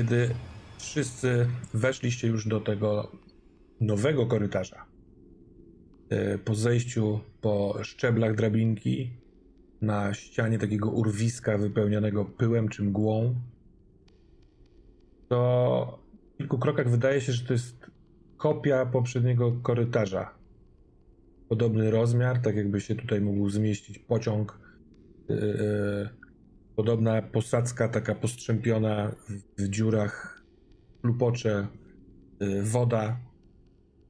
Kiedy wszyscy weszliście już do tego nowego korytarza, e, po zejściu po szczeblach drabinki na ścianie takiego urwiska wypełnionego pyłem czy mgłą, to w kilku krokach wydaje się, że to jest kopia poprzedniego korytarza. Podobny rozmiar, tak jakby się tutaj mógł zmieścić pociąg. Yy, podobna posadzka, taka postrzępiona w dziurach, lupocze, yy, woda.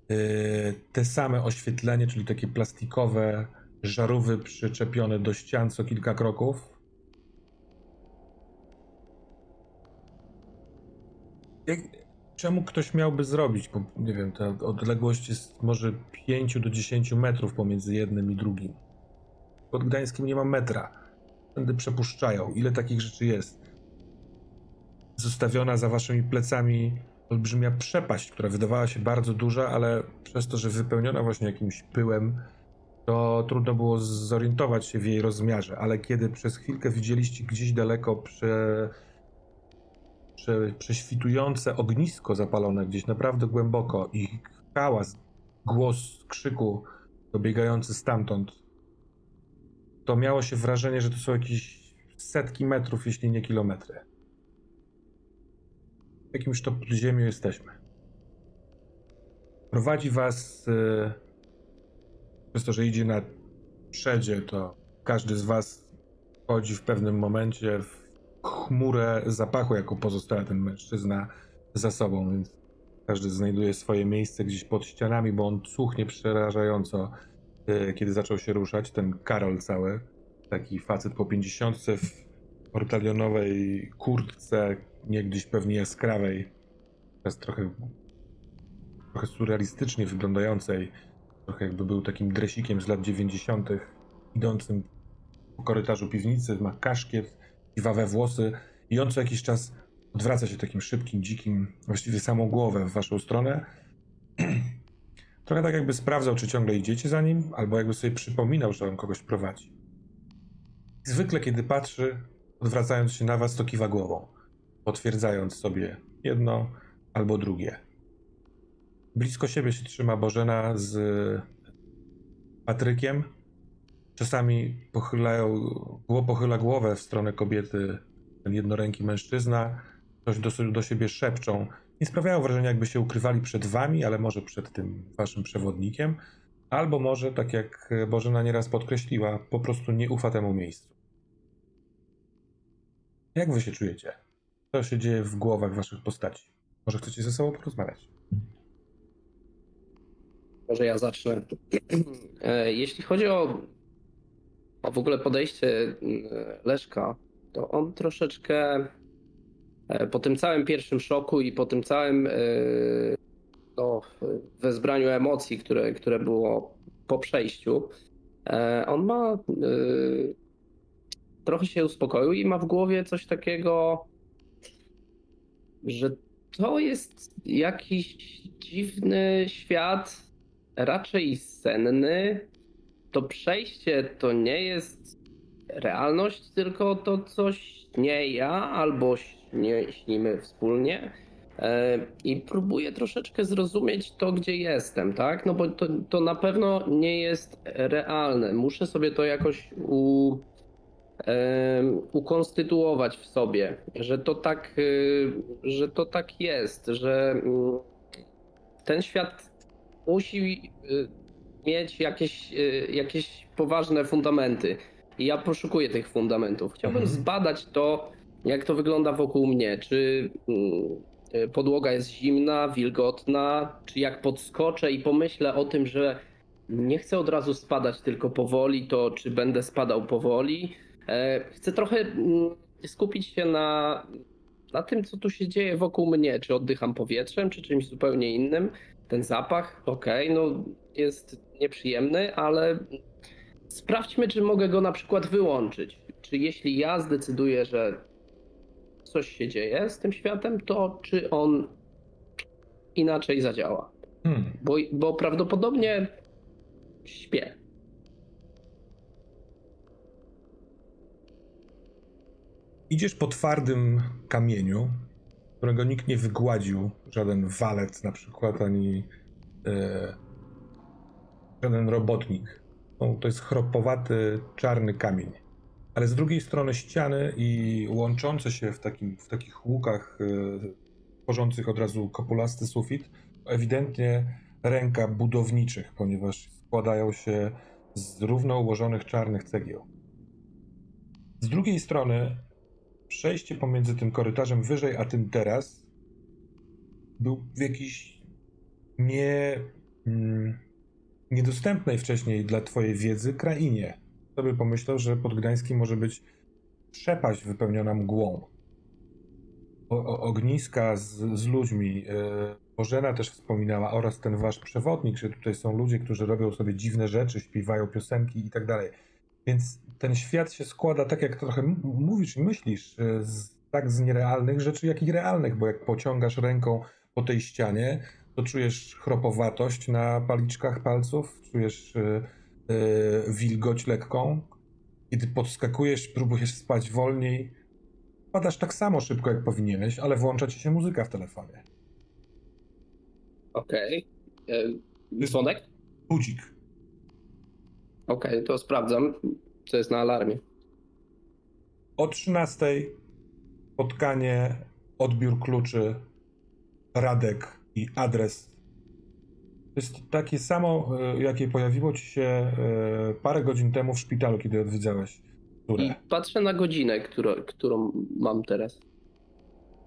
Yy, te same oświetlenie, czyli takie plastikowe żarówy przyczepione do ścian co kilka kroków. Jak, czemu ktoś miałby zrobić? Bo nie wiem, ta odległość jest może 5 do 10 metrów pomiędzy jednym i drugim. Pod Gdańskim nie ma metra. Tędy przepuszczają. Ile takich rzeczy jest? Zostawiona za waszymi plecami olbrzymia przepaść, która wydawała się bardzo duża, ale przez to, że wypełniona właśnie jakimś pyłem, to trudno było zorientować się w jej rozmiarze. Ale kiedy przez chwilkę widzieliście gdzieś daleko prze prze, prześwitujące ognisko zapalone gdzieś naprawdę głęboko i hałas, głos krzyku dobiegający stamtąd, to miało się wrażenie, że to są jakieś setki metrów, jeśli nie kilometry. W jakimś to podziemiu jesteśmy. Prowadzi was yy, przez to, że idzie na przedzie, to każdy z was chodzi w pewnym momencie w chmurę zapachu, jaką pozostała ten mężczyzna za sobą, więc każdy znajduje swoje miejsce gdzieś pod ścianami, bo on cuchnie przerażająco, kiedy zaczął się ruszać. Ten Karol cały, taki facet po pięćdziesiątce w portalionowej kurtce, niegdyś pewnie jaskrawej, teraz trochę, trochę surrealistycznie wyglądającej, trochę jakby był takim dresikiem z lat dziewięćdziesiątych, idącym po korytarzu piwnicy, ma kaszkiet, kiwawe włosy i on co jakiś czas odwraca się takim szybkim, dzikim, właściwie samą głowę w waszą stronę. Trochę tak jakby sprawdzał, czy ciągle idziecie za nim, albo jakby sobie przypominał, że on kogoś prowadzi. Zwykle, kiedy patrzy, odwracając się na was, to kiwa głową, potwierdzając sobie jedno albo drugie. Blisko siebie się trzyma Bożena z Patrykiem, Czasami pochylają, pochyla głowę w stronę kobiety, ten jednoręki mężczyzna, coś do, do siebie szepczą. Nie sprawiają wrażenia, jakby się ukrywali przed wami, ale może przed tym waszym przewodnikiem, albo może, tak jak Bożena nieraz podkreśliła, po prostu nie ufa temu miejscu. Jak wy się czujecie? Co się dzieje w głowach waszych postaci? Może chcecie ze sobą porozmawiać? Może ja zacznę. E, jeśli chodzi o a w ogóle podejście mm, Leszka, to on troszeczkę e, po tym całym pierwszym szoku i po tym całym e, no, wezbraniu emocji, które, które było po przejściu, e, on ma trochę się uspokoił i ma w głowie coś takiego, że to jest jakiś dziwny świat, raczej senny, to przejście to nie jest realność, tylko to coś nie ja albo nie śnimy wspólnie. E, I próbuję troszeczkę zrozumieć to, gdzie jestem, tak? No bo to, to na pewno nie jest realne. Muszę sobie to jakoś u, ukonstytuować w sobie, że to tak, y, że to tak jest, że mm, ten świat musi mieć jakieś, jakieś poważne fundamenty. I ja poszukuję tych fundamentów. Chciałbym mhm. zbadać to, jak to wygląda wokół mnie. Czy mm, y, podłoga jest zimna, wilgotna, czy jak podskoczę i pomyślę o tym, że nie chcę od razu spadać tylko powoli, to czy będę spadał powoli. E, chcę trochę mm, skupić się na, na tym, co tu się dzieje wokół mnie. Czy oddycham powietrzem, czy czymś zupełnie innym. Ten zapach, okej, okay, no jest nieprzyjemny, ale sprawdźmy, czy mogę go na przykład wyłączyć. Czy jeśli ja zdecyduję, że coś się dzieje z tym światem, to czy on inaczej zadziała? Hmm. Bo, bo prawdopodobnie śpię. Idziesz po twardym kamieniu, którego nikt nie wygładził, żaden walec na przykład, ani e, żaden robotnik. No, to jest chropowaty, czarny kamień. Ale z drugiej strony ściany i łączące się w, takim, w takich łukach e, tworzących od razu kopulasty sufit, ewidentnie ręka budowniczych, ponieważ składają się z równo ułożonych czarnych cegieł. Z drugiej strony przejście pomiędzy tym korytarzem wyżej a tym teraz był w jakiejś nie, mm, niedostępnej wcześniej dla twojej wiedzy krainie. Kto by pomyślał, że pod Gdańskiem może być przepaść wypełniona mgłą. O, o, ogniska z, z ludźmi. Yy, Bożena też wspominała oraz ten wasz przewodnik, że tutaj są ludzie, którzy robią sobie dziwne rzeczy, śpiewają piosenki i tak dalej. Więc ten świat się składa tak, jak trochę mówisz i myślisz, e, z, tak z nierealnych rzeczy, jak i realnych, bo jak pociągasz ręką po tej ścianie, to czujesz chropowatość na paliczkach palców, czujesz yy, wilgoć lekką. Kiedy podskakujesz, próbujesz spać wolniej, padasz tak samo szybko, jak powinieneś, ale włącza ci się muzyka w telefonie. Okej. Okay. Dzwonek? Budzik. Okej, okay, to sprawdzam, co jest na alarmie. O 13 spotkanie, odbiór kluczy, Radek i adres. To jest takie samo, e, jakie pojawiło ci się e, parę godzin temu w szpitalu, kiedy odwiedzałeś. Które? I patrzę na godzinę, którą, którą mam teraz.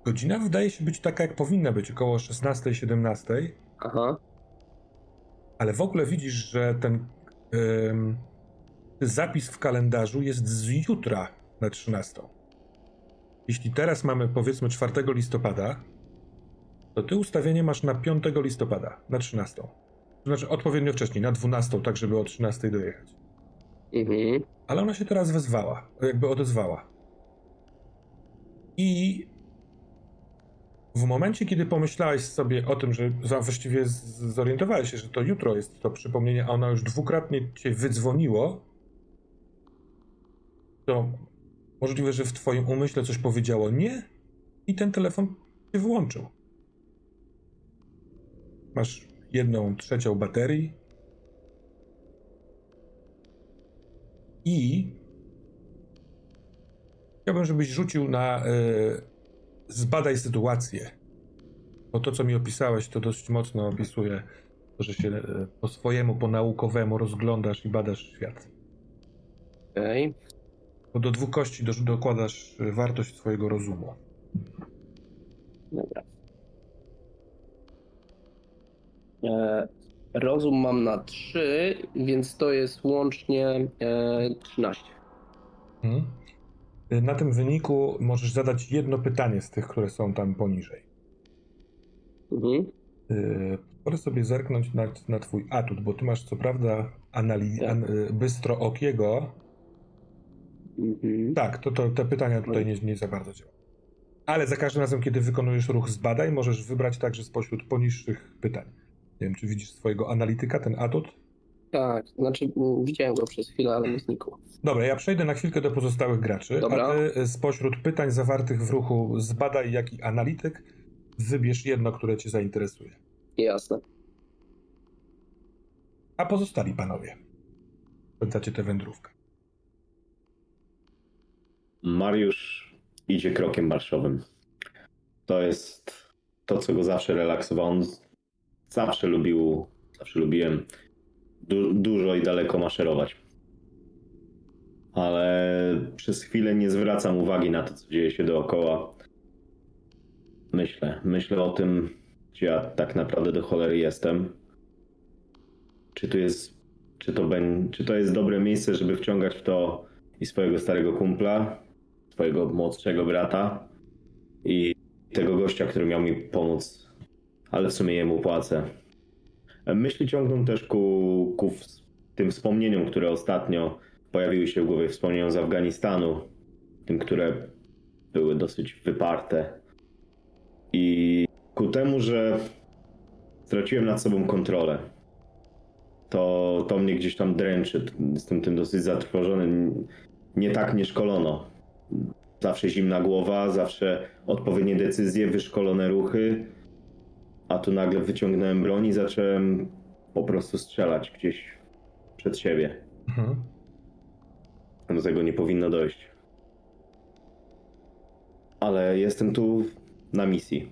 Godzina wydaje się być taka, jak powinna być, około 16-17. Aha. Ale w ogóle widzisz, że ten zapis w kalendarzu jest z jutra na 13. Jeśli teraz mamy powiedzmy 4 listopada, to ty ustawienie masz na 5 listopada, na 13. To znaczy odpowiednio wcześniej, na 12, tak żeby o 13 dojechać. Mhm. Ale ona się teraz wezwała, jakby odezwała. I w momencie, kiedy pomyślałeś sobie o tym, że właściwie zorientowałeś się, że to jutro jest to przypomnienie, a ona już dwukrotnie cię wydzwoniło, to możliwe, że w twoim umyśle coś powiedziało nie i ten telefon się wyłączył. Masz jedną trzecią baterii i chciałbym, żebyś rzucił na y, zbadaj sytuację. Bo to, co mi opisałeś, to dość mocno opisuje to, że się e, po swojemu, po naukowemu rozglądasz i badasz świat. Okej. Okay. Bo do dwóch kości do, dokładasz e, wartość swojego rozumu. Dobra. E, rozum mam na 3, więc to jest łącznie e, 13. Hmm. Na tym wyniku możesz zadać jedno pytanie z tych, które są tam poniżej. Mhm. Proszę sobie zerknąć na, na twój atut, bo ty masz co prawda analiz- tak. an, bystro okiego. Mhm. Tak, to, to te pytania tutaj nie, nie za bardzo działają. Ale za każdym razem, kiedy wykonujesz ruch zbadaj, możesz wybrać także spośród poniższych pytań. Nie wiem, czy widzisz swojego analityka, ten atut? Tak, znaczy widziałem go przez chwilę, ale nie znikł. Dobra, ja przejdę na chwilkę do pozostałych graczy, Dobra. a ty spośród pytań zawartych w ruchu zbadaj jaki analityk, wybierz jedno, które cię zainteresuje. Jasne. A pozostali panowie, spędzacie tę wędrówkę. Mariusz idzie krokiem marszowym. To jest to, co go zawsze relaksowało. On zawsze lubił, zawsze lubiłem du dużo i daleko maszerować. Ale przez chwilę nie zwracam uwagi na to, co dzieje się dookoła. Myślę, myślę o tym, gdzie ja tak naprawdę do cholery jestem. Czy to jest, czy to, ben, czy to jest dobre miejsce, żeby wciągać w to i swojego starego kumpla, swojego młodszego brata i tego gościa, który miał mi pomóc, ale w sumie jemu płacę. Myśli ciągną też ku, ku tym wspomnieniom, które ostatnio pojawiły się w głowie, wspomnieniom z Afganistanu, tym, które były dosyć wyparte. I ku temu, że straciłem nad sobą kontrolę. To, to mnie gdzieś tam dręczy. Jestem tym dosyć zatrwożony. Nie tak nie szkolono. zawsze zimna głowa, zawsze odpowiednie decyzje, wyszkolone ruchy. A tu nagle wyciągnąłem broń i zacząłem po prostu strzelać gdzieś przed siebie. Mhm. Do tego nie powinno dojść. Ale jestem tu na misji.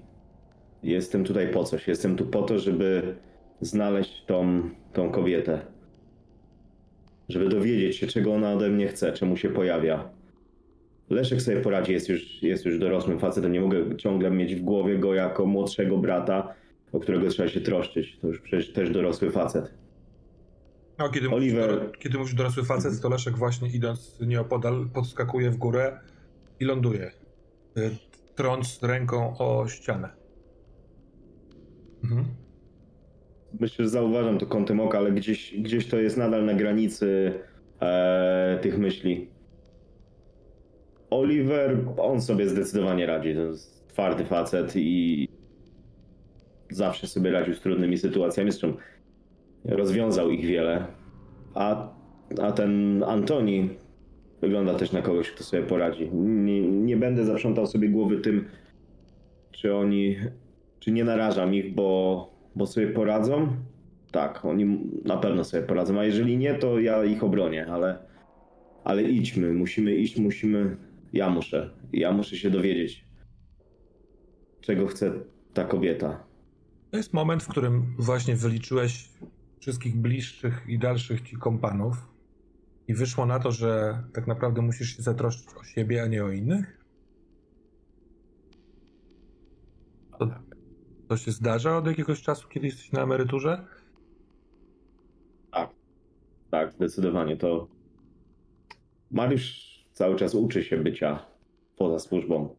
Jestem tutaj po coś. Jestem tu po to, żeby znaleźć tą, tą kobietę. Żeby dowiedzieć się, czego ona ode mnie chce, czemu się pojawia. Leszek sobie poradzi, jest już, jest już dorosłym facetem. Nie mogę ciągle mieć w głowie go jako młodszego brata, o którego trzeba się troszczyć. To już przecież też dorosły facet. No, kiedy, Oliver. Mówisz, kiedy mówisz dorosły facet, to Leszek właśnie idąc nieopodal podskakuje w górę i ląduje, y, trąc ręką o ścianę. Mhm. Myślę, że zauważam to kątem oka, ale gdzieś, gdzieś to jest nadal na granicy e, tych myśli. Oliver, on sobie zdecydowanie radzi. To jest twardy facet i zawsze sobie radził z trudnymi sytuacjami. Zresztą rozwiązał ich wiele. A, a ten Antoni wygląda też na kogoś, kto sobie poradzi. Nie, nie będę zaprzątał sobie głowy tym, czy oni, czy nie narażam ich, bo, bo sobie poradzą. Tak, oni na pewno sobie poradzą, a jeżeli nie, to ja ich obronię, ale, ale idźmy, musimy iść, musimy, ja muszę, ja muszę się dowiedzieć, czego chce ta kobieta. To jest moment, w którym właśnie wyliczyłeś wszystkich bliższych i dalszych ci kompanów i wyszło na to, że tak naprawdę musisz się zatroszczyć o siebie, a nie o innych? To, to się zdarza od jakiegoś czasu, kiedy jesteś na emeryturze? Tak, zdecydowanie to. Mariusz cały czas uczy się bycia poza służbą.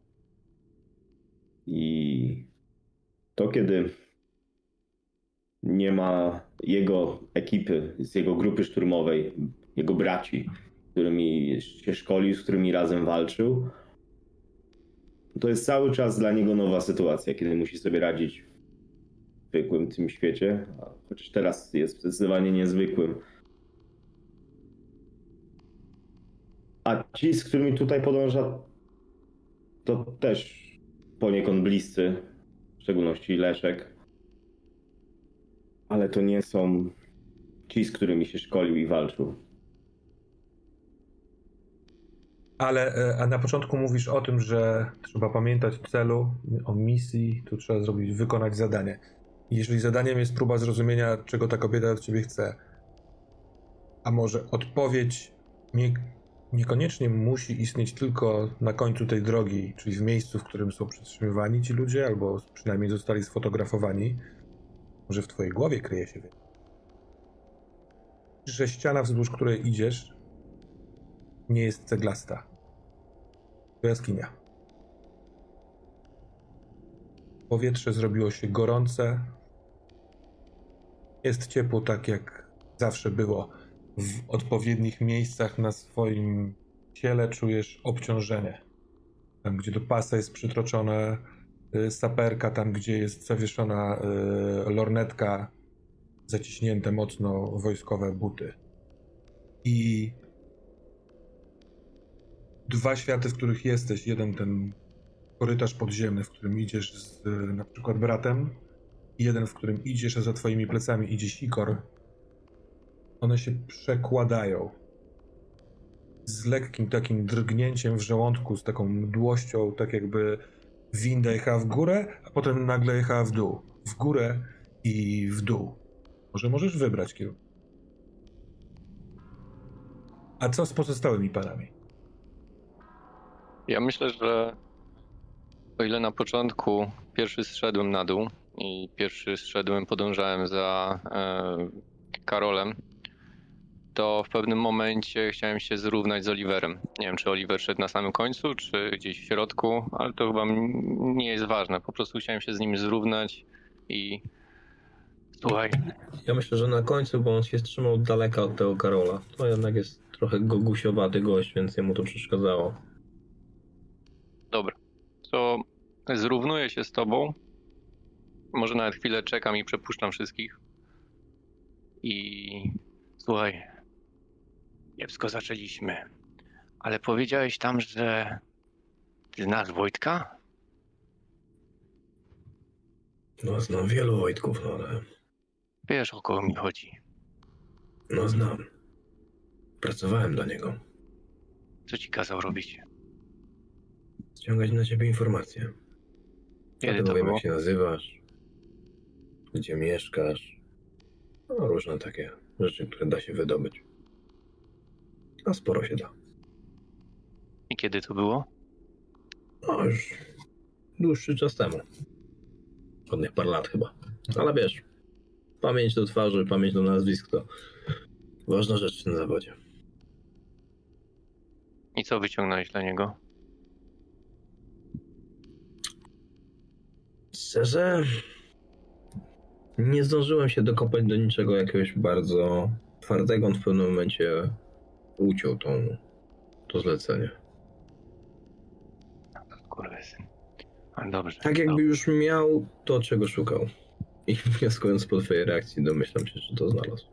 I to, kiedy nie ma jego ekipy, z jego grupy szturmowej, jego braci, z którymi się szkolił, z którymi razem walczył, to jest cały czas dla niego nowa sytuacja, kiedy musi sobie radzić w zwykłym tym świecie, chociaż teraz jest zdecydowanie niezwykłym. A ci, z którymi tutaj podąża, to też poniekąd bliscy, w szczególności Leszek. Ale to nie są ci, z którymi się szkolił i walczył. Ale e, a na początku mówisz o tym, że trzeba pamiętać o celu, o misji, tu trzeba zrobić, wykonać zadanie. Jeżeli zadaniem jest próba zrozumienia, czego ta kobieta od ciebie chce, a może odpowiedź nie, niekoniecznie musi istnieć tylko na końcu tej drogi, czyli w miejscu, w którym są przetrzymywani ci ludzie, albo przynajmniej zostali sfotografowani, może w twojej głowie kryje się więcej. Że ściana, wzdłuż której idziesz, nie jest ceglasta. To jaskinia. Powietrze zrobiło się gorące. Jest ciepło, tak jak zawsze było. W odpowiednich miejscach na swoim ciele czujesz obciążenie. Tam, gdzie do pasa jest przytroczone saperka, tam, gdzie jest zawieszona y, lornetka, zaciśnięte mocno wojskowe buty. I dwa światy, w których jesteś. Jeden ten korytarz podziemny, w którym idziesz z y, na przykład bratem, jeden, w którym idziesz, a za twoimi plecami idzie sikor. One się przekładają. Z lekkim takim drgnięciem w żołądku, z taką mdłością, tak jakby winda jechała w górę, a potem nagle jechała w dół. W górę i w dół. Może możesz wybrać kierunek. A co z pozostałymi panami? Ja myślę, że o ile na początku pierwszy zszedłem na dół i pierwszy zszedłem, podążałem za e, Karolem, to w pewnym momencie chciałem się zrównać z Oliverem. Nie wiem, czy Oliver szedł na samym końcu, czy gdzieś w środku, ale to chyba nie jest ważne. Po prostu chciałem się z nim zrównać i słuchaj, Ja myślę, że na końcu, bo on się trzymał daleka od tego Karola. To jednak jest trochę gogusiowaty gość, więc jemu to przeszkadzało. Dobra, to zrównuję się z tobą. Może nawet chwilę czekam i przepuszczam wszystkich. I słuchaj, kiepsko zaczęliśmy. Ale powiedziałeś tam, że Ty znasz Wojtka? No znam wielu Wojtków, no ale... Wiesz, o kogo mi chodzi. No znam. Pracowałem dla niego. Co ci kazał robić? Ściągać na ciebie informacje. Kiedy to wiem, było? jak się nazywasz, gdzie mieszkasz. No, różne takie rzeczy, które da się wydobyć. A sporo się da. I kiedy to było? No już dłuższy czas temu. Ładnych parę lat chyba. Ale wiesz, pamięć do twarzy, pamięć do nazwisk to ważna rzecz w tym zawodzie. I co wyciągnąłeś dla niego? Szczerze, nie zdążyłem się dokopać do niczego jakiegoś bardzo twardego. On w pewnym momencie uciął tą, to zlecenie. Kurwysyn. Dobrze. Tak jakby już miał to, czego szukał. I wnioskując po twojej reakcji, domyślam się, że to znalazł.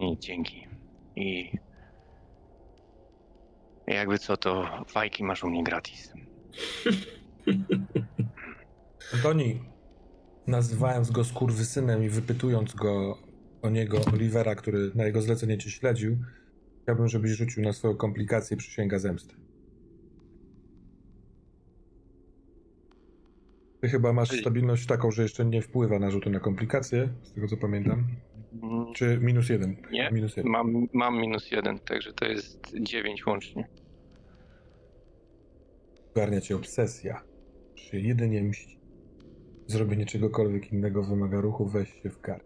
I dzięki. I jakby co, to fajki masz u mnie gratis. Antoni, nazywając go skurwysynem i wypytując go o niego, Olivera, który na jego zlecenie cię śledził, chciałbym, żebyś rzucił na swoją komplikację przysięga zemsty. Ty chyba masz stabilność taką, że jeszcze nie wpływa na rzuty na komplikacje, z tego co pamiętam. Mm, Czy minus jeden? Nie, Minus jeden. Mam, mam minus jeden, także to jest 9 łącznie. Ogarnia cię obsesja. Czy jedynie mści. Zrobienie czegokolwiek innego wymaga ruchu, weź się w kark.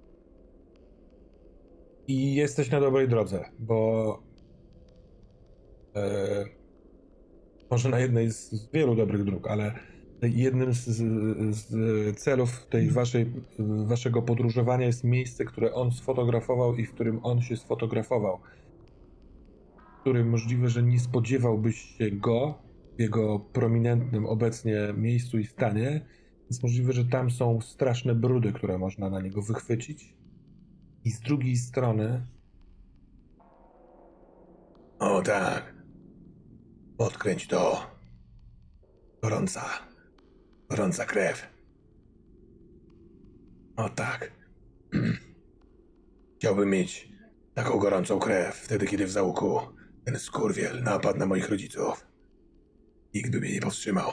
I jesteś na dobrej drodze, bo e, może na jednej z, z wielu dobrych dróg, ale jednym z, z, celów tej waszej, waszego podróżowania jest miejsce, które on sfotografował i w którym on się sfotografował. W którym możliwe, że nie spodziewałbyś się go w jego prominentnym obecnie miejscu i stanie, więc możliwe, że tam są straszne brudy, które można na niego wychwycić. I z drugiej strony. O tak. Odkręć to. Gorąca. Gorąca krew. O tak. Chciałbym mieć taką gorącą krew wtedy, kiedy w załuku ten skurwiel napadł na moich rodziców. Nikt by mnie nie powstrzymał.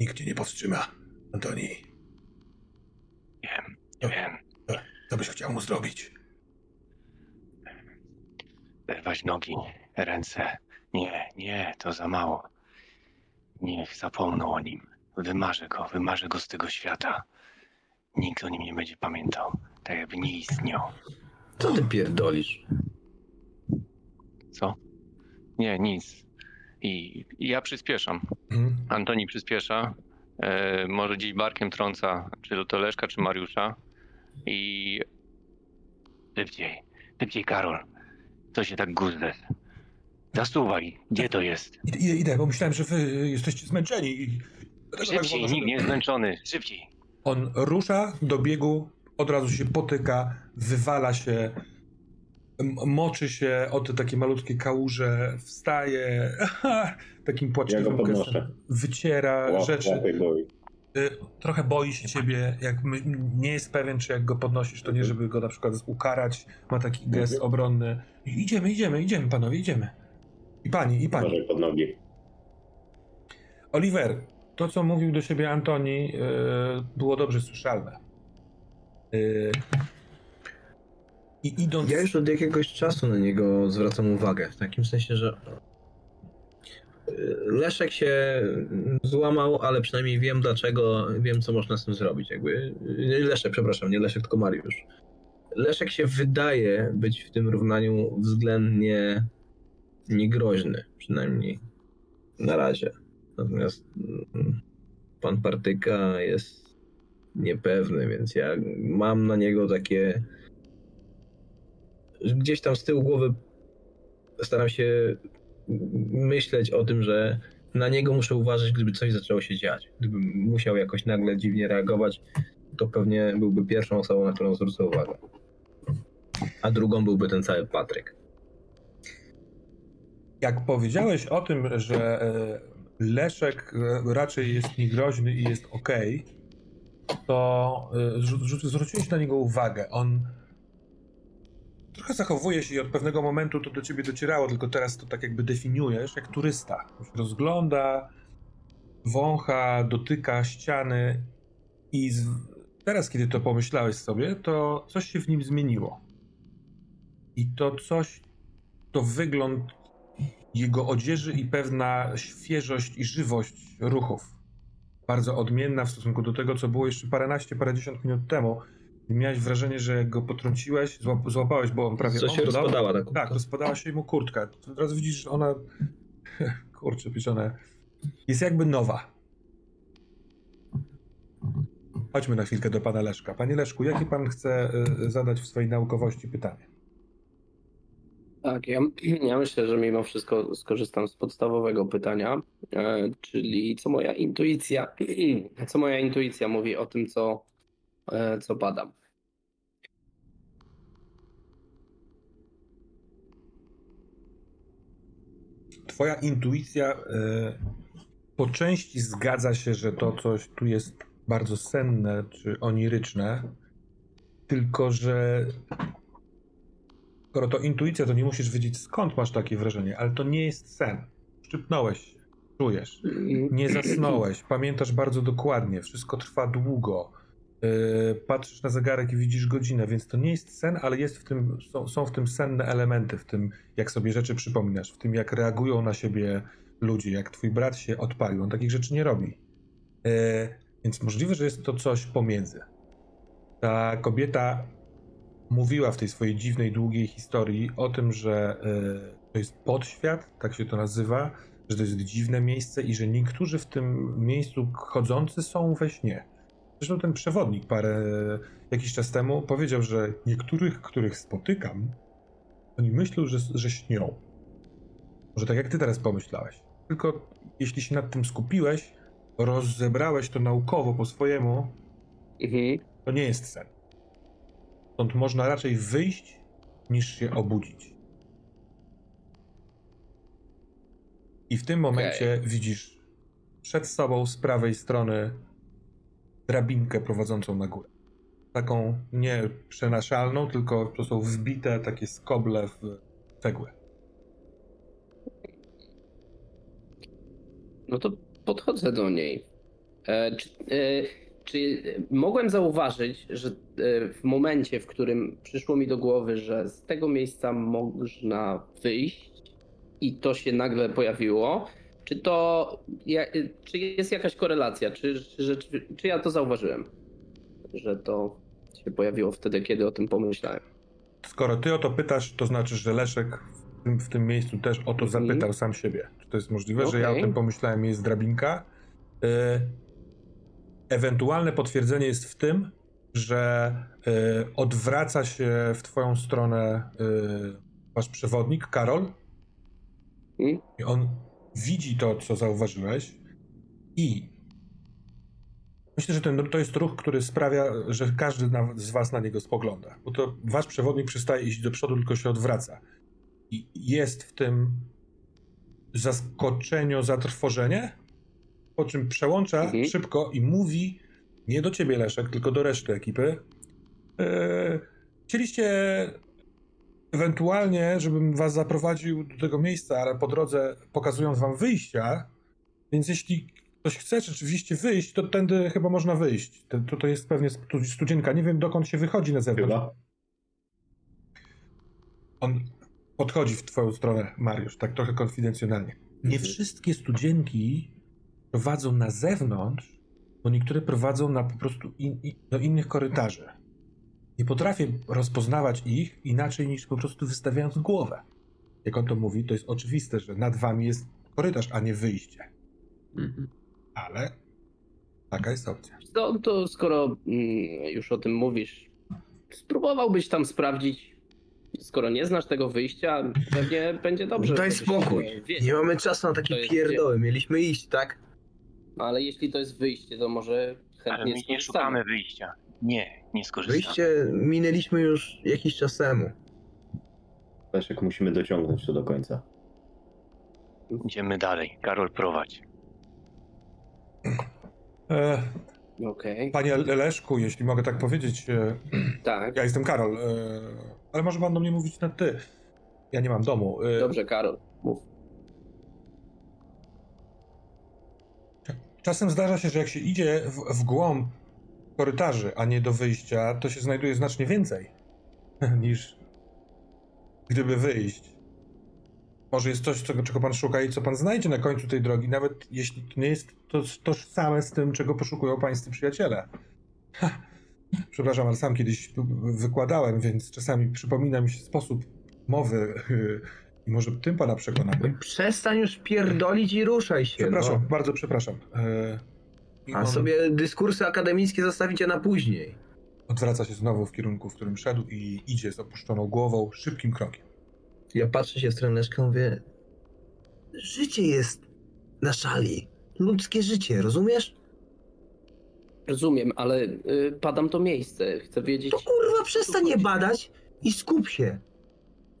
Nikt cię nie powstrzyma, Antoni. Wiem, wiem. Co byś chciał mu zrobić? Wyrwać nogi, ręce. Nie, nie, to za mało. Niech zapomną o nim. Wymarzę go, wymarzę go z tego świata. Nikt o nim nie będzie pamiętał. Tak jakby nie istniał. Co ty pierdolisz? Co? Nie, nic. I, i ja przyspieszam. Mhm. Antoni przyspiesza. E, może gdzieś barkiem trąca, czy to Leszka, czy Mariusza. I szybciej, szybciej, Karol. Co się tak guzdę? Zasuwaj, gdzie to jest? Idę, idę, idę, bo myślałem, że wy jesteście zmęczeni. i tak Szybciej, nikt nie jest zmęczony. Szybciej. On rusza do biegu, od razu się potyka, wywala się, moczy się o te takie malutkie kałuże, wstaje, takim Ja płaczliwym go gestem, wyciera Łap, rzeczy. Y, Trochę boi się ciebie, jak my, nie jest pewien, czy jak go podnosisz, to nie, żeby go na przykład ukarać, ma taki gest Mhm. obronny. I Idziemy, idziemy, idziemy, panowie, idziemy. I pani, i pani. Uważaj pod nogi. Oliver, to co mówił do siebie Antoni, yy, było dobrze słyszalne. Yy, I idąc. Ja już od jakiegoś czasu na niego zwracam uwagę. W takim sensie, że y, Leszek się złamał, ale przynajmniej wiem dlaczego, wiem co można z tym zrobić. Jakby Leszek, przepraszam, nie Leszek, tylko Mariusz. Leszek się wydaje być w tym równaniu względnie niegroźny, przynajmniej na razie. Natomiast mm, pan Partyka jest niepewny, więc ja mam na niego takie gdzieś tam z tyłu głowy staram się myśleć o tym, że na niego muszę uważać, gdyby coś zaczęło się dziać. Gdybym musiał jakoś nagle dziwnie reagować, to pewnie byłby pierwszą osobą, na którą zwrócę uwagę. A drugą byłby ten cały Patryk. Jak powiedziałeś o tym, że e, Leszek e, raczej jest niegroźny i jest ok, to e, zwróciłeś na niego uwagę. On trochę zachowuje się i od pewnego momentu to do ciebie docierało, tylko teraz to tak jakby definiujesz, jak turysta. Rozgląda, wącha, dotyka ściany i z... teraz, kiedy to pomyślałeś sobie, to coś się w nim zmieniło. I to coś, to wygląd jego odzieży i pewna świeżość i żywość ruchów. Bardzo odmienna w stosunku do tego, co było jeszcze paręnaście, parędziesiąt minut temu. I miałeś wrażenie, że jak go potrąciłeś, złap, złapałeś, bo on prawie... Co się omdlał. rozpadała ta kurtka. Tak, rozpadała się mu kurtka. Od razu widzisz, że ona... Kurczę, pieczone. Jest jakby nowa. Chodźmy na chwilkę do pana Leszka. Panie Leszku, jakie pan chce y, zadać w swojej naukowości pytanie? Tak, ja, ja myślę, że mimo wszystko skorzystam z podstawowego pytania, e, czyli co moja intuicja, co moja intuicja mówi o tym, co, co badam. Twoja intuicja y, po części zgadza się, że to coś tu jest bardzo senne czy oniryczne, tylko że skoro to intuicja, to nie musisz wiedzieć skąd masz takie wrażenie, ale to nie jest sen. Szczypnąłeś się, czujesz. Nie zasnąłeś, pamiętasz bardzo dokładnie, wszystko trwa długo. Yy, patrzysz na zegarek i widzisz godzinę, więc to nie jest sen, ale jest w tym, są, są w tym senne elementy, w tym jak sobie rzeczy przypominasz, w tym jak reagują na siebie ludzie, jak twój brat się odpalił, on takich rzeczy nie robi. Yy, więc możliwe, że jest to coś pomiędzy. Ta kobieta mówiła w tej swojej dziwnej, długiej historii o tym, że yy, to jest podświat, tak się to nazywa, że to jest dziwne miejsce i że niektórzy w tym miejscu chodzący są we śnie. Zresztą ten przewodnik parę jakiś czas temu powiedział, że niektórych, których spotykam, oni myślą, że, że śnią. Może tak jak ty teraz pomyślałeś. Tylko jeśli się nad tym skupiłeś, rozebrałeś to naukowo po swojemu, Mhm. to nie jest sen. Stąd można raczej wyjść, niż się obudzić. I w tym momencie widzisz przed sobą z prawej strony drabinkę prowadzącą na górę. Taką nie przenaszalną, tylko to są wbite takie skoble w cegłę. No to podchodzę do niej. E, czy, e, czy mogłem zauważyć, że e, w momencie, w którym przyszło mi do głowy, że z tego miejsca można wyjść i to się nagle pojawiło, czy to czy jest jakaś korelacja? Czy, czy, rzeczy- czy ja to zauważyłem? Że to się pojawiło wtedy, kiedy o tym pomyślałem. Skoro ty o to pytasz, to znaczy, że Leszek w tym, w tym miejscu też o to Mhm. zapytał sam siebie. Czy to jest możliwe, że ja o tym pomyślałem, jest drabinka? Y, ewentualne potwierdzenie jest w tym, że y, odwraca się w twoją stronę y, wasz przewodnik, Karol, Hmm? i on widzi to, co zauważyłeś i myślę, że ten, to jest ruch, który sprawia, że każdy z was na niego spogląda. Bo to wasz przewodnik przestaje iść do przodu, tylko się odwraca. I jest w tym zaskoczeniu, zatrwożenie, po czym przełącza Mhm. szybko i mówi nie do ciebie, Leszek, tylko do reszty ekipy. Yy, chcieliście ewentualnie, żebym was zaprowadził do tego miejsca, ale po drodze pokazując wam wyjścia, więc jeśli ktoś chce rzeczywiście wyjść, to tędy chyba można wyjść. To, to, jest pewnie stu- studzienka. Nie wiem, dokąd się wychodzi na zewnątrz. Chyba. On podchodzi w twoją stronę, Mariusz, tak trochę konfidencjonalnie. Nie wszystkie studzienki prowadzą na zewnątrz, bo niektóre prowadzą na po prostu in, i- do innych korytarzy. Nie potrafię rozpoznawać ich inaczej niż po prostu wystawiając głowę. Jak on to mówi, to jest oczywiste, że nad wami jest korytarz, a nie wyjście. Mhm. Ale taka jest opcja. To, to skoro mm, już o tym mówisz, spróbowałbyś tam sprawdzić, skoro nie znasz tego wyjścia, pewnie będzie dobrze. Daj spokój. Nie mamy czasu na takie pierdoły. Mieliśmy iść, tak? No, Ale jeśli to jest wyjście, to może Ale chętnie my nie szukamy wyjścia. Nie, nie skorzystamy. Wyjście minęliśmy już jakiś czas temu. Leszek, musimy dociągnąć to do końca. Idziemy dalej. Karol, prowadź. E, Okej. panie Leszku, jeśli mogę tak powiedzieć, e, Tak. ja jestem Karol, e, ale może pan do mnie mówić na ty. Ja nie mam domu. E, Dobrze, Karol. Mów. Czasem zdarza się, że jak się idzie w, w głąb korytarzy, a nie do wyjścia, to się znajduje znacznie więcej niż gdyby wyjść. Może jest coś, czego, czego pan szuka i co pan znajdzie na końcu tej drogi, nawet jeśli to nie jest to tożsame z tym, czego poszukują pańscy przyjaciele. Ha. Przepraszam, ale sam kiedyś wykładałem, więc czasami przypomina mi się sposób mowy i może tym pana przekonamy. Przestań już pierdolić i ruszaj się. Przepraszam, No. bardzo przepraszam. E, i A on sobie dyskursy akademickie zostawicie na później. Odwraca się znowu w kierunku, w którym szedł i idzie z opuszczoną głową, szybkim krokiem. Ja patrzę się w stronę Leszka i mówię... Życie jest na szali. Ludzkie życie, rozumiesz? Rozumiem, ale y, padam to miejsce. Chcę wiedzieć. To kurwa przestań je badać i skup się.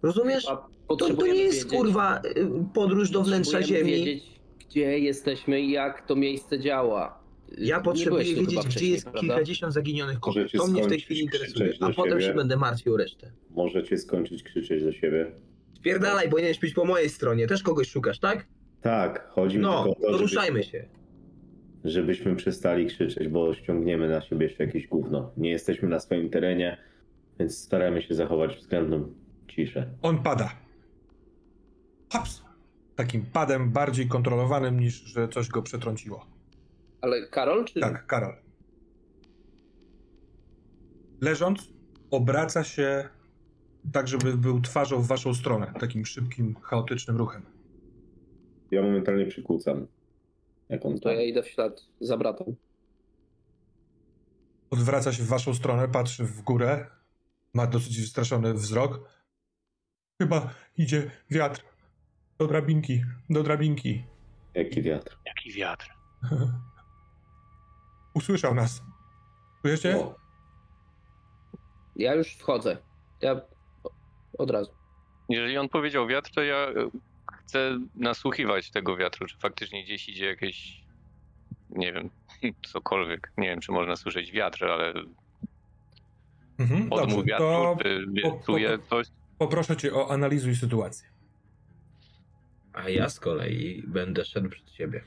Rozumiesz? To, to nie jest wiedzieć- kurwa y, podróż do wnętrza Ziemi. wiedzieć, gdzie jesteśmy i jak to miejsce działa. Y, Ja nie potrzebuję wiedzieć, gdzie jest prawda? kilkadziesiąt zaginionych kobiet. To mnie w tej chwili interesuje. A potem siebie. się będę martwił o resztę. Możecie skończyć krzyczeć do siebie. Spierdalaj, powinieneś być po mojej stronie. Też kogoś szukasz, tak? Tak, chodzi mi No, tylko o to to, ruszajmy się. żebyśmy przestali krzyczeć, bo ściągniemy na siebie jeszcze jakieś gówno. Nie jesteśmy na swoim terenie, więc staramy się zachować względną ciszę. On pada. Haps! Takim padem bardziej kontrolowanym niż, że coś go przetrąciło. Ale Karol, czy. Tak, Karol. Leżąc, obraca się tak, żeby był twarzą w waszą stronę. Takim szybkim, chaotycznym ruchem. Ja momentalnie przykłócam. Jak on To tam. ja idę w ślad za bratem. Odwraca się w waszą stronę, patrzy w górę. Ma dosyć wystraszony wzrok. Chyba idzie wiatr. Do drabinki, do drabinki. Jaki wiatr. Jaki wiatr. Usłyszał nas. Czujecie? O, Ja już wchodzę. Ja od razu. Jeżeli on powiedział wiatr, to ja e, chcę nasłuchiwać tego wiatru, czy faktycznie gdzieś idzie jakieś, nie wiem, cokolwiek. Nie wiem, czy można słyszeć wiatr, ale Mhm, odmów wiatru, to czy po- po- coś. poproszę cię o analizuj sytuację. A ja z kolei będę szedł przed siebie.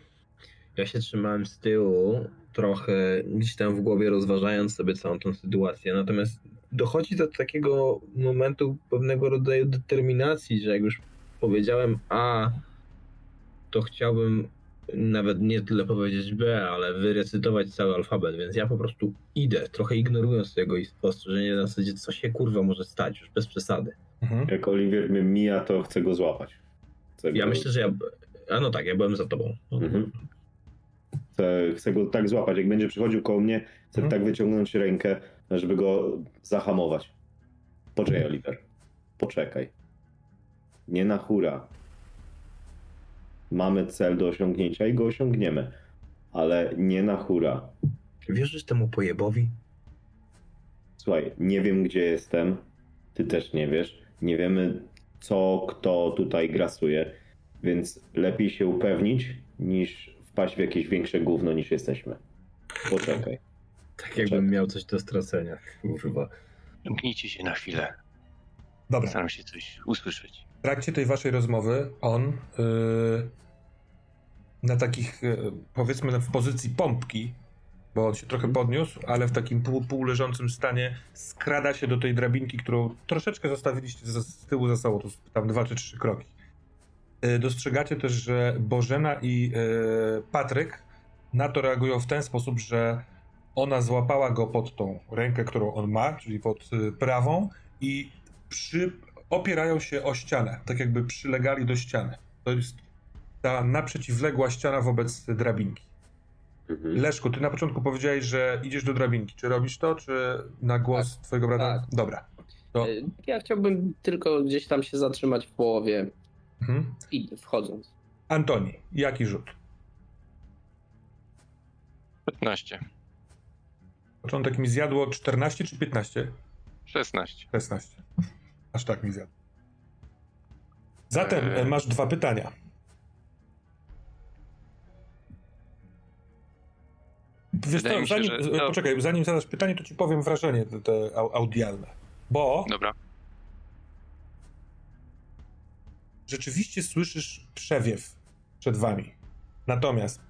Ja się trzymałem z tyłu, trochę gdzieś tam w głowie rozważając sobie całą tą sytuację. Natomiast dochodzi do takiego momentu pewnego rodzaju determinacji, że jak już powiedziałem A, to chciałbym nawet nie tyle powiedzieć B, ale wyrecytować cały alfabet, więc ja po prostu idę, trochę ignorując tego i spostrzeżenie na zasadzie, co się kurwa może stać, już bez przesady. Mhm. jak Oliwier mnie mija, to chcę go złapać. Chcę Ja go... myślę, że ja. A no tak, ja byłem za tobą. Mhm. Chcę, chcę go tak złapać. Jak będzie przychodził koło mnie, chcę Mhm. tak wyciągnąć rękę, żeby go zahamować. Poczekaj, Oliver. Poczekaj. Nie na hura. Mamy cel do osiągnięcia i go osiągniemy. Ale nie na hura. Wierzysz temu pojebowi? Słuchaj, nie wiem gdzie jestem. Ty też nie wiesz. Nie wiemy co, kto tutaj grasuje. Więc lepiej się upewnić niż wpaść w jakieś większe gówno niż jesteśmy. Poczekaj. Tak jakbym miał coś do stracenia. Kurwa. Zamknijcie się na chwilę. Dobra. Staram się coś usłyszeć. W trakcie tej waszej rozmowy on yy, na takich, yy, powiedzmy w pozycji pompki, bo on się trochę podniósł, ale w takim pół, półleżącym stanie skrada się do tej drabinki, którą troszeczkę zostawiliście za, z tyłu za sobą, to tam dwa czy trzy kroki. Yy, dostrzegacie też, że Bożena i yy, Patryk na to reagują w ten sposób, że ona złapała go pod tą rękę, którą on ma, czyli pod yy, prawą i przy, opierają się o ścianę, tak jakby przylegali do ściany. To jest ta naprzeciwległa ściana wobec drabinki. Mhm. Leszku, ty na początku powiedziałeś, że idziesz do drabinki. Czy robisz to, czy na głos twojego brata? tak. Dobra. To, Ja chciałbym tylko gdzieś tam się zatrzymać w połowie Mhm. I wchodząc. Antoni, jaki rzut? 15. Początek mi zjadło 14 czy 15? 16. 16. Aż tak mi zjadło. Zatem eee... E, masz dwa pytania. Wiesz co, zanim, się, że... E, poczekaj, zanim zadasz pytanie, to ci powiem wrażenie te, te audialne. Bo Dobra. Rzeczywiście słyszysz przewiew przed wami. Natomiast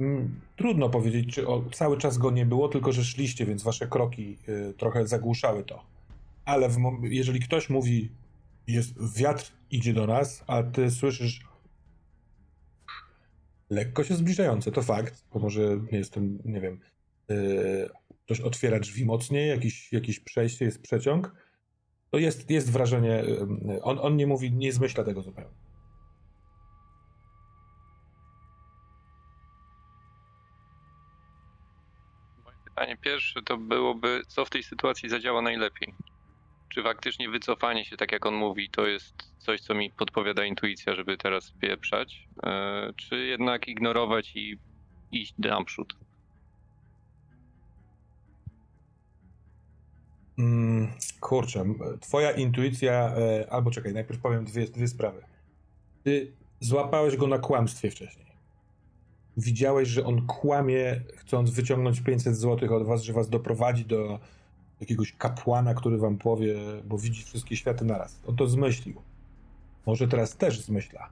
mm, trudno powiedzieć, czy o, cały czas go nie było, tylko że szliście, więc wasze kroki y, trochę zagłuszały to. Ale w, jeżeli ktoś mówi, jest wiatr idzie do nas, a ty słyszysz lekko się zbliżające, to fakt, bo może nie jestem, nie wiem, y, ktoś otwiera drzwi mocniej, jakiś, jakieś przejście, jest przeciąg, to jest, jest wrażenie, y, on, on nie mówi, nie zmyśla tego zupełnie. Pytanie pierwsze to byłoby, co w tej sytuacji zadziała najlepiej? Czy faktycznie wycofanie się, tak jak on mówi, to jest coś, co mi podpowiada intuicja, żeby teraz pieprzać? E, czy jednak ignorować i iść naprzód? Mm, kurczę, twoja intuicja, e, albo czekaj, najpierw powiem dwie, dwie sprawy. Ty złapałeś go na kłamstwie wcześniej. Widziałeś, że on kłamie, chcąc wyciągnąć 500 zł od was, że was doprowadzi do jakiegoś kapłana, który wam powie, bo widzi wszystkie światy naraz. On to zmyślił. Może teraz też zmyśla.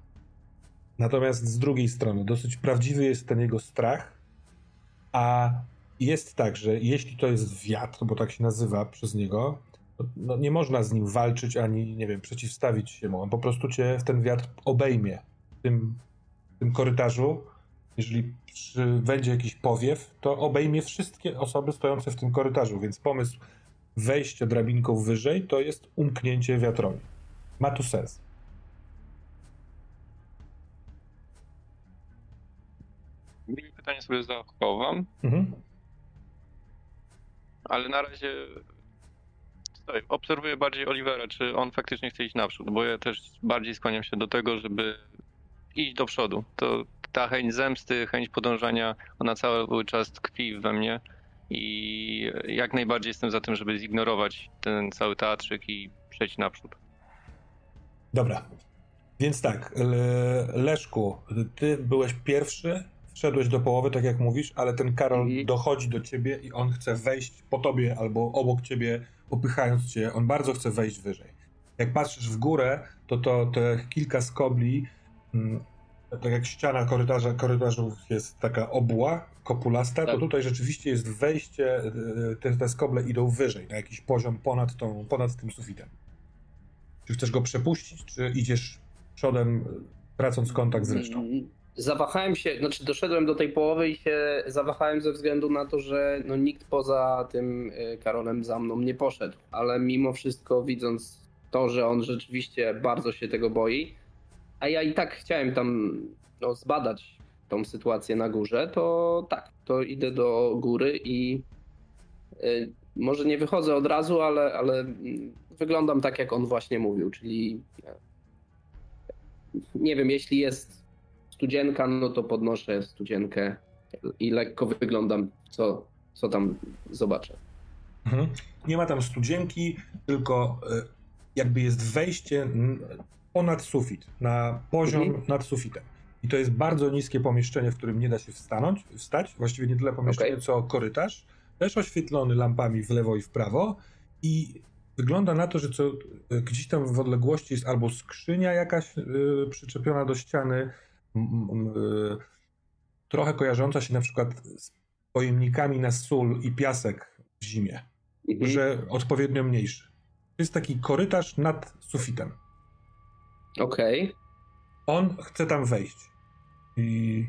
Natomiast z drugiej strony, dosyć prawdziwy jest ten jego strach, a jest tak, że jeśli to jest wiatr, bo tak się nazywa przez niego, to no nie można z nim walczyć ani, nie wiem, przeciwstawić się mu. On po prostu cię w ten wiatr obejmie w tym, w tym korytarzu. Jeżeli przy, będzie jakiś powiew, to obejmie wszystkie osoby stojące w tym korytarzu, więc pomysł wejścia drabinką wyżej to jest umknięcie wiatrowi. Ma tu sens. Pytanie sobie zachowam, Mhm. Ale na razie stoi. obserwuję bardziej Olivera, czy on faktycznie chce iść naprzód, bo ja też bardziej skłaniam się do tego, żeby iść do przodu. To ta chęć zemsty, chęć podążania, ona cały czas tkwi we mnie i jak najbardziej jestem za tym, żeby zignorować ten cały teatrzyk i przejść naprzód. Dobra. Więc tak, Le- Leszku, ty byłeś pierwszy, wszedłeś do połowy, tak jak mówisz, ale ten Karol Mhm. dochodzi do ciebie i on chce wejść po tobie albo obok ciebie, popychając cię. On bardzo chce wejść wyżej. Jak patrzysz w górę, to to te kilka skobli, mm, tak jak ściana korytarza, korytarzów jest taka obła, kopulasta, to Tak. tutaj rzeczywiście jest wejście, y, te, te skoble idą wyżej, na jakiś poziom ponad, tą, ponad tym sufitem. Czy chcesz go przepuścić, czy idziesz przodem, y, tracąc kontakt z resztą? Mm, Zawahałem się, znaczy doszedłem do tej połowy i się zawahałem ze względu na to, że no nikt poza tym y, Karolem za mną nie poszedł, ale mimo wszystko widząc to, że on rzeczywiście bardzo się tego boi, a ja i tak chciałem tam no, zbadać tą sytuację na górze, to tak, to idę do góry i y, może nie wychodzę od razu, ale, ale wyglądam tak, jak on właśnie mówił, czyli nie wiem, jeśli jest studzienka, no to podnoszę studzienkę i lekko wyglądam, co, co tam zobaczę. Mhm. Nie ma tam studzienki, tylko y, jakby jest wejście ponad sufit, na poziom Mhm. nad sufitem. I to jest bardzo niskie pomieszczenie, w którym nie da się wstanąć, wstać. Właściwie nie tyle pomieszczenie, Okej. co korytarz. Też oświetlony lampami w lewo i w prawo. I wygląda na to, że co, y, gdzieś tam w odległości jest albo skrzynia jakaś y, przyczepiona do ściany, trochę kojarząca się na przykład z pojemnikami na sól i piasek w zimie Mhm. że odpowiednio mniejszy. To jest taki korytarz nad sufitem. Okej, On chce tam wejść. I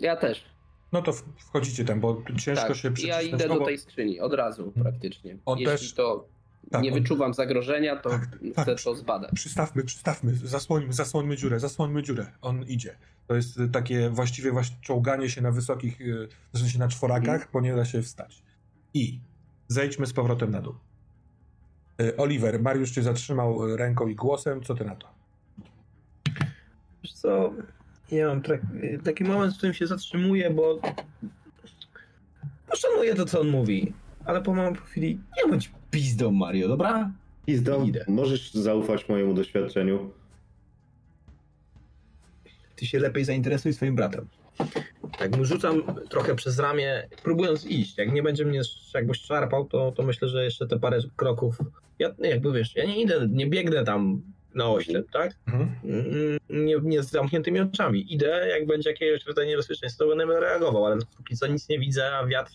ja też. no to wchodzicie tam, bo ciężko Tak, się ja przycisnąć. idę no do tej skrzyni od razu praktycznie. On Jeśli też- to tak, nie on- wyczuwam zagrożenia, to Tak, chcę tak. to zbadać. Przystawmy, przystawmy, zasłońmy, zasłońmy dziurę, zasłońmy dziurę. On idzie. To jest y, takie właściwie właśnie czołganie się na wysokich, y, w sensie na czworakach, Mhm. bo nie da się wstać. I zejdźmy z powrotem na dół. Y, Oliver, Mariusz cię zatrzymał ręką i głosem. Co ty na to? Wiesz co, ja mam tak, taki moment, w którym się zatrzymuję, bo poszanuję to, co on mówi, ale po małej chwili nie bądź pizdą, Mario, dobra? Pizdo, Idę. możesz zaufać mojemu doświadczeniu. Ty się lepiej zainteresuj swoim bratem. Tak mu rzucam trochę przez ramię, próbując iść. Jak nie będzie mnie jakby szarpał, to, to myślę, że jeszcze te parę kroków. Ja jakby wiesz, ja nie idę, nie biegnę tam na oślep, tak? Mhm. Mm, Nie, nie z zamkniętymi oczami. Idę, jak będzie jakiegoś rodzaju niebezpieczeństwo, to będę reagował, ale póki co nic nie widzę, a wiatr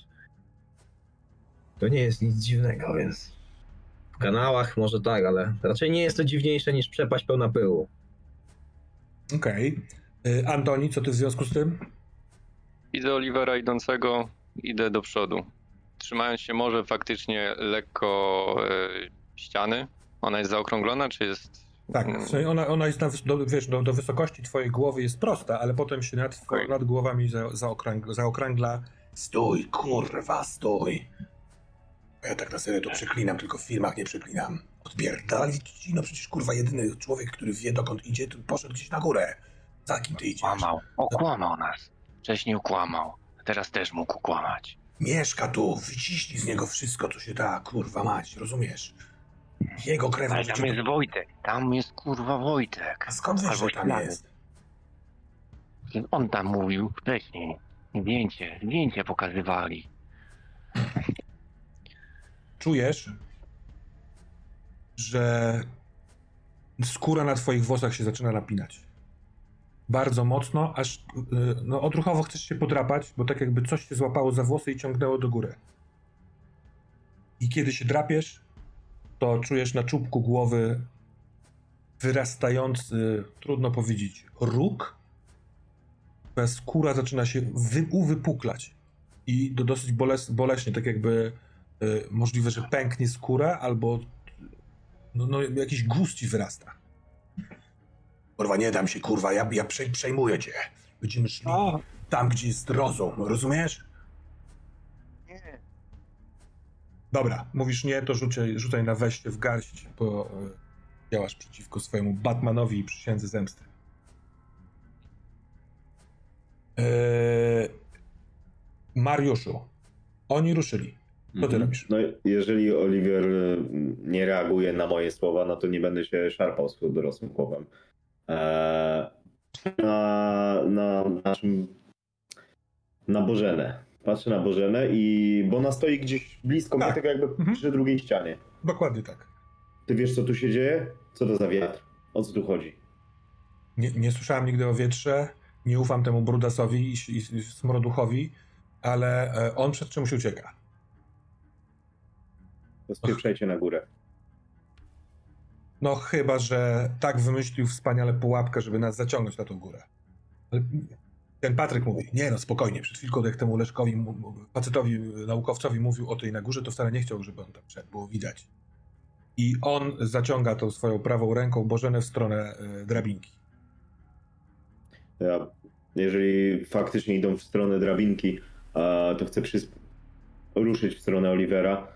to nie jest nic dziwnego, więc w kanałach może tak, ale raczej nie jest to dziwniejsze niż przepaść pełna pyłu. Okej. Y, Antoni, co ty w związku z tym? Widzę Olivera idącego, idę do przodu. Trzymając się może faktycznie lekko e, ściany. Ona jest zaokrąglona, czy jest. Tak, ona, ona jest na, do, wiesz, do, do wysokości twojej głowy jest prosta, ale potem się nad, nad głowami za, zaokrąg, zaokrągla. Stój, kurwa, stój. Ja tak na serio to przeklinam, tylko w filmach nie przeklinam. Odpierdalić ci, no przecież kurwa jedyny człowiek, który wie dokąd idzie, to poszedł gdzieś na górę. Za kim ty idziesz? Kłamał. Okłamał nas. Wcześniej okłamał. Teraz też mógł kłamać. Mieszka tu, wyciśnij z niego wszystko, co się da, kurwa mać, rozumiesz? Jego krew Ale tam jest Wojtek. Tam jest kurwa Wojtek. A skąd wiesz, Albo że tam ślady. jest? On tam mówił wcześniej. Zdjęcie, zdjęcie pokazywali. Czujesz, że skóra na twoich włosach się zaczyna napinać. Bardzo mocno, aż y, no, odruchowo chcesz się podrapać, bo tak jakby coś się złapało za włosy i ciągnęło do góry. I kiedy się drapiesz, to czujesz na czubku głowy wyrastający, trudno powiedzieć, róg. Twoja skóra zaczyna się wy, uwypuklać. I to dosyć boles, boleśnie, tak jakby możliwe, że pęknie skóra, albo no, no, jakiś guz ci wyrasta. Kurwa, nie dam się, kurwa, ja, ja przej, przejmuję cię. Będziemy szli tam, gdzie jest rozum, rozumiesz? Nie. Dobra, mówisz nie, to rzucaj, rzucaj na weźcie w garść, bo y, działasz przeciwko swojemu Batmanowi i przysiędze zemsty. Yy, Mariuszu, oni ruszyli. Co ty Mhm. robisz? No, jeżeli Oliver y, nie reaguje na moje słowa, no to nie będę się szarpał z dorosłym głowem. Eee, na, na naszym. Na Bożenę. Patrzę na Bożenę i. Bo ona stoi gdzieś blisko Tak. mnie, tak jakby Mhm. przy drugiej ścianie. Dokładnie tak. Ty wiesz, co tu się dzieje? Co to za wiatr? O co tu chodzi? Nie, nie słyszałem nigdy o wietrze, nie ufam temu Brudasowi i, i, i Smroduchowi, ale e, on przed czymś ucieka. To spieprzajcie na górę. No chyba, że tak wymyślił wspaniale pułapkę, żeby nas zaciągnąć na tą górę. Ale ten Patryk mówi, nie no spokojnie, przed chwilką jak temu Leszkowi, facetowi, naukowcowi mówił o tej na górze, to wcale nie chciał, żeby on tam było widać. I on zaciąga tą swoją prawą ręką Bożenę w stronę e, drabinki. Ja, jeżeli faktycznie idą w stronę drabinki, to chcę przysp- ruszyć w stronę Olivera,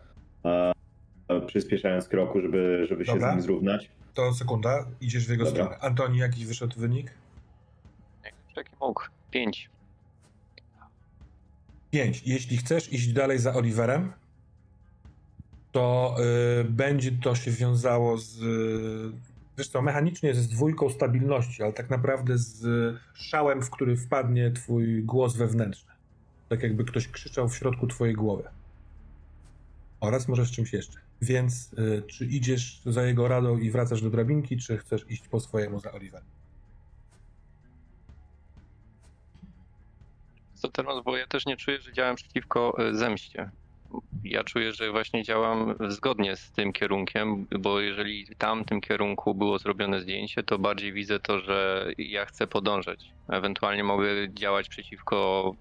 przyspieszając kroku, żeby, żeby się z nim zrównać. To sekunda, idziesz w jego Dobra. stronę. Antoni, jaki wyszedł wynik? Jaki mógł? Pięć. Pięć. Jeśli chcesz iść dalej za Oliverem, to y, będzie to się wiązało z. y, Wiesz co, mechanicznie z dwójką stabilności, ale tak naprawdę z szałem, w który wpadnie twój głos wewnętrzny. Tak jakby ktoś krzyczał w środku twojej głowy. Oraz może z czymś jeszcze. Więc y, czy idziesz za jego radą i wracasz do drabinki, czy chcesz iść po swojemu za Oliverem? Co teraz, bo ja też nie czuję, że działam przeciwko e, zemście. Ja czuję, że właśnie działam zgodnie z tym kierunkiem, bo jeżeli w tamtym kierunku było zrobione zdjęcie, to bardziej widzę to, że ja chcę podążać. Ewentualnie mogę działać przeciwko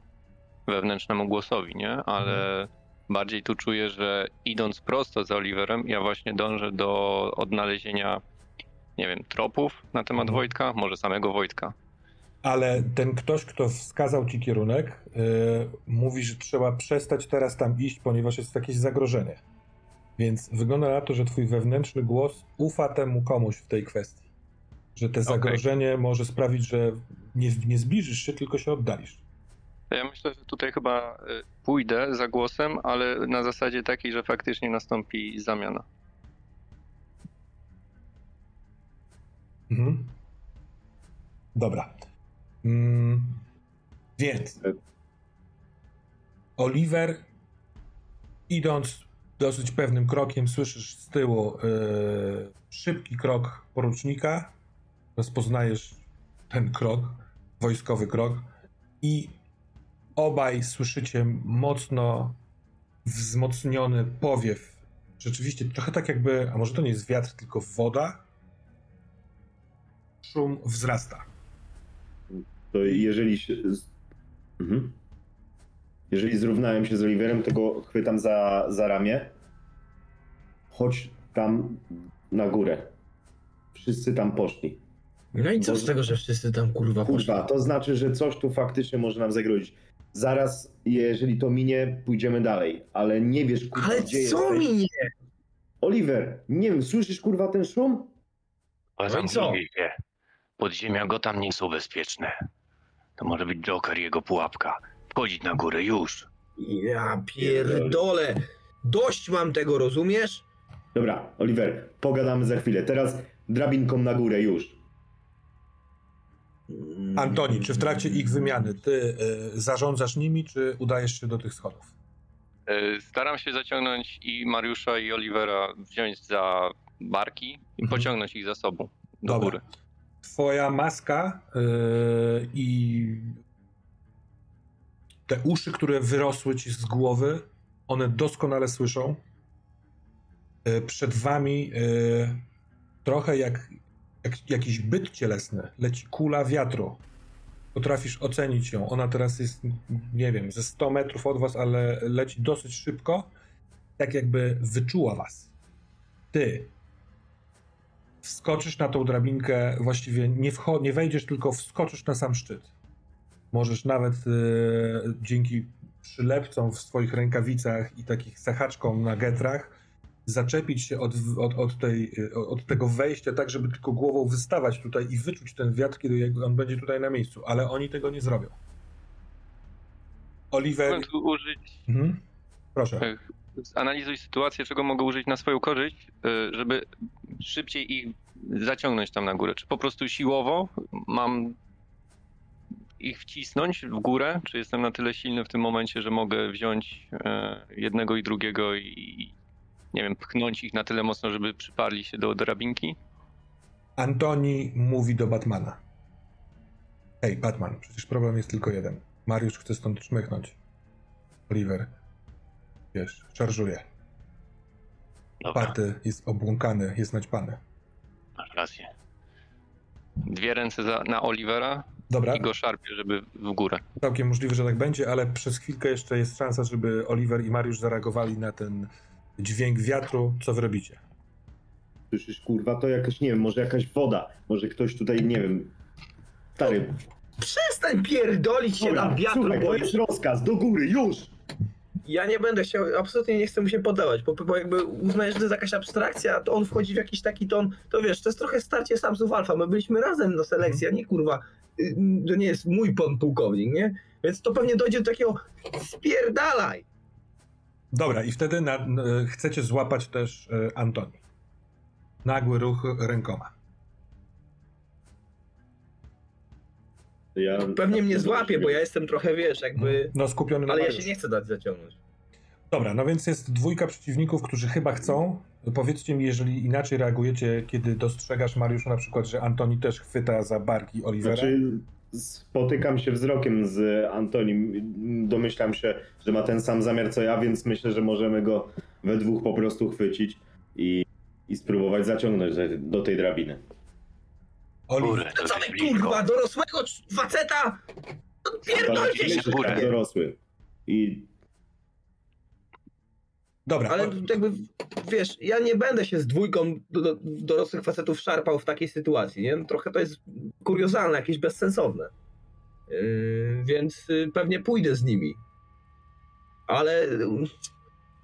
wewnętrznemu głosowi, nie? Ale bardziej tu czuję, że idąc prosto za Oliverem, ja właśnie dążę do odnalezienia, nie wiem, tropów na temat Mhm. Wojtka, może samego Wojtka. Ale ten ktoś, kto wskazał ci kierunek, yy, mówi, że trzeba przestać teraz tam iść, ponieważ jest jakieś zagrożenie. Więc wygląda na to, że twój wewnętrzny głos ufa temu komuś w tej kwestii. Że te zagrożenie może sprawić, że nie, nie zbliżysz się, tylko się oddalisz. To Ja myślę, że tutaj chyba y, pójdę za głosem, ale na zasadzie takiej, że faktycznie nastąpi zamiana. Mhm. Dobra. Mm, więc Oliver, idąc dosyć pewnym krokiem, słyszysz z tyłu yy, szybki krok porucznika. Rozpoznajesz ten krok, wojskowy krok, i obaj słyszycie mocno wzmocniony powiew. Rzeczywiście trochę tak jakby, a może to nie jest wiatr, tylko woda. Szum wzrasta. To jeżeli się... Mhm. Jeżeli zrównałem się z Oliverem, to go chwytam za, za ramię. Chodź tam na górę. Wszyscy tam poszli. No i co Boże. z tego, że wszyscy tam kurwa poszli? Kurwa, to znaczy, że coś tu faktycznie może nam zagrozić. Zaraz, jeżeli to minie, pójdziemy dalej. Ale nie wiesz, kurwa, Ale gdzie co jesteś. mi nie? Oliver, nie wiem, słyszysz kurwa ten szum? Ale No i co? się. Podziemia go tam nie są bezpieczne. To może być Joker i jego pułapka. Wchodzić na górę już. Ja pierdolę. Dość mam tego, rozumiesz? Dobra, Oliver, pogadamy za chwilę. Teraz drabinką na górę, już. Antoni, czy w trakcie ich wymiany ty y, zarządzasz nimi, czy udajesz się do tych schodów? E, Staram się zaciągnąć i Mariusza, i Olivera wziąć za barki i Mhm. pociągnąć ich za sobą do Dobra. góry. Twoja maska y, i te uszy, które wyrosły ci z głowy, one doskonale słyszą. Przed wami trochę jak, jak jakiś byt cielesny. Leci kula wiatru. Potrafisz ocenić ją. Ona teraz jest, nie wiem, ze 100 metrów od was, ale leci dosyć szybko. Tak jakby wyczuła was. Ty, wskoczysz na tą drabinkę, właściwie nie, wcho- nie wejdziesz, tylko wskoczysz na sam szczyt. Możesz nawet e, dzięki przylepcom w swoich rękawicach i takich sachaczkom na getrach zaczepić się od, od, od, tej, e, od tego wejścia tak, żeby tylko głową wystawać tutaj i wyczuć ten wiatr, kiedy on będzie tutaj na miejscu, ale oni tego nie zrobią. Oliver... Mogę tu użyć, Mhm. Proszę. e, analizuj sytuację, czego mogę użyć na swoją korzyść, e, żeby szybciej ich zaciągnąć tam na górę. Czy po prostu siłowo mam ich wcisnąć w górę, czy jestem na tyle silny w tym momencie, że mogę wziąć e, jednego i drugiego i nie wiem, pchnąć ich na tyle mocno, żeby przyparli się do drabinki? Antoni mówi do Batmana. Hej, Batman, przecież problem jest tylko jeden. Mariusz chce stąd czmychnąć. Oliver, wiesz, szarżuje. Dobra, Party jest obłąkany, jest naćpany. masz rację. Dwie ręce za, na Olivera Dobra, i go szarpie, żeby w górę. całkiem możliwe, że tak będzie, ale przez chwilkę jeszcze jest szansa, żeby Oliver i Mariusz zareagowali na ten dźwięk wiatru. Co wy robicie? Słyszysz, kurwa, to jakaś, nie wiem, może jakaś woda. Może ktoś tutaj, nie wiem... Stary, Przestań pierdolić się Dobra, na wiatru, słuchaj, bo to jest rozkaz, do góry, już! ja nie będę chciał, absolutnie nie chcę mu się poddawać, bo, bo jakby uznajesz, że to jest jakaś abstrakcja, to on wchodzi w jakiś taki ton, to wiesz, to jest trochę starcie samców alfa, my byliśmy razem na selekcji, a nie kurwa, y, to nie jest mój pan pułkownik, nie? Więc to pewnie dojdzie do takiego spierdalaj! Dobra, i wtedy na, chcecie złapać też e, Antoni. Nagły ruch rękoma. Ja... Pewnie mnie złapie, bo ja jestem trochę, wiesz, jakby, No skupiony na ale ja Mariuszu. się nie chcę dać zaciągnąć. Dobra, no więc jest dwójka przeciwników, którzy chyba chcą. Powiedzcie mi, jeżeli inaczej reagujecie, kiedy dostrzegasz Mariuszu na przykład, że Antoni też chwyta za barki Olivera. Znaczy, spotykam się wzrokiem z Antonim. Domyślam się, że ma ten sam zamiar co ja, więc myślę, że możemy go we dwóch po prostu chwycić i, i spróbować zaciągnąć do, tej drabiny. Oliver, to blisko. kurwa, dorosłego faceta! Pierdolcie się! Tak dorosły. I dobra, Ale jakby, wiesz, ja nie będę się z dwójką do, do, dorosłych facetów szarpał w takiej sytuacji, nie? Trochę to jest kuriozalne, jakieś bezsensowne. Yy, więc yy, pewnie pójdę z nimi. Ale yy,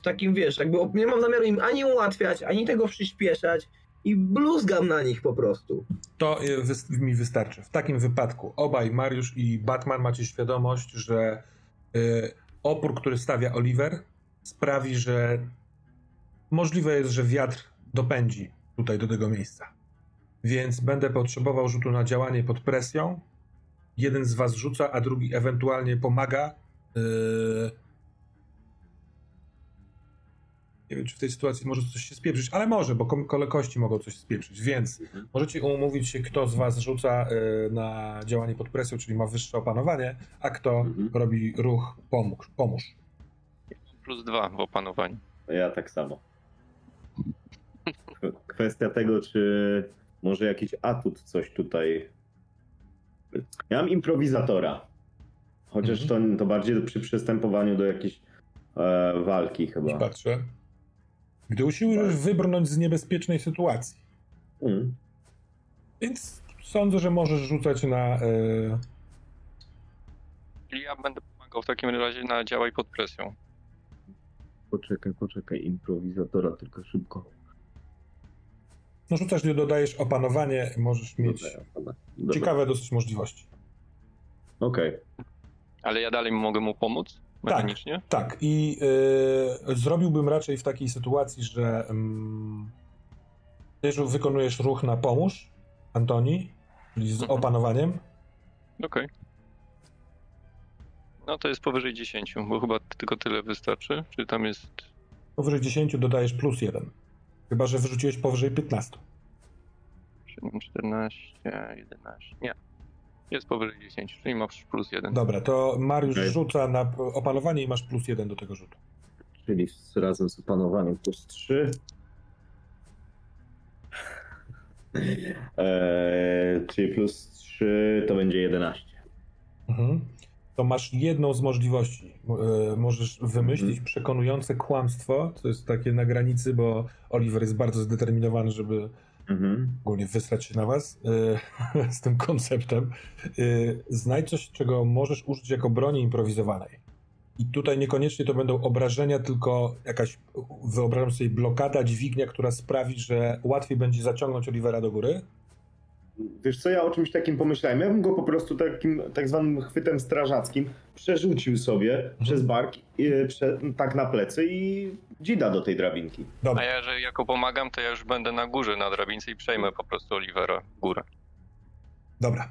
takim, wiesz, jakby nie mam zamiaru im ani ułatwiać, ani tego przyspieszać i bluzgam na nich po prostu. to y, mi wystarczy. W takim wypadku obaj, Mariusz i Batman, macie świadomość, że y, opór, który stawia Oliver, sprawi, że możliwe jest, że wiatr dopędzi tutaj do tego miejsca. Więc będę potrzebował rzutu na działanie pod presją. Jeden z was rzuca, a drugi ewentualnie pomaga. Yy, Nie wiem, czy w tej sytuacji może coś się spieprzyć, ale może, bo kom- kole kości mogą coś spieprzyć, więc możecie umówić się, kto z was rzuca y, na działanie pod presją, czyli ma wyższe opanowanie, a kto Mhm. robi ruch pomóż. pomóż. Plus dwa w opanowaniu. Ja tak samo. Kwestia tego, czy może jakiś atut coś tutaj. Ja mam improwizatora. Chociaż Mhm. to, to bardziej przy przystępowaniu do jakiejś e, walki I chyba. patrzę. Gdy usiłujesz wybrnąć z niebezpiecznej sytuacji, Mm. więc sądzę, że możesz rzucać na... Czyli ja będę pomagał w takim razie na działaj pod presją. Poczekaj, poczekaj, improwizatora tylko szybko. no rzucasz, gdy dodajesz opanowanie, możesz mieć ciekawe dosyć możliwości. Okej. Ale ja dalej mogę mu pomóc? Mechanicznie? Tak, i y, zrobiłbym raczej w takiej sytuacji, że ty już wykonujesz ruch na pomóż Antoni, czyli z Mhm. opanowaniem. Okej. No to jest powyżej 10, bo chyba tylko tyle wystarczy. Czy tam jest. Powyżej 10 dodajesz plus 1. Chyba, że wyrzuciłeś powyżej 15. 7, 14, 11. Nie. Jest powyżej 10, czyli masz plus 1. Dobra, to Mariusz Okej. rzuca na opanowanie i masz plus 1 do tego rzutu. Czyli z, razem z opanowaniem plus 3. Eee, czyli plus 3 to będzie 11. Mhm. To masz jedną z możliwości. E, możesz wymyślić Mhm. przekonujące kłamstwo, co jest takie na granicy, bo Oliver jest bardzo zdeterminowany, żeby Mhm. ogólnie wysrać się na was e, z tym konceptem. E, znajdź coś, czego możesz użyć jako broni improwizowanej. I tutaj niekoniecznie to będą obrażenia, tylko jakaś, wyobrażam sobie, blokada, dźwignia, która sprawi, że łatwiej będzie zaciągnąć Olivera do góry. Wiesz co, ja o czymś takim pomyślałem. Ja bym go po prostu takim tak zwanym chwytem strażackim przerzucił sobie przez bark, i, prze, tak na plecy i dzida do tej drabinki. A Dobra, ja, że jako pomagam, to ja już będę na górze na drabince i przejmę po prostu Olivera w górę. dobra.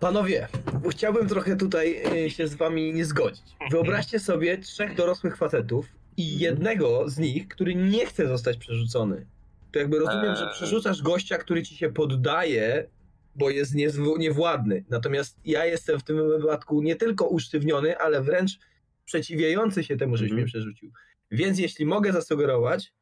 Panowie, chciałbym trochę tutaj e, się z wami nie zgodzić. Wyobraźcie sobie trzech dorosłych facetów i jednego z nich, który nie chce zostać przerzucony. To jakby rozumiem, że Eee. przerzucasz gościa, który ci się poddaje, bo jest niewładny. Natomiast ja jestem w tym wypadku nie tylko usztywniony, ale wręcz przeciwiający się temu, żebyś Mhm. mnie przerzucił. Więc jeśli mogę zasugerować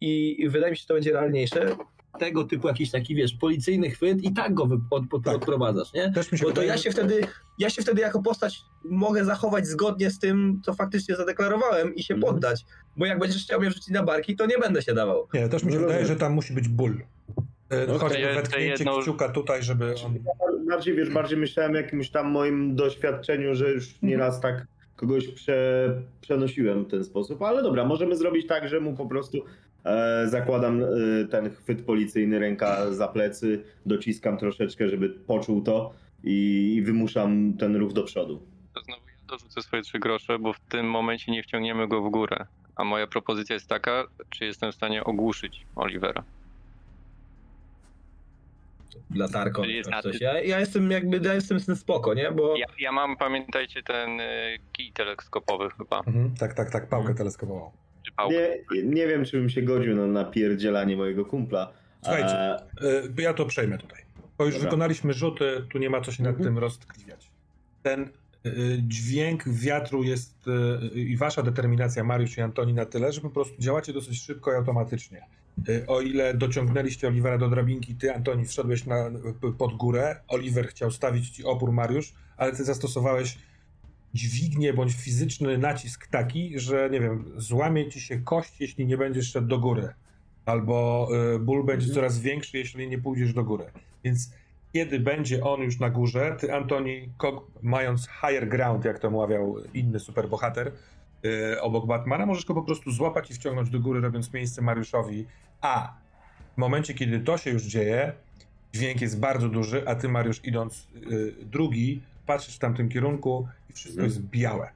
i wydaje mi się, że to będzie realniejsze, tego typu jakiś taki, wiesz, policyjny chwyt i tak go od, od, Tak. odprowadzasz, nie? Też mi się Bo to ja się wtedy, ja się wtedy jako postać mogę zachować zgodnie z tym, co faktycznie zadeklarowałem i się Mhm. poddać. Bo jak będziesz chciał mnie wrzucić na barki, to nie będę się dawał. Nie, też mi się No wydaje, że tam musi być ból. E, No, Choćby to wetknięcie jedno- kciuka tutaj, żeby on... Bardziej, wiesz, bardziej myślałem o jakimś tam moim doświadczeniu, że już nieraz tak kogoś prze, przenosiłem w ten sposób, ale dobra, możemy zrobić tak, że mu po prostu zakładam e, ten chwyt policyjny, ręka za plecy, dociskam troszeczkę, żeby poczuł to i, wymuszam ten ruch do przodu. To znowu ja dorzucę swoje trzy grosze, bo w tym momencie nie wciągniemy go w górę. A moja propozycja jest taka, czy jestem w stanie ogłuszyć Olivera. Latarką. Jest coś. Ja, ja jestem jakby, ja jestem z tym spoko, nie? Bo Ja, ja mam, pamiętajcie, ten y, kij teleskopowy chyba, Mhm, tak, tak, tak, pałkę Mhm. teleskopową. Czy pałkę. Nie, nie wiem, czy bym się godził na napierdzielanie mojego kumpla. Słuchajcie, E, E, Ja to przejmę tutaj. Bo już Dobra. wykonaliśmy rzuty, tu nie ma co się nad Mhm. tym roztkliwiać. Ten e, dźwięk wiatru jest e, i wasza determinacja, Mariusz i Antoni, na tyle, że po prostu działacie dosyć szybko i automatycznie. O ile dociągnęliście Olivera do drabinki, ty, Antoni, wszedłeś na, pod górę, Oliver chciał stawić ci opór, Mariusz, ale ty zastosowałeś dźwignię bądź fizyczny nacisk taki, że nie wiem, złamie ci się kość, jeśli nie będziesz szedł do góry. Albo y, ból będzie Mhm. coraz większy, jeśli nie pójdziesz do góry. Więc kiedy będzie on już na górze, ty, Antoni, mając higher ground, jak to mawiał inny superbohater, y, obok Batmana, możesz go po prostu złapać i wciągnąć do góry, robiąc miejsce Mariuszowi. A w momencie, kiedy to się już dzieje, dźwięk jest bardzo duży, a ty, Mariusz, idąc y, drugi, patrzysz w tamtym kierunku i wszystko Mhm. jest białe.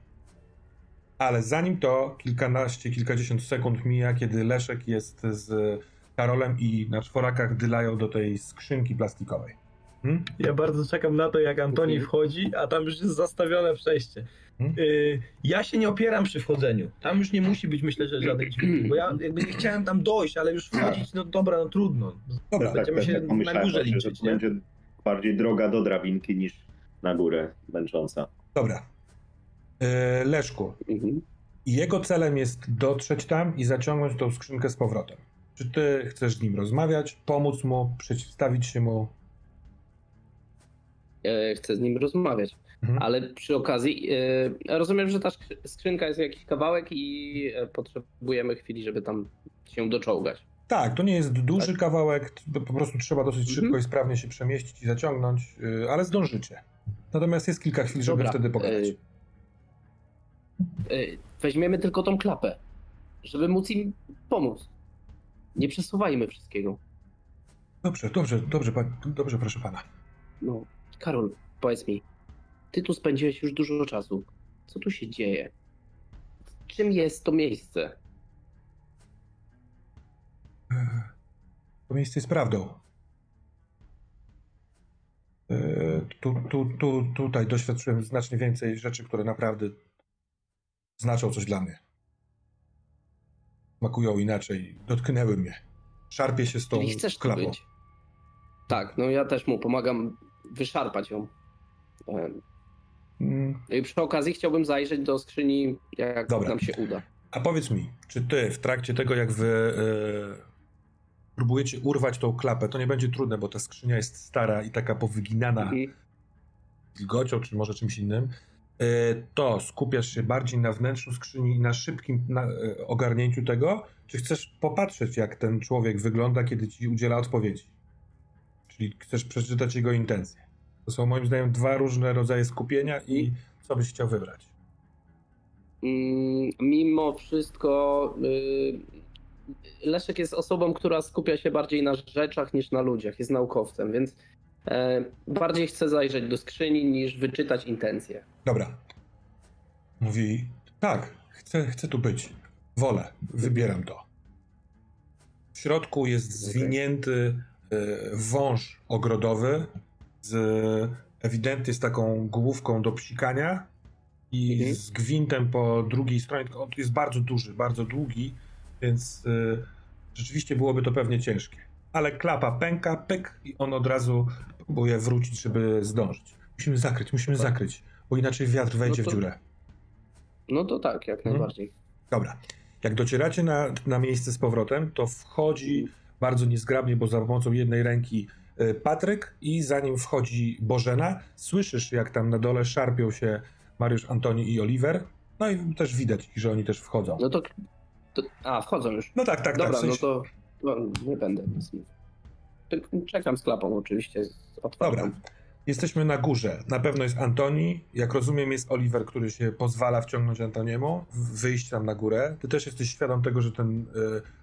Ale zanim to, kilkanaście, kilkadziesiąt sekund mija, kiedy Leszek jest z Karolem i na czworakach dylają do tej skrzynki plastikowej. Hmm? ja bardzo czekam na to, jak Antoni Mhm. wchodzi, a tam już jest zastawione przejście. Y, ja się nie opieram przy wchodzeniu. Tam już nie musi być, myślę, że żadnych dźwigni, bo ja jakby nie chciałem tam dojść, ale już wchodzić, no dobra, no trudno. Dobra, Będziemy się na pomyślałem górze liczyć, że to nie? będzie bardziej droga do drabinki niż na górę męcząca. dobra. E, Leszku, Mhm. jego celem jest dotrzeć tam i zaciągnąć tą skrzynkę z powrotem. Czy ty chcesz z nim rozmawiać, pomóc mu, przeciwstawić się mu? E, Chcę z nim rozmawiać. Mhm. Ale przy okazji, e, rozumiem, że ta skrzy- skrzynka jest jakiś kawałek i potrzebujemy chwili, żeby tam się doczołgać. Tak, to nie jest duży kawałek, t- po prostu trzeba dosyć Mhm. szybko i sprawnie się przemieścić i zaciągnąć, y, ale zdążycie. Natomiast jest kilka chwil, żeby Dobra, wtedy pogadać. e, e, Weźmiemy tylko tą klapę, żeby móc im pomóc. Nie przesuwajmy wszystkiego. Dobrze, dobrze, dobrze, pan, dobrze, proszę pana. No, Karol, powiedz mi, ty tu spędziłeś już dużo czasu. Co tu się dzieje? Czym jest to miejsce? E, To miejsce jest prawdą. E, Tu, tu, tu, tutaj doświadczyłem znacznie więcej rzeczy, które naprawdę znaczą coś dla mnie. Smakują inaczej, dotknęły mnie. Szarpie się z tą Czyli chcesz klapą. być? Tak, no ja też mu pomagam wyszarpać ją. Mm, No i przy okazji chciałbym zajrzeć do skrzyni, jak Dobra. nam się uda. A powiedz mi, czy ty w trakcie tego, jak wy e, próbujecie urwać tą klapę, to nie będzie trudne, bo ta skrzynia jest stara i taka powyginana Mhm. wilgocią, czy może czymś innym, e, to skupiasz się bardziej na wnętrzu skrzyni i na szybkim na, e, ogarnięciu tego, czy chcesz popatrzeć, jak ten człowiek wygląda, kiedy ci udziela odpowiedzi? Czyli chcesz przeczytać jego intencje. To są moim zdaniem dwa różne rodzaje skupienia i co byś chciał wybrać? Mm, Mimo wszystko y, Leszek jest osobą, która skupia się bardziej na rzeczach niż na ludziach. Jest naukowcem, więc e, bardziej chce zajrzeć do skrzyni niż wyczytać intencje. Dobra. Mówi, tak, chcę, chcę tu być. Wolę, wybieram to. W środku jest zwinięty e, wąż ogrodowy z ewidentnie z taką główką do psikania i Mhm. z gwintem po drugiej stronie. On jest bardzo duży, bardzo długi, więc e, rzeczywiście byłoby to pewnie ciężkie. Ale klapa pęka, pyk i on od razu próbuje wrócić, żeby zdążyć. Musimy zakryć, musimy Tak. zakryć, bo inaczej wiatr wejdzie No to- w dziurę. No to tak, jak Mhm. najbardziej. Dobra. Jak docieracie na, na miejsce z powrotem, to wchodzi bardzo niezgrabnie, bo za pomocą jednej ręki y, Patryk i zanim wchodzi Bożena, słyszysz jak tam na dole szarpią się Mariusz, Antoni i Oliver. No i też widać, że oni też wchodzą. No to, to. A, wchodzą już. No tak, tak, Dobra, tak. w no sensie- to no, nie będę nic mówił. Czekam z klapą oczywiście. otwartą. Dobra. Jesteśmy na górze. Na pewno jest Antoni. Jak rozumiem, jest Oliver, który się pozwala wciągnąć Antoniemu, wyjść tam na górę. Ty też jesteś świadom tego, że ten y,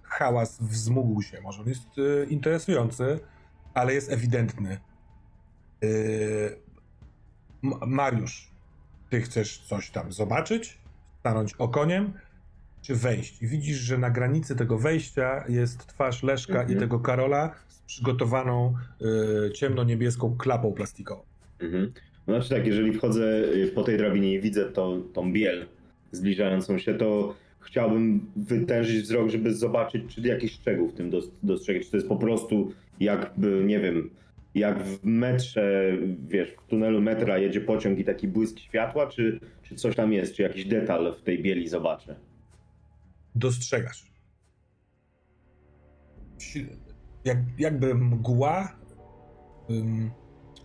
hałas wzmógł się. Może on jest y, interesujący, ale jest ewidentny. Y, Mariusz, ty chcesz coś tam zobaczyć? Stanąć okoniem? Czy wejść? I widzisz, że na granicy tego wejścia jest twarz Leszka Mhm. i tego Karola z przygotowaną y, ciemno-niebieską klapą plastikową. Mhm. No Znaczy tak, jeżeli wchodzę y, po tej drabinie i widzę to, tą biel zbliżającą się, to chciałbym wytężyć wzrok, żeby zobaczyć, czy jakiś szczegół w tym dos- dostrzegać. Czy to jest po prostu jakby, nie wiem, jak w metrze, wiesz, w tunelu metra jedzie pociąg i taki błysk światła, czy, czy coś tam jest, czy jakiś detal w tej bieli zobaczę. Dostrzegasz. Jak, jakby mgła,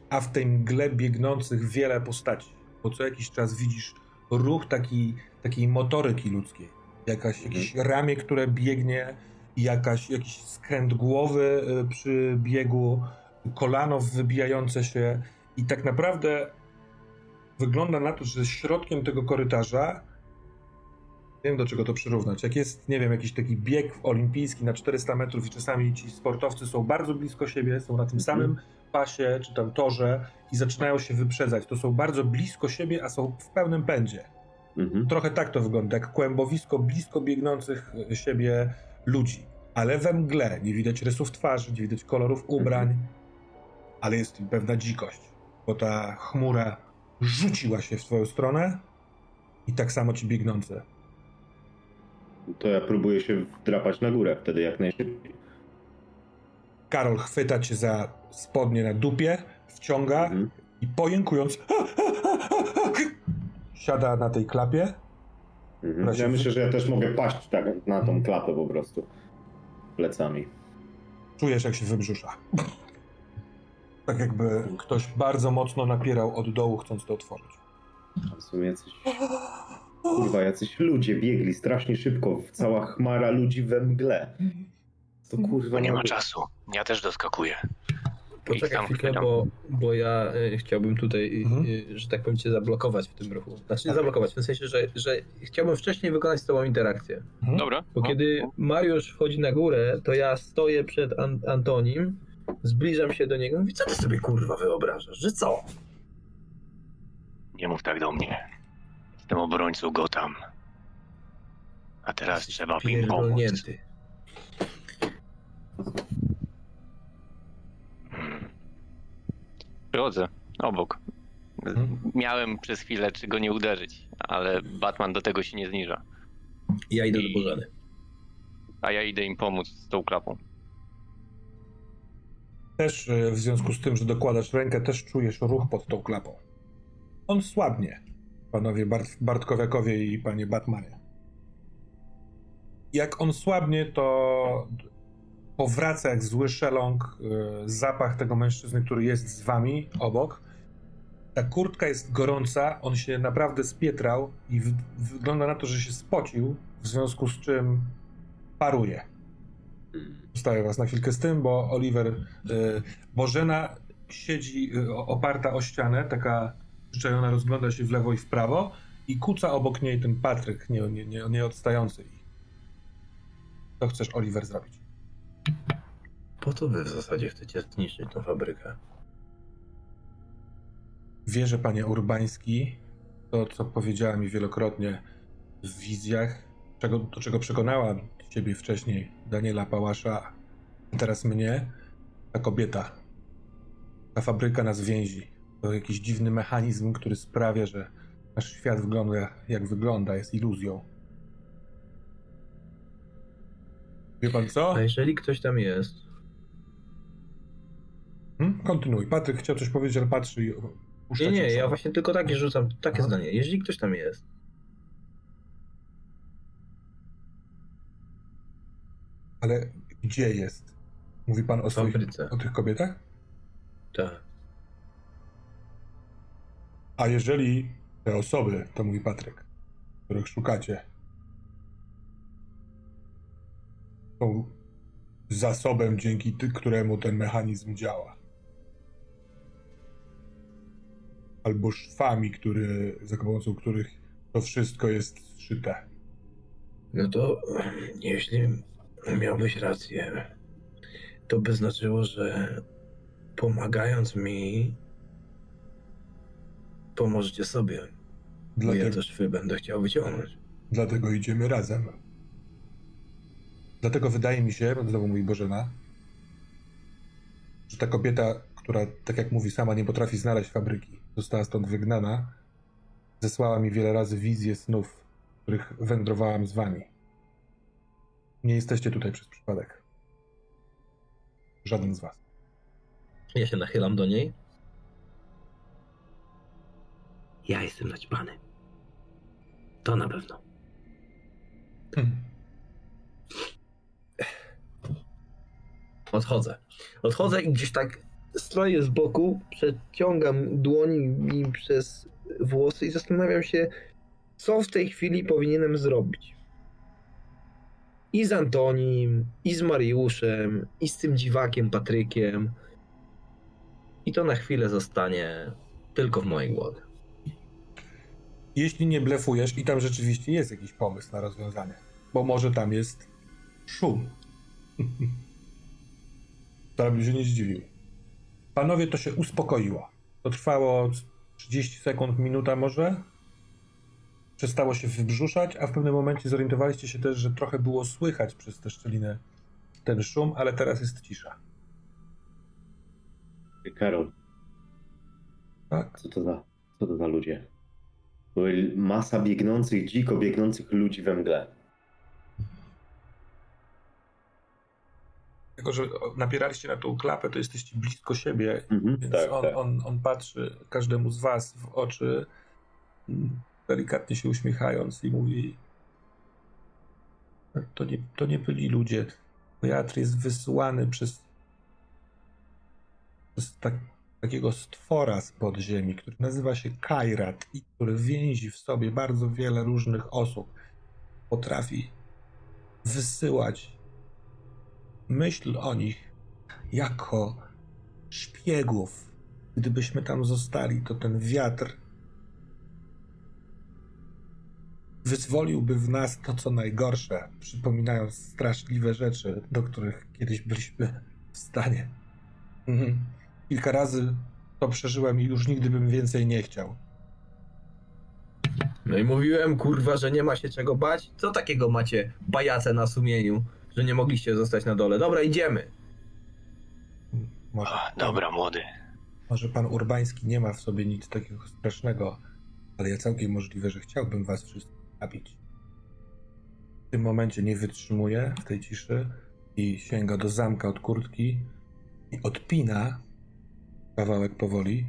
a w tej mgle biegnących wiele postaci. Bo co jakiś czas widzisz ruch taki, takiej motoryki ludzkiej. Jakaś, jakieś ramię, które biegnie, jakaś, jakiś skręt głowy y, przy biegu, kolano wybijające się. I tak naprawdę wygląda na to, że środkiem tego korytarza nie wiem do czego to przyrównać. Jak jest, nie wiem, jakiś taki bieg olimpijski na 400 metrów i czasami ci sportowcy są bardzo blisko siebie, są na tym samym pasie czy tam torze i zaczynają się wyprzedzać. To są bardzo blisko siebie, a są w pełnym pędzie. Mhm. Trochę tak to wygląda, jak kłębowisko blisko biegnących siebie ludzi. Ale we mgle nie widać rysów twarzy, nie widać kolorów ubrań, ale jest pewna dzikość, bo ta chmura rzuciła się w twoją stronę I tak samo ci biegnące. To ja próbuję się wdrapać na górę wtedy jak najszybciej. Karol chwyta cię za spodnie na dupie, wciąga Mhm. i pojękując siada na tej klapie. Mhm. Ja myślę, że ja też mogę paść tak na tą klapę po prostu. Plecami. Czujesz, jak się wybrzusza. Tak jakby ktoś bardzo mocno napierał od dołu, chcąc to otworzyć. A Są jacyś... Kurwa, jacyś ludzie biegli strasznie szybko. Cała chmara ludzi we mgle. To kurwa Bo nie ma czasu. Ja też doskakuję. Poczekaj chwilkę, bo, bo ja y, chciałbym tutaj, Mhm. y, że tak powiem, cię zablokować w tym ruchu. Znaczy nie zablokować, w tym sensie, że, że chciałbym wcześniej wykonać z tobą interakcję. Dobra. Bo no. kiedy Mariusz wchodzi na górę, to ja stoję przed An Antonim, zbliżam się do niego i mówię, co ty sobie kurwa wyobrażasz, że co? Nie mów tak do mnie. Jestem obrońcą Gotham. A teraz trzeba im pomóc. Hmm. Przychodzę obok. Mhm. Miałem przez chwilę, czy go nie uderzyć, ale Batman do tego się nie zniża. Ja idę do I- Bożeny. A ja idę im pomóc z tą klapą. Też e, w związku z tym, że dokładasz rękę, też czujesz ruch pod tą klapą. On słabnie, panowie Bart Bartkowiakowie i panie Batmanie. Jak on słabnie, to powraca jak zły szeląg e, zapach tego mężczyzny, który jest z wami obok. Ta kurtka jest gorąca, on się naprawdę spietrał i wygląda na to, że się spocił, w związku z czym paruje. Zostawię was na chwilkę z tym, bo Oliver, y, Bożena siedzi y, oparta o ścianę, taka przyczajona, rozgląda się w lewo i w prawo i kuca obok niej ten Patryk, nie, nie, nie, nie odstający. Co chcesz, Oliver, zrobić? Po co wy w zasadzie chcecie zniszczyć tą fabrykę? Wierzę, panie Urbański, to, co powiedziała mi wielokrotnie w wizjach, czego, do czego przekonała ciebie wcześniej Daniela Pałasza, a teraz mnie, ta kobieta, ta fabryka nas więzi. To jakiś dziwny mechanizm, który sprawia, że nasz świat wygląda jak wygląda, jest iluzją. Wie pan co? A jeżeli ktoś tam jest, Hmm? Kontynuuj. Patryk chciał coś powiedzieć, ale patrzy i puszcza Nie, nie, ja właśnie tylko takie rzucam, takie Aha. zdanie. Jeżeli ktoś tam jest, Ale gdzie jest? Mówi pan o swoich, fabryce, o tych kobietach? tak. A jeżeli te osoby, to mówi Patryk, których szukacie, są zasobem, dzięki któremu ten mechanizm działa. Albo szwami, który, za pomocą których to wszystko jest zszyte. No to jeśli miałbyś rację, to by znaczyło, że pomagając mi, pomożecie sobie. Bo Dlatego, ja też wy będę chciał wyciągnąć. dlatego idziemy razem. Dlatego wydaje mi się, znowu mówi Bożena, że ta kobieta, która, tak jak mówi, sama nie potrafi znaleźć fabryki, została stąd wygnana, zesłała mi wiele razy wizje snów, w których wędrowałam z wami. Nie jesteście tutaj przez przypadek. Żaden z was. Ja się nachylam do niej. Ja jestem naćpany. To na pewno. Hmm. Odchodzę. Odchodzę i gdzieś tak stoję z boku, przeciągam dłoni mi przez włosy i zastanawiam się, co w tej chwili powinienem zrobić. I z Antonim, i z Mariuszem, i z tym dziwakiem Patrykiem. I to na chwilę zostanie tylko w mojej głowie. Jeśli nie blefujesz i tam rzeczywiście jest jakiś pomysł na rozwiązanie, bo może tam jest szum. to bym się nie zdziwił. Panowie, to się uspokoiło. To trwało 30 sekund, minuta może. Przestało się wybrzuszać, a w pewnym momencie zorientowaliście się też, że trochę było słychać przez tę szczelinę ten szum, ale teraz jest cisza. Karol, Tak? co to za, co to za ludzie? Masa biegnących, dziko biegnących ludzi we mgle. Jako, że napieraliście na tą klapę, to jesteście blisko siebie, Mhm, więc tak, on, tak. On, on patrzy każdemu z was w oczy, mm, delikatnie się uśmiechając i mówi to nie, to nie byli ludzie. Teatr jest wysłany przez, przez tak, takiego stwora z podziemi, który nazywa się Kairat i który więzi w sobie bardzo wiele różnych osób. Potrafi wysyłać myśl o nich jako szpiegów. Gdybyśmy tam zostali, to ten wiatr wyzwoliłby w nas to, co najgorsze, przypominając straszliwe rzeczy, do których kiedyś byliśmy w stanie. Mhm. Kilka razy to przeżyłem i już nigdy bym więcej nie chciał. No i mówiłem, kurwa, że nie ma się czego bać. Co takiego macie bajace na sumieniu, że nie mogliście zostać na dole? Dobra, idziemy. Może, A, dobra, młody. może pan Urbański nie ma w sobie nic takiego strasznego, ale ja całkiem możliwe, że chciałbym was wszystkich zabić. W tym momencie nie wytrzymuje w tej ciszy i sięga do zamka od kurtki i odpina kawałek powoli,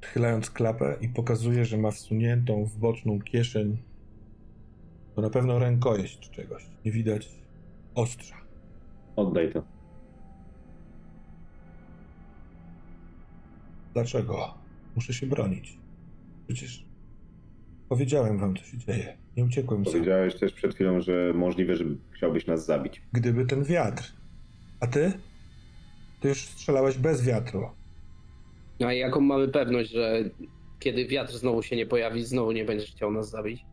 odchylając klapę i pokazuje, że ma wsuniętą w boczną kieszeń to na pewno rękojeść czegoś. Nie widać ostrza. Oddaj to. Dlaczego? Muszę się bronić. Przecież powiedziałem wam, co się dzieje. Nie uciekłem sam. Powiedziałeś też przed chwilą, że możliwe, że chciałbyś nas zabić. Gdyby ten wiatr. A ty? Ty już strzelałeś bez wiatru. A jaką mamy pewność, że kiedy wiatr znowu się nie pojawi, znowu nie będziesz chciał nas zabić?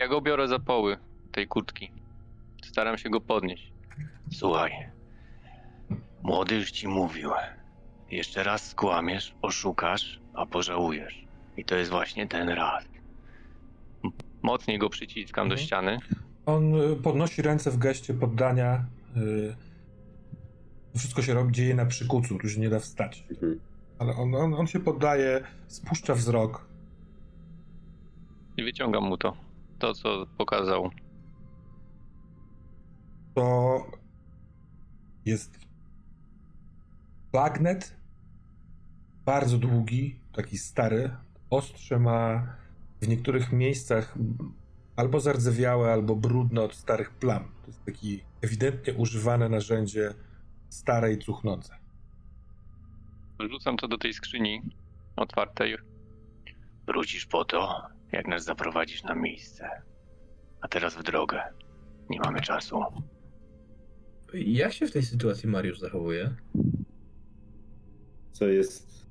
Ja go biorę za poły tej kurtki. Staram się go podnieść. Słuchaj. Młody już ci mówił. Jeszcze raz skłamiesz, oszukasz, a pożałujesz. I to jest właśnie ten raz. Mocniej go przyciskam do Mhm. ściany. On y, podnosi ręce w geście poddania. y, Wszystko się robi, dzieje na przykucu, tu się nie da wstać. Mhm. Ale on, on, on się poddaje, spuszcza wzrok. I wyciągam mu to. To, co pokazał. To jest bagnet, bardzo długi, taki stary. Ostrze ma w niektórych miejscach albo zardzewiałe, albo brudne od starych plam. To jest taki ewidentnie używane narzędzie stare i cuchnące. Rzucam to do tej skrzyni otwartej. Wrócisz po to, jak nas zaprowadzisz na miejsce. A teraz w drogę. Nie mamy czasu. Jak się w tej sytuacji Mariusz zachowuje? Co jest...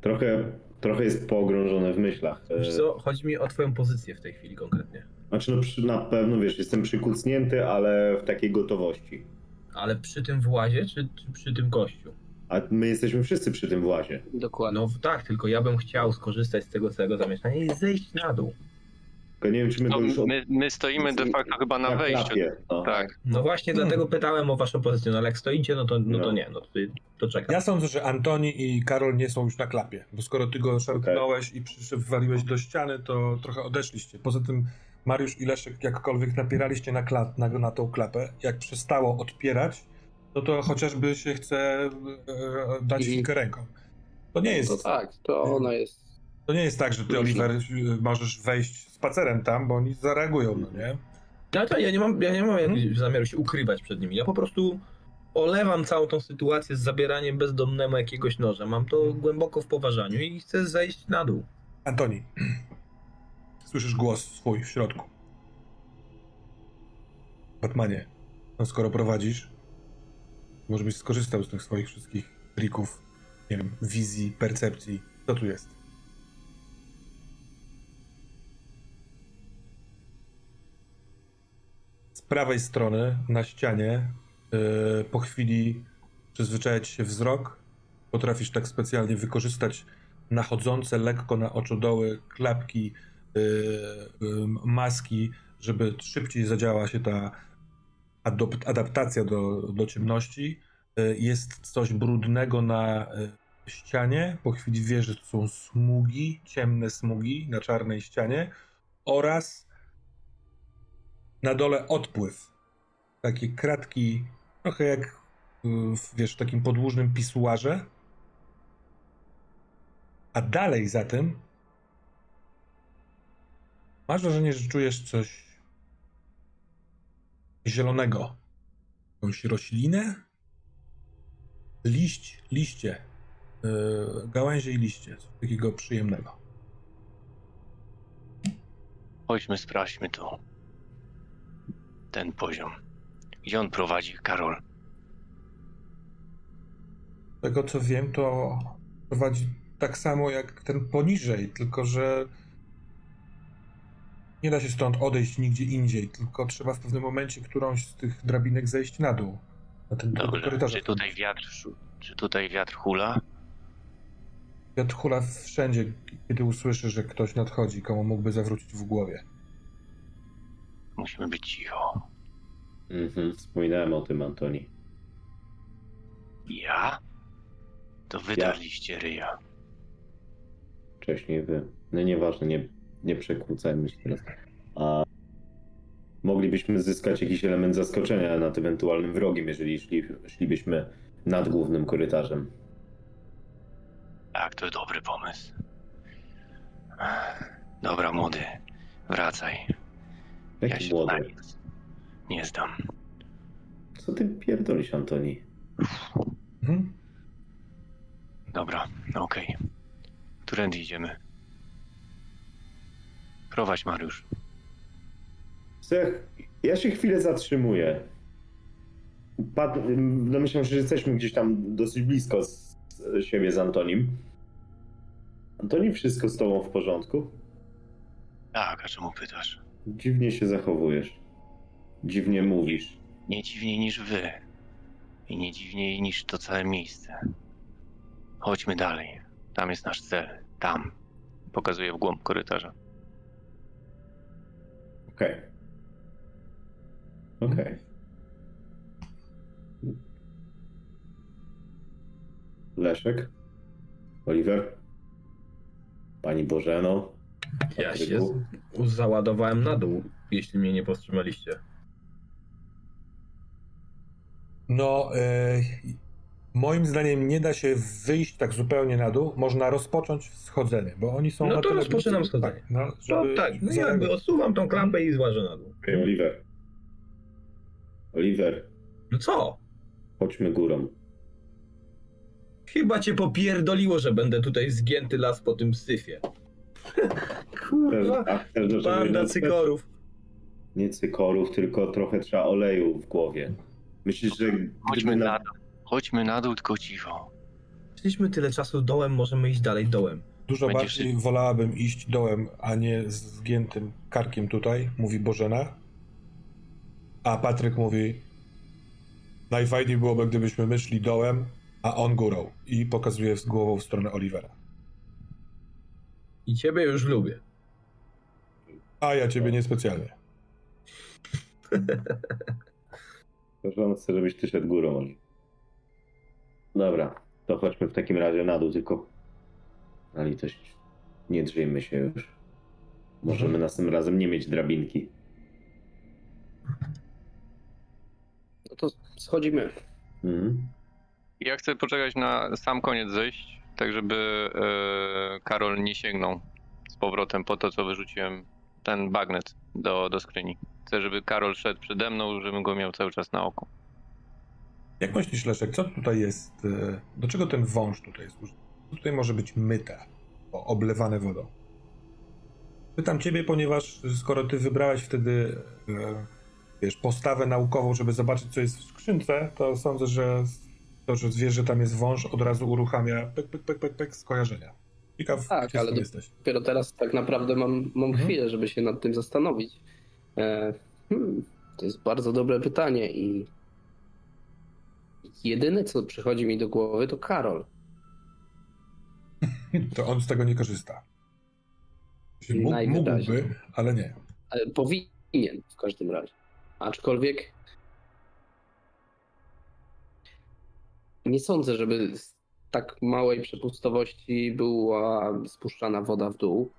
Trochę, trochę jest pogrążone w myślach. E, Wiesz co, chodzi mi o twoją pozycję w tej chwili konkretnie. Znaczy, no, na pewno, wiesz, jestem przykucnięty, ale w takiej gotowości. Ale przy tym włazie, czy, czy przy tym gościu? A my jesteśmy wszyscy przy tym włazie. Dokładnie. No tak, tylko ja bym chciał skorzystać z tego całego zamieszania i zejść na dół. Tylko nie wiem, czy my No, już... od- my, my stoimy de facto chyba na wejściu. klapie, no. Tak. No właśnie Hmm. dlatego pytałem o waszą pozycję, no ale jak stoicie, no to, no to No. nie, no to, to czekam. Ja sądzę, że Antoni i Karol nie są już na klapie, bo skoro ty go szarpnąłeś i przy- wywaliłeś do ściany, to trochę odeszliście. Poza tym Mariusz i Leszek jakkolwiek napieraliście na, kla- na, na tą klapę, jak przestało odpierać, no to chociażby się chce e, dać Mhm. kilka ręką. To nie jest, To tak, to ona jest. to nie jest tak, że ty. Oliver, możesz wejść spacerem tam, bo oni zareagują, no nie? No to ja nie mam, ja nie mam Hmm? zamiaru się ukrywać przed nimi. Ja po prostu olewam całą tą sytuację z zabieraniem bezdomnemu jakiegoś noża. Mam to głęboko w poważaniu i chcę zejść na dół. Antoni, słyszysz głos swój w środku. Batmanie, no skoro prowadzisz, może byś skorzystał z tych swoich wszystkich trików, nie wiem, wizji, percepcji. Co tu jest? Z prawej strony na ścianie yy, po chwili przyzwyczajać się wzrok. Potrafisz tak specjalnie wykorzystać nachodzące lekko na oczodoły klapki, maski, żeby szybciej zadziała się ta adaptacja do, do ciemności. Yy, jest coś brudnego na ścianie. Po chwili wie, że to są smugi, ciemne smugi na czarnej ścianie oraz na dole odpływ. Takie kratki, trochę jak y, w, wiesz, takim podłużnym pisuarze. A dalej za tym masz wrażenie, że czujesz coś zielonego. Jakąś roślinę? Liść, liście. Yy, gałęzie i liście. Coś takiego przyjemnego. Chodźmy, sprawdźmy to. Ten poziom. Gdzie on prowadzi, Karol? Z tego co wiem, to prowadzi tak samo jak ten poniżej, tylko że nie da się stąd odejść nigdzie indziej, tylko trzeba w pewnym momencie którąś z tych drabinek zejść na dół. Na ten Dobrze. korytarz. Czy tutaj wiatr, czy tutaj wiatr hula? Wiatr hula wszędzie, kiedy usłyszy, że ktoś nadchodzi, komu mógłby zawrócić w głowie. Musimy być cicho. Mhm, wspominałem o tym, Antoni. Ja? To wy Ja. darliście ryja. Wcześniej wy. No nieważne, nie, nie przekłócajmy się teraz. A moglibyśmy zyskać jakiś element zaskoczenia nad ewentualnym wrogiem, jeżeli szli, szlibyśmy nad głównym korytarzem. Tak, to dobry pomysł. Dobra, młody. Wracaj. Ja Jaki się na młody? nie zdam. Co ty pierdolisz, Antoni? Dobra, okej. Którędy idziemy? Prowadź, Mariusz. Sech, ja się chwilę zatrzymuję. Pat, domyślam się, że jesteśmy gdzieś tam dosyć blisko z siebie z Antonim. Antoni, wszystko z tobą w porządku? Tak, a czemu pytasz? Dziwnie się zachowujesz. Dziwnie mówisz. Nie dziwniej niż wy. I nie dziwniej niż to całe miejsce. Chodźmy dalej. Tam jest nasz cel. Tam. Pokazuję w głąb korytarza. Okej. Okej. Leszek? Oliver? Pani Bożeno? Ja się z- załadowałem na dół, jeśli mnie nie powstrzymaliście. No, e, moim zdaniem nie da się wyjść tak zupełnie na dół. Można rozpocząć schodzenie, bo oni są No na to rozpoczynam schodzenie. Tak, no, No żeby tak, no jakby odsuwam tą klampę i złażę na dół. Okej, Oliver. Oliver, No co? chodźmy górą. Chyba cię popierdoliło, że będę tutaj zgięty las po tym syfie. Kurwa, żeby banda cykorów. Nie cykorów, tylko trochę trzeba oleju w głowie. Myślisz, że Chodźmy na dół. Chodźmy na dół, tylko cicho. Szliśmy tyle czasu dołem, możemy iść dalej dołem. Dużo Będziesz- bardziej wolałabym iść dołem, a nie z zgiętym karkiem tutaj, mówi Bożena. A Patryk mówi, najfajniej byłoby, gdybyśmy my szli dołem, a on górą. I pokazuje z głową w stronę Olivera. I ciebie już lubię. A ja ciebie niespecjalnie. Proszę, chcę, żebyś ty szedł górą, Oli. Dobra, to chodźmy w takim razie na dół, tylko na litość nie drzyjmy się już. Możemy następnym razem nie mieć drabinki. No to schodzimy. Mhm. Ja chcę poczekać na sam koniec zejść, tak żeby e, Karol nie sięgnął z powrotem po to, co wyrzuciłem, ten bagnet do, do skryni. Chcę, żeby Karol szedł przede mną, żebym go miał cały czas na oku. Jak myślisz, Leszek, co tutaj jest, e, do czego ten wąż tutaj jest? Co tutaj może być myte, oblewane wodą? Pytam ciebie, ponieważ skoro ty wybrałeś wtedy, e, wiesz, postawę naukową, żeby zobaczyć, co jest w skrzynce, to sądzę, że to, że wiesz, że tam jest wąż, od razu uruchamia pek, pek, pek, pek, pek skojarzenia. Ciekaw, Tak, ale ale do- jesteś. Dopiero teraz tak naprawdę mam, mam Mhm. chwilę, żeby się nad tym zastanowić. E, hmm, to jest bardzo dobre pytanie i jedyne, co przychodzi mi do głowy, to Karol. To on z tego nie korzysta. Mógł, Najwyraźniej. mógłby, ale nie. Ale powinien w każdym razie. Aczkolwiek nie sądzę, żeby tak małej przepustowości była spuszczana woda w dół,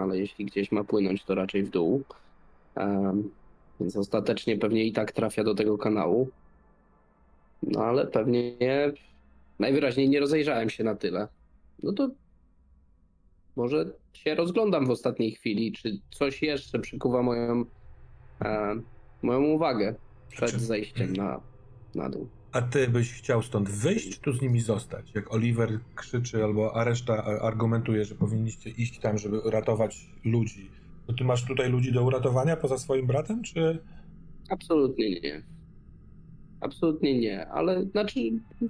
ale jeśli gdzieś ma płynąć, to raczej w dół. Em, Więc ostatecznie pewnie i tak trafia do tego kanału. No ale pewnie nie, najwyraźniej nie rozejrzałem się na tyle. No to może się rozglądam w ostatniej chwili, czy coś jeszcze przykuwa moją, e, moją uwagę przed Znaczy- zejściem na, na dół. A ty byś chciał stąd wyjść, czy tu z nimi zostać? Jak Oliver krzyczy, albo a reszta argumentuje, że powinniście iść tam, żeby ratować ludzi. To ty masz tutaj ludzi do uratowania poza swoim bratem, czy... Absolutnie nie. Absolutnie nie, ale znaczy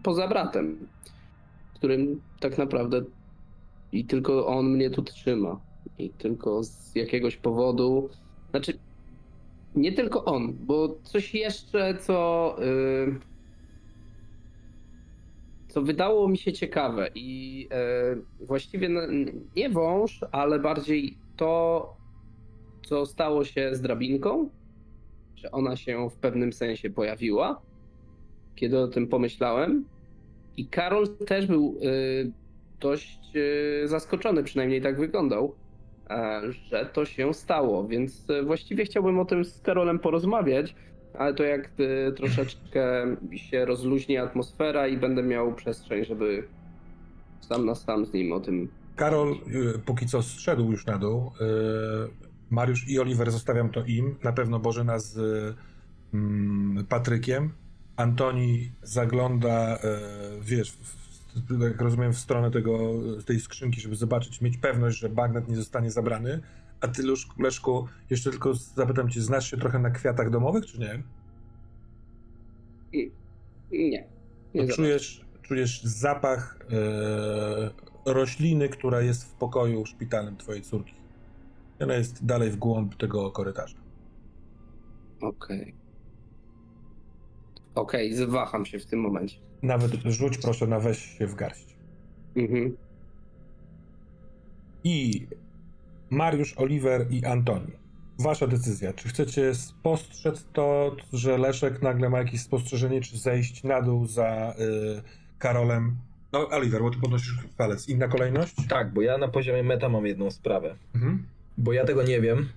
poza bratem, którym tak naprawdę i tylko on mnie tu trzyma. I tylko z jakiegoś powodu, znaczy nie tylko on, bo coś jeszcze, co, yy, co wydało mi się ciekawe i yy, właściwie nie wąż, ale bardziej to, co stało się z drabinką, że ona się w pewnym sensie pojawiła, kiedy o tym pomyślałem. I Karol też był y, dość y, zaskoczony, przynajmniej tak wyglądał, e, że to się stało. Więc y, właściwie chciałbym o tym z Karolem porozmawiać, ale to jak y, troszeczkę się rozluźni atmosfera i będę miał przestrzeń, żeby sam na sam z nim o tym. Karol póki co zszedł już na dół. Mariusz i Oliver zostawiam to im. Na pewno Bożena z mm, Patrykiem. Antoni zagląda, y, wiesz, jak rozumiem, w stronę tego, tej skrzynki, żeby zobaczyć, mieć pewność, że bagnet nie zostanie zabrany. A ty, Leszku, jeszcze tylko zapytam cię, znasz się trochę na kwiatach domowych, czy nie? Nie. Nie czujesz, czujesz zapach e, rośliny, która jest w pokoju szpitalnym twojej córki. Ona jest dalej w głąb tego korytarza. Okej. Okej, zwaham się w tym momencie. Nawet rzuć proszę na weź się w garść. Mhm. I Mariusz, Oliver i Antoni. Wasza decyzja. Czy chcecie spostrzec to, że Leszek nagle ma jakieś spostrzeżenie, czy zejść na dół za y, Karolem? No, Oliver, bo ty podnosisz palec. Inna kolejność? Tak, bo ja na poziomie meta mam jedną sprawę. Mhm. Bo ja tego nie wiem,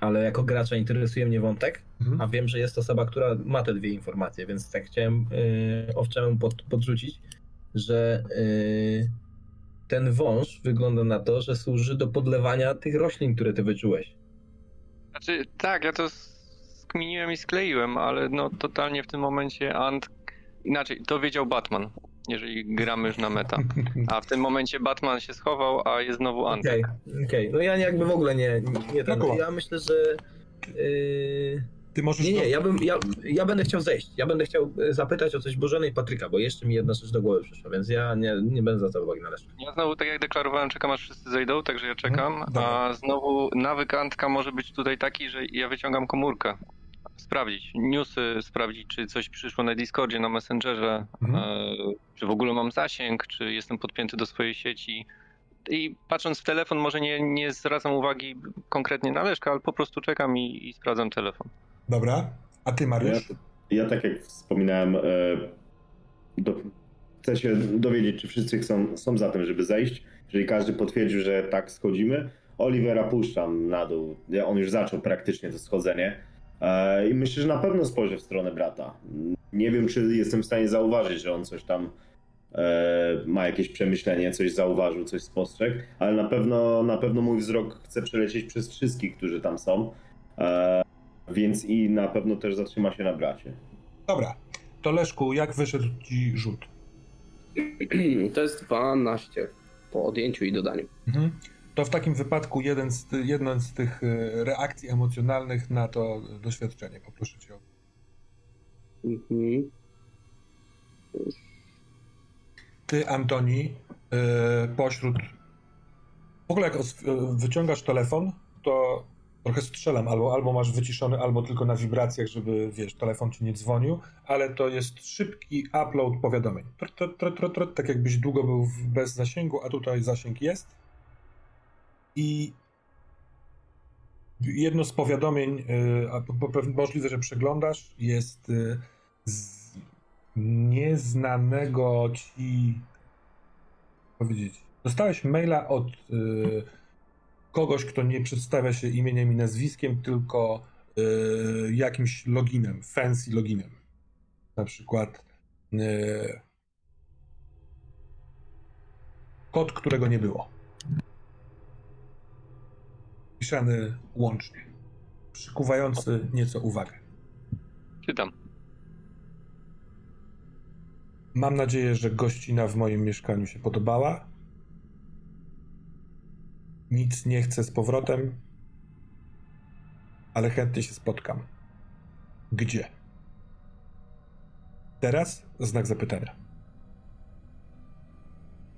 ale jako gracza interesuje mnie wątek, Mhm. a wiem, że jest osoba, która ma te dwie informacje, więc tak chciałem yy, owczemu pod, podrzucić, że yy, ten wąż wygląda na to, że służy do podlewania tych roślin, które ty wyczułeś. Znaczy, tak, ja to skminiłem i skleiłem, ale no totalnie w tym momencie Ant... Inaczej, to wiedział Batman, jeżeli gramy już na meta. A w tym momencie Batman się schował, a jest znowu Ant. Okej, okej. No ja jakby w ogóle nie, nie ten, No ja myślę, że... Yy, Ty możesz nie, to- nie, ja, bym, ja, ja będę chciał zejść. Ja będę chciał e, zapytać o coś Bożeny i Patryka, bo jeszcze mi jedna rzecz do głowy przyszła, więc ja nie, nie będę zwracał uwagi na resztę. Ja znowu, tak jak deklarowałem, czekam aż wszyscy zejdą, także ja czekam. Mhm, dobra. A znowu nawyk Antka może być tutaj taki, że ja wyciągam komórkę. Sprawdzić newsy, sprawdzić, czy coś przyszło na Discordzie, na Messengerze, Mhm. e, czy w ogóle mam zasięg, czy jestem podpięty do swojej sieci. I patrząc w telefon, może nie, nie zwracam uwagi konkretnie na Leszka, ale po prostu czekam i, i sprawdzam telefon. Dobra. A ty, Mariusz? Ja tak jak wspominałem, e, do, chcę się dowiedzieć, czy wszyscy chcą, są za tym, żeby zejść. Jeżeli każdy potwierdził, że tak schodzimy, Olivera puszczam na dół. Ja- On już zaczął praktycznie to schodzenie. E, I myślę, że na pewno spojrzę w stronę brata. Nie wiem, czy jestem w stanie zauważyć, że on coś tam e, ma jakieś przemyślenie, coś zauważył, coś spostrzegł, ale na pewno, na pewno mój wzrok chce przelecieć przez wszystkich, którzy tam są. E, więc i na pewno też zatrzyma się na bracie. Dobra. To Leszku, jak wyszedł ci rzut? To jest 12 po odjęciu i dodaniu. Mhm. To w takim wypadku jeden z, jedna z tych e, reakcji emocjonalnych na to doświadczenie. Poproszę cię o. Mhm. Ty, Antoni, e, pośród. W ogóle jak e, wyciągasz telefon, to trochę strzelam, albo, albo masz wyciszony, albo tylko na wibracjach, żeby wiesz, telefon ci nie dzwonił, ale to jest szybki upload powiadomień. Tr, tr, tr, tak jakbyś długo był bez zasięgu, a tutaj zasięg jest. I jedno z powiadomień, y, a możliwe, że przeglądasz, jest y, z nieznanego ci powiedzieć. Dostałeś maila od y, kogoś, kto nie przedstawia się imieniem i nazwiskiem, tylko jakimś loginem, fancy loginem. Na przykład kod, którego nie było. Pisany łącznie. Przykuwający nieco uwagę. Czytam. Mam nadzieję, że gościna w moim mieszkaniu się podobała. Nic nie chcę z powrotem, ale chętnie się spotkam. Gdzie? Teraz? Znak zapytania.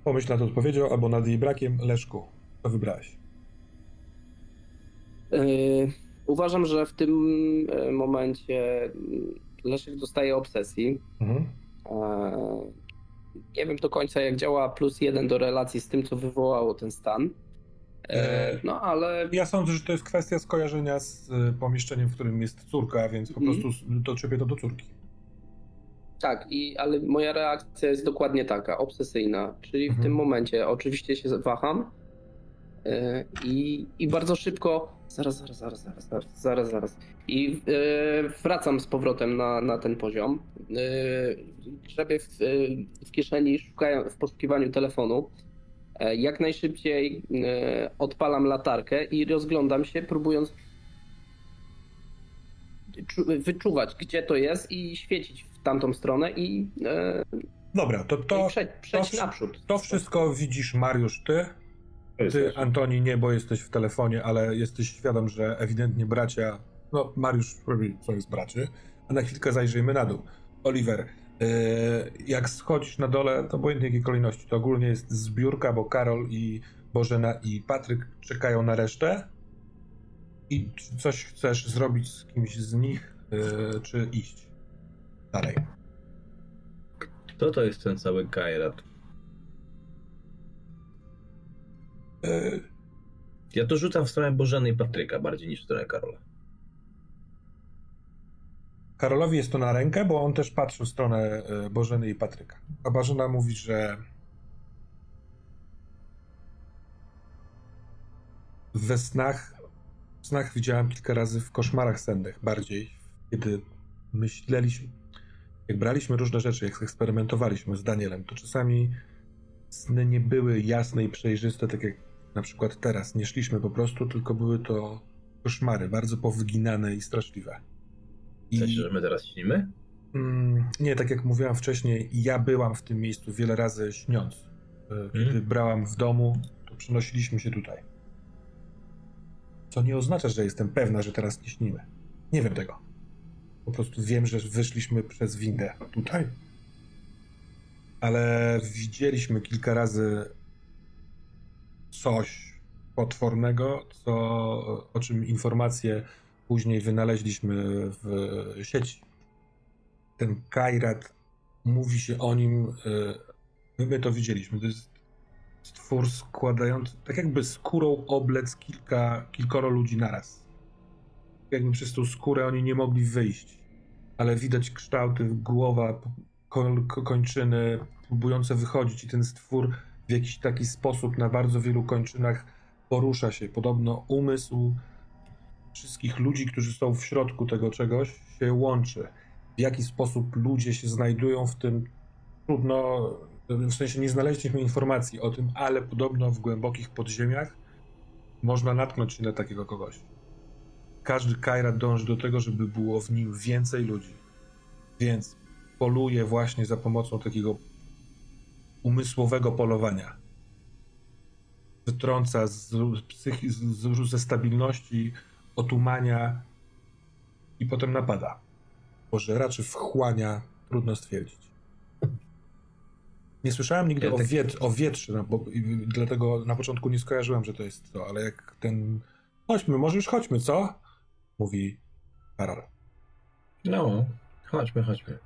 Pomyśl nad odpowiedzią albo nad jej brakiem. Leszku, co wybrałeś? Yy, uważam, że w tym e, momencie Leszek dostaje obsesji. Mhm. E, Nie wiem do końca jak działa plus jeden do relacji z tym, co wywołało ten stan. E, No ale Ja sądzę, że to jest kwestia skojarzenia z pomieszczeniem, w którym jest córka, więc po Mhm. prostu doczepię to do córki. tak, i, ale moja reakcja jest dokładnie taka, obsesyjna. Czyli w Mhm. tym momencie oczywiście się waham i, i bardzo szybko. Zaraz, zaraz, zaraz, zaraz, zaraz, zaraz, zaraz. I e, wracam z powrotem na, na ten poziom. E, grzebię w, e, w kieszeni, szukając w poszukiwaniu telefonu. E, Jak najszybciej e, odpalam latarkę i rozglądam się, próbując czu- wyczuwać, gdzie to jest i świecić w tamtą stronę i, e, Dobra, to, to, to- naprzód. to wszystko widzisz, Mariusz, ty. Ty, Antoni, nie, bo jesteś w telefonie, ale jesteś świadom, że ewidentnie bracia. No, Mariusz robi co jest bracie, a na chwilkę zajrzyjmy na dół. Oliver, yy, jak schodzisz na dole, to obojętnie jakiej kolejności, to ogólnie jest zbiórka, bo Karol i Bożena i Patryk czekają na resztę. I czy coś chcesz zrobić z kimś z nich, yy, czy iść dalej? Kto to jest ten cały Kairat? Ja to rzucam w stronę Bożeny i Patryka bardziej niż w stronę Karola. Karolowi jest to na rękę, bo on też patrzy w stronę e, Bożeny i Patryka. A Bożena mówi, że we snach, w snach widziałam kilka razy w koszmarach sennych bardziej, kiedy myśleliśmy, jak braliśmy różne rzeczy, jak eksperymentowaliśmy z Danielem, to czasami sny nie były jasne i przejrzyste, tak jak na przykład teraz. Nie szliśmy po prostu, tylko były to koszmary, bardzo powyginane i straszliwe. W sensie, że my teraz śnimy? Mm, nie, tak jak mówiłam wcześniej, ja byłam w tym miejscu wiele razy śniąc. E, Kiedy Mhm. brałam w domu, to przenosiliśmy się tutaj. Co nie oznacza, że jestem pewna, że teraz nie śnimy. Nie wiem tego. Po prostu wiem, że wyszliśmy przez windę tutaj. Ale widzieliśmy kilka razy coś potwornego, co, o czym informacje później wynaleźliśmy w sieci. Ten Kairat, mówi się o nim, y, my to widzieliśmy, to jest stwór składający, tak jakby skórą oblec kilka, kilkoro ludzi naraz. Jakby przez tą skórę oni nie mogli wyjść, ale widać kształty, głowa, ko- ko- kończyny próbujące wychodzić i ten stwór w jakiś taki sposób na bardzo wielu kończynach porusza się. Podobno umysł wszystkich ludzi, którzy są w środku tego czegoś, się łączy. W jaki sposób ludzie się znajdują w tym, trudno, w sensie nie znaleźliśmy informacji o tym, ale podobno w głębokich podziemiach można natknąć się na takiego kogoś. Każdy Kairat dąży do tego, żeby było w nim więcej ludzi. Więc poluje właśnie za pomocą takiego umysłowego polowania. Wytrąca z, psychi- z, z, ze stabilności, otumania i potem napada. Pożera czy wchłania, trudno stwierdzić. Nie słyszałem nigdy Ja o, tak- wiet, o wietrze, no, bo, i, dlatego na początku nie skojarzyłem, że to jest to, ale jak ten... Chodźmy, może już chodźmy, co? Mówi Karol. No, chodźmy, chodźmy.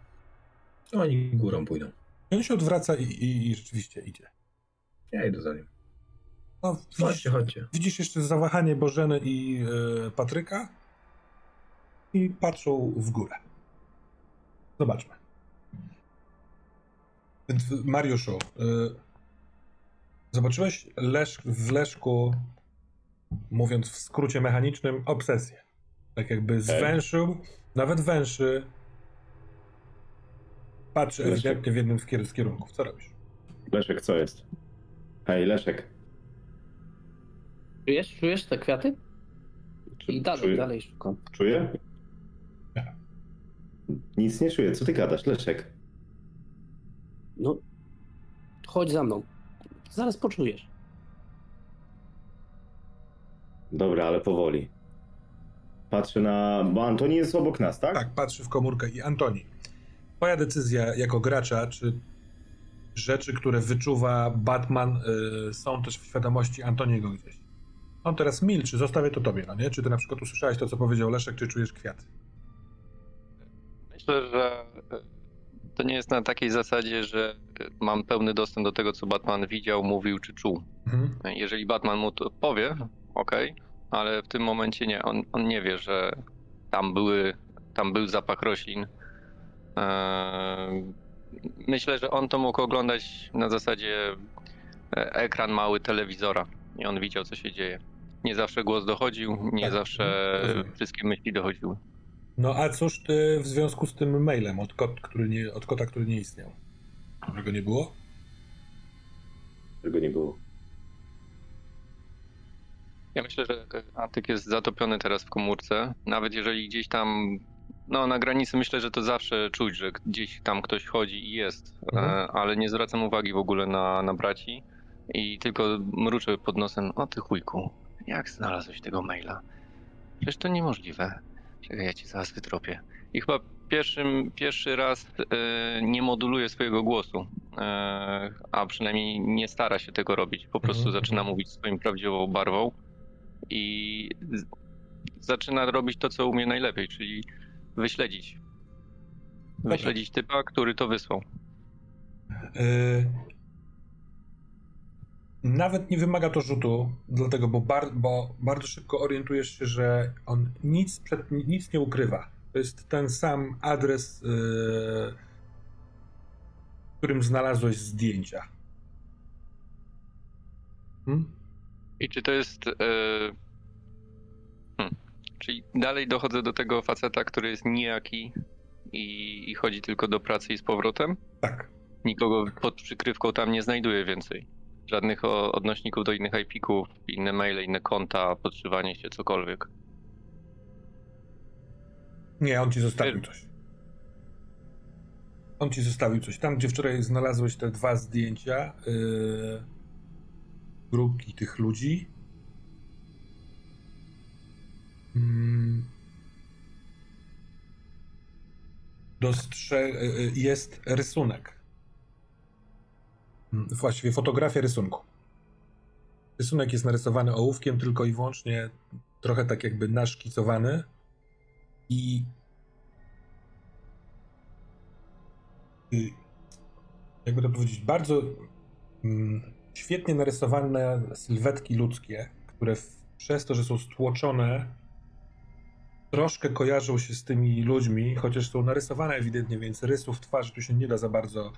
Oni górą pójdą. I on się odwraca i, i, i rzeczywiście idzie. Ja idę za nim. No, widzisz, Chodźcie, chodźcie. widzisz jeszcze zawahanie Bożeny i e, Patryka i patrzą w górę. Zobaczmy. Mariuszu, e, Zobaczyłeś Lesz, w Leszku, mówiąc w skrócie mechanicznym, obsesję. Tak jakby zwęszył, nawet węszy. Patrzy Leszek. ewidentnie w jednym z kier- z kierunków. Co robisz? Leszek, co jest? Hej, Leszek. Czujesz, czujesz te kwiaty? I dalej, Czuję. dalej szukam. Czuję? Nie. Nic nie czuję. Co ty gadasz, Leszek? No, chodź za mną. Zaraz poczujesz. Dobra, ale powoli. Patrzę na... Bo Antoni jest obok nas, tak? Tak, patrzy w komórkę i Antoni. Twoja decyzja jako gracza, czy rzeczy, które wyczuwa Batman, y, są też w świadomości Antoniego gdzieś. On teraz milczy, zostawię to tobie, no nie? Czy ty na przykład usłyszałeś to, co powiedział Leszek, czy czujesz kwiaty? Myślę, że e, to nie jest na takiej zasadzie, że e, mam pełny dostęp do tego, co Batman widział, mówił czy czuł. Mhm. Jeżeli Batman mu to powie, okej, ale w tym momencie nie. On, on nie wie, że tam były, tam był zapach roślin. Myślę, że on to mógł oglądać na zasadzie e, ekran mały telewizora i on widział, co się dzieje. Nie zawsze głos dochodził, nie Tak, zawsze rozumiem. wszystkie myśli dochodziły. No a cóż ty w związku z tym mailem od, kot, który nie, od kota, który nie istniał? Że go nie było? Tego nie było. Ja myślę, że Antyk jest zatopiony teraz w komórce. Nawet jeżeli gdzieś tam, no na granicy myślę, że to zawsze czuć, że gdzieś tam ktoś chodzi i jest, Mhm. e, ale nie zwracam uwagi w ogóle na, na braci i tylko mruczę pod nosem, o ty chujku, jak znalazłeś tego maila? Przecież to niemożliwe. Czekaj, ja cię zaraz wytropię. I chyba pierwszym, pierwszy raz e, nie moduluje swojego głosu, e, a przynajmniej nie stara się tego robić. Po prostu Mhm, zaczyna mhm. mówić swoją prawdziwą barwą i z- zaczyna robić to, co umie najlepiej, czyli wyśledzić. Wyśledzić typa, który to wysłał. Yy, Nawet nie wymaga to rzutu, dlatego, bo, bar, bo bardzo szybko orientujesz się, że on nic, przed, nic nie ukrywa. To jest ten sam adres, yy, którym znalazłeś zdjęcia. Hmm? I czy to jest. Hmm. Czyli dalej dochodzę do tego faceta, który jest nijaki i, i chodzi tylko do pracy i z powrotem? Tak. Nikogo pod przykrywką tam nie znajduję więcej. Żadnych o, odnośników do innych IP-ków, inne maile, inne konta, podszywanie się, cokolwiek. Nie, on ci zostawił coś. On ci zostawił coś. Tam, gdzie wczoraj znalazłeś te dwa zdjęcia yy, grupki tych ludzi, dostrze- yy, jest rysunek. Mm, Właściwie fotografia rysunku. Rysunek jest narysowany ołówkiem tylko i wyłącznie trochę tak jakby naszkicowany i jakby to powiedzieć, bardzo mm, świetnie narysowane sylwetki ludzkie, które przez to, że są stłoczone, troszkę kojarzą się z tymi ludźmi, chociaż są narysowane ewidentnie, więc rysów twarzy tu się nie da za bardzo.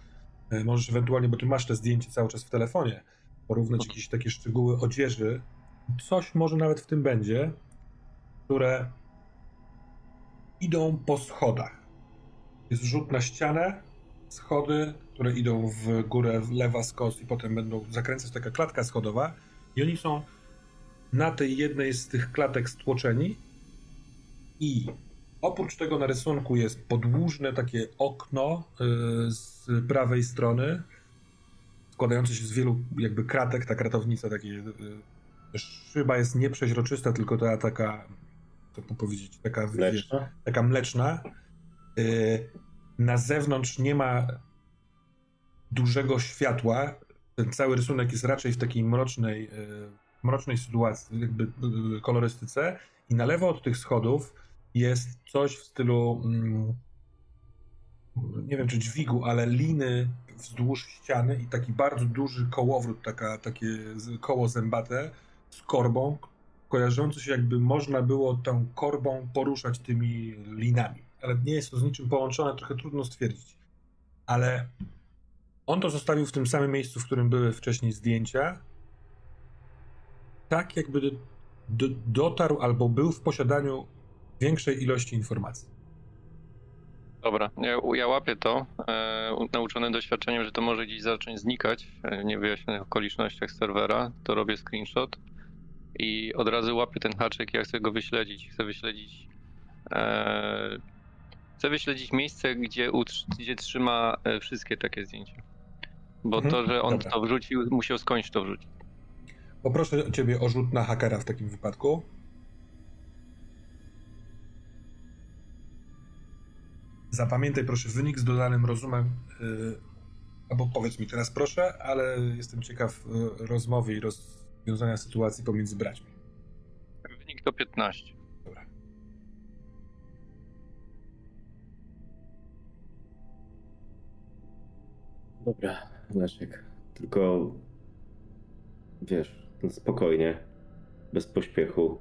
E, Możesz ewentualnie, bo ty masz te zdjęcie cały czas w telefonie, porównać jakieś takie szczegóły odzieży. Coś może nawet w tym będzie, które idą po schodach. Jest rzut na ścianę, schody, które idą w górę, w lewa skos i potem będą zakręcać taka klatka schodowa i oni są na tej jednej z tych klatek stłoczeni i oprócz tego na rysunku jest podłużne takie okno y, z prawej strony składające się z wielu jakby kratek, ta kratownica takie y, szyba jest nieprzeźroczysta, tylko ta taka jak to powiedzieć, taka wiesz, Leszna? taka mleczna. Yy, Na zewnątrz nie ma dużego światła. Ten cały rysunek jest raczej w takiej mrocznej, mrocznej sytuacji, jakby kolorystyce. I na lewo od tych schodów jest coś w stylu mm, nie wiem czy dźwigu, ale liny wzdłuż ściany i taki bardzo duży kołowrót, taka, takie koło zębate z korbą, kojarzący się jakby można było tą korbą poruszać tymi linami. Ale nie jest to z niczym połączone, trochę trudno stwierdzić. Ale on to zostawił w tym samym miejscu, w którym były wcześniej zdjęcia tak, jakby do, dotarł albo był w posiadaniu większej ilości informacji. Dobra, ja, ja łapię to, e, nauczony doświadczeniem, że to może gdzieś zacząć znikać w niewyjaśnionych okolicznościach serwera, to robię screenshot i od razu łapię ten haczyk, ja chcę go wyśledzić, chcę wyśledzić e, chcę wyśledzić miejsce, gdzie, gdzie trzyma e, wszystkie takie zdjęcia. Bo Mhm, to, że on dobra. to wrzucił, musiał skądś to wrzucić. Poproszę ciebie o rzut na hakera w takim wypadku. Zapamiętaj proszę wynik z dodanym rozumem. Yy, albo powiedz mi teraz proszę, ale jestem ciekaw yy, rozmowy i rozwiązania sytuacji pomiędzy braćmi. Wynik to 15. Dobra. Dobra, Leszek. Tylko wiesz, no spokojnie, bez pośpiechu.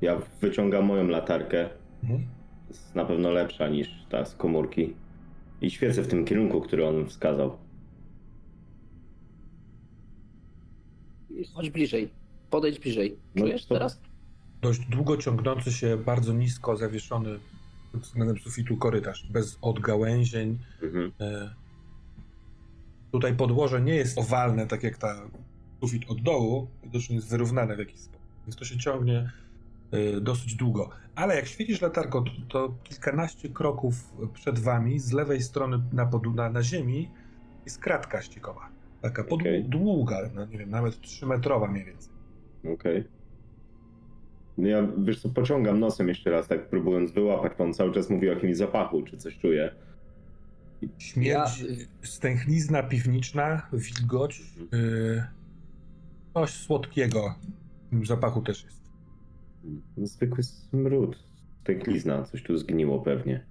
Ja wyciągam moją latarkę. Mhm. Jest na pewno lepsza niż ta z komórki. I świecę w tym kierunku, który on wskazał. Chodź bliżej. Podejdź bliżej. No Czujesz to- teraz? Dość długo ciągnący się, bardzo nisko zawieszony względem sufitu korytarz, bez odgałęzień. Mhm. E, Tutaj podłoże nie jest owalne, tak jak ta sufit od dołu, widocznie jest wyrównane w jakiś sposób. Więc to się ciągnie dosyć długo. Ale jak świecisz latarką, to, to kilkanaście kroków przed wami, z lewej strony na, podu- na, na ziemi, jest kratka ściekowa. Taka podłu- Okej. długa, no nie wiem, nawet 3 metrowa mniej więcej. Okej. No ja, wiesz co, pociągam nosem jeszcze raz, tak próbując wyłapać. Pan cały czas mówi o jakimś zapachu, czy coś czuje. Śmierć, Ja- stęchlizna piwniczna, wilgoć, y, coś słodkiego w tym zapachu też jest. No, Zwykły smród. Tęklizna, coś tu zgniło pewnie.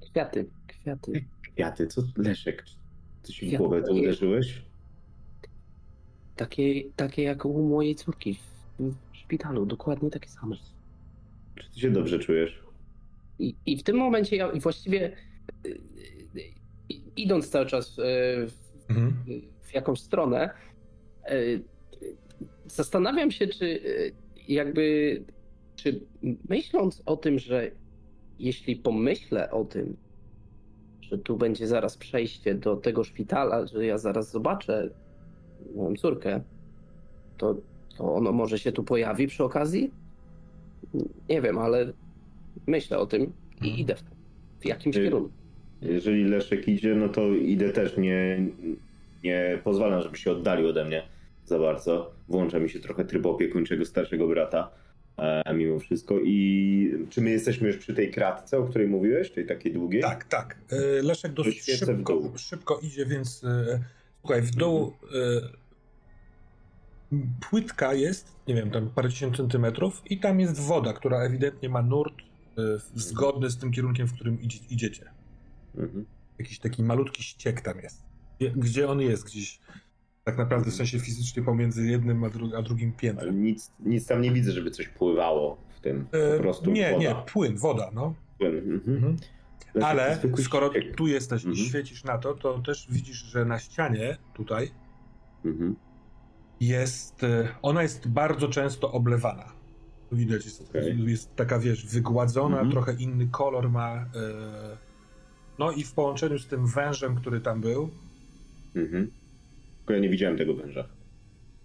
Kwiaty, kwiaty. Kwiaty, co Leszek? Ty się w głowę to uderzyłeś? Takie, takie jak u mojej córki w, w szpitalu, dokładnie takie same. Czy ty się dobrze czujesz? I, I w tym momencie ja właściwie y, y, y, idąc cały czas y, w, Mhm. w jakąś stronę, y, zastanawiam się, czy y, jakby, czy myśląc o tym, że jeśli pomyślę o tym, że tu będzie zaraz przejście do tego szpitala, że ja zaraz zobaczę moją córkę, to, to ono może się tu pojawi przy okazji? Nie wiem, ale myślę o tym i Mhm. idę w, w jakimś kierunku. Jeżeli Leszek idzie, no to idę też. Nie, nie pozwalam, żeby się oddalił ode mnie za bardzo. Włącza mi się trochę tryb opiekuńczego starszego brata e, mimo wszystko. I czy my jesteśmy już przy tej kratce, o której mówiłeś, tej takiej długiej? Tak, tak. Y, Leszek w szybko, szybko idzie, więc y, słuchaj, w dół y, płytka jest, nie wiem, tam parędziesiąt centymetrów i tam jest woda, która ewidentnie ma nurt y, zgodny z tym kierunkiem, w którym idzie, idziecie. Mhm. Jakiś taki malutki ściek tam jest. Gdzie, gdzie on jest? Gdzieś tak naprawdę w sensie fizycznie pomiędzy jednym a, dru- a drugim Ale piętrem. nic, nic tam nie widzę, żeby coś pływało w tym. Po Y, prostu nie, woda. nie, płyn, woda, no. Płyn. Mhm. Mhm. Leszek, Ale zwykły skoro ściek. tu jesteś i Mhm. świecisz na to, to też widzisz, że na ścianie tutaj Mhm. jest, e, ona jest bardzo często oblewana. Tu widać, jest, Okej. jest taka, wiesz, wygładzona, Mhm. trochę inny kolor ma. e, No i w połączeniu z tym wężem, który tam był, Mhm. Tylko ja nie widziałem tego węża.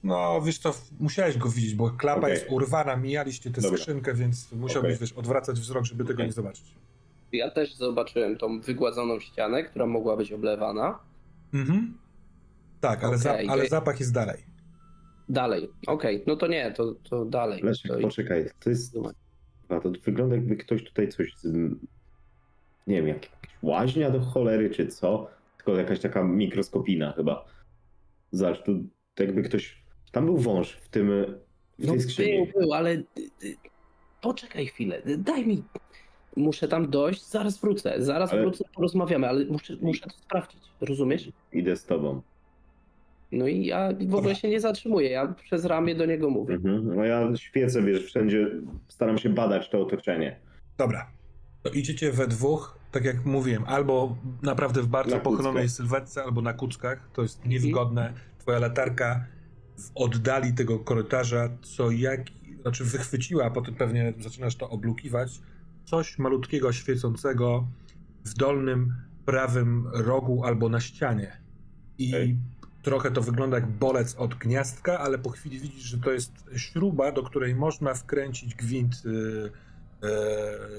no wiesz co, musiałeś go widzieć, bo klapa Okej. jest urwana, mijaliście tę Dobra. skrzynkę, więc musiałbyś, Okej. wiesz, odwracać wzrok, żeby tego Okej. nie zobaczyć. Ja też zobaczyłem tą wygładzoną ścianę, która mogła być oblewana. Mhm. Tak, ale, za, ale zapach jest dalej. Dalej, okej, no to nie, to, to dalej. Leszek, to... poczekaj, to jest... A to wygląda jakby ktoś tutaj coś... Z... Nie wiem, jak jakaś łaźnia do cholery, czy co? Tylko jakaś taka mikroskopina chyba. Zobacz, tu jakby ktoś... Tam był wąż w tym... W No tej skrzyni. był, był, ale y, y, poczekaj chwilę, y, daj mi. Muszę tam dojść, zaraz wrócę, zaraz Ale- wrócę, porozmawiamy, ale muszę, muszę to sprawdzić, rozumiesz? Idę z tobą. No i ja w ogóle się nie zatrzymuję, ja przez ramię do niego mówię. Mhm. No ja świecę, wiesz, wszędzie staram się badać to otoczenie. Dobra. To idziecie we dwóch, tak jak mówiłem, albo naprawdę w bardzo Na pochylonej kuckach. sylwetce, albo na kuckach. To jest niewygodne. Twoja latarka w oddali tego korytarza, co jak, znaczy wychwyciła, a potem pewnie zaczynasz to oblukiwać, coś malutkiego, świecącego w dolnym prawym rogu albo na ścianie. I Ej. trochę to wygląda jak bolec od gniazdka, ale po chwili widzisz, że to jest śruba, do której można wkręcić gwint y,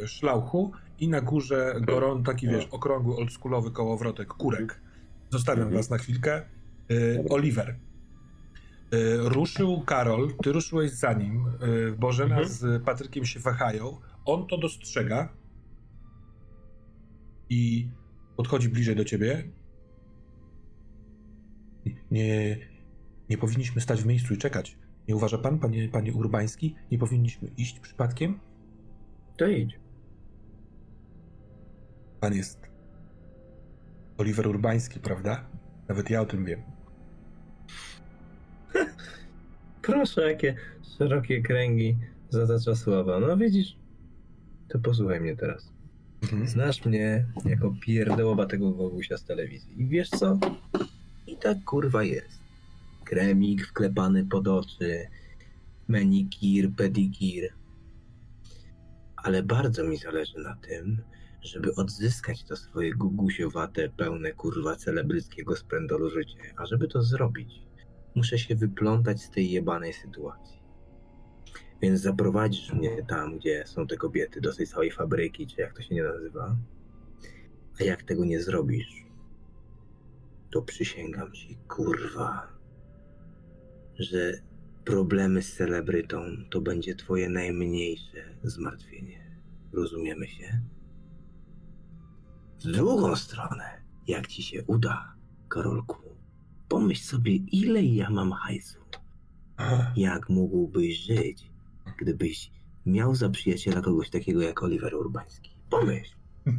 y, szlauchu i na górze gorą taki, wiesz, okrągły, oldschoolowy kołowrotek, kurek. Zostawiam Mhm. was na chwilkę. Y, Oliver. Y, ruszył Karol, ty ruszyłeś za nim. Y, Bożena Mhm. z Patrykiem się wahają. On to dostrzega i podchodzi bliżej do ciebie. Nie, nie powinniśmy stać w miejscu i czekać. Nie uważa pan, panie, panie Urbański? Nie powinniśmy iść przypadkiem? To idź. Pan jest Oliver Urbański, prawda? Nawet ja o tym wiem. Proszę, jakie szerokie kręgi zatacza sława. No widzisz, to posłuchaj mnie teraz. Mhm. Znasz mnie jako pierdołowatego gogusia z telewizji. I wiesz co? I tak kurwa jest. Kremik wklepany pod oczy, menikir, pedikir. Ale bardzo mi zależy na tym, żeby odzyskać to swoje gugusiowate, pełne kurwa celebryckiego sprędolu życie. A żeby to zrobić, muszę się wyplątać z tej jebanej sytuacji. Więc zaprowadzisz mnie tam, gdzie są te kobiety, do tej całej fabryki, czy jak to się nie nazywa. A jak tego nie zrobisz, to przysięgam ci, kurwa, że problemy z celebrytą to będzie twoje najmniejsze zmartwienie. Rozumiemy się? W drugą stronę, jak ci się uda, Karolku, pomyśl sobie, ile ja mam hajsu. Jak mógłbyś żyć, gdybyś miał za przyjaciela kogoś takiego jak Oliver Urbański? Pomyśl.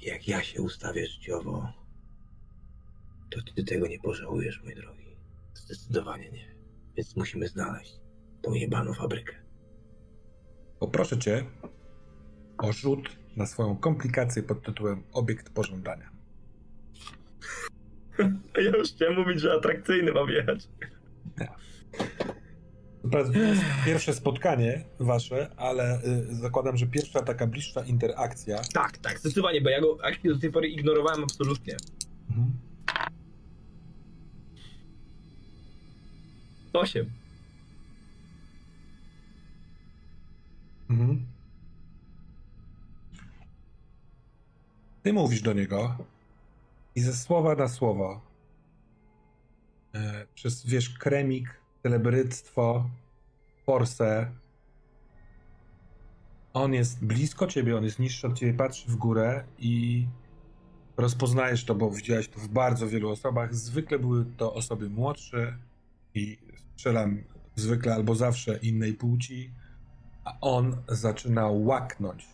Jak ja się ustawię życiowo, to ty tego nie pożałujesz, mój drogi. Zdecydowanie nie. Więc musimy znaleźć tą jebaną fabrykę. Poproszę cię o rzut na swoją komplikację pod tytułem Obiekt pożądania. Ja już chciałem mówić, że atrakcyjny mam jechać. Jest pierwsze spotkanie wasze, ale y, zakładam, że pierwsza taka bliższa interakcja. Tak, tak, zdecydowanie, bo ja go do tej pory ignorowałem absolutnie. Mhm. Osiem. Mhm. Ty mówisz do niego i ze słowa na słowo e, przez, wiesz, kremik, celebryctwo, forsę. On jest blisko ciebie, on jest niższy od ciebie, patrzy w górę i rozpoznajesz to, bo widziałeś to w bardzo wielu osobach. Zwykle były to osoby młodsze i strzelam zwykle albo zawsze innej płci, a on zaczyna łaknąć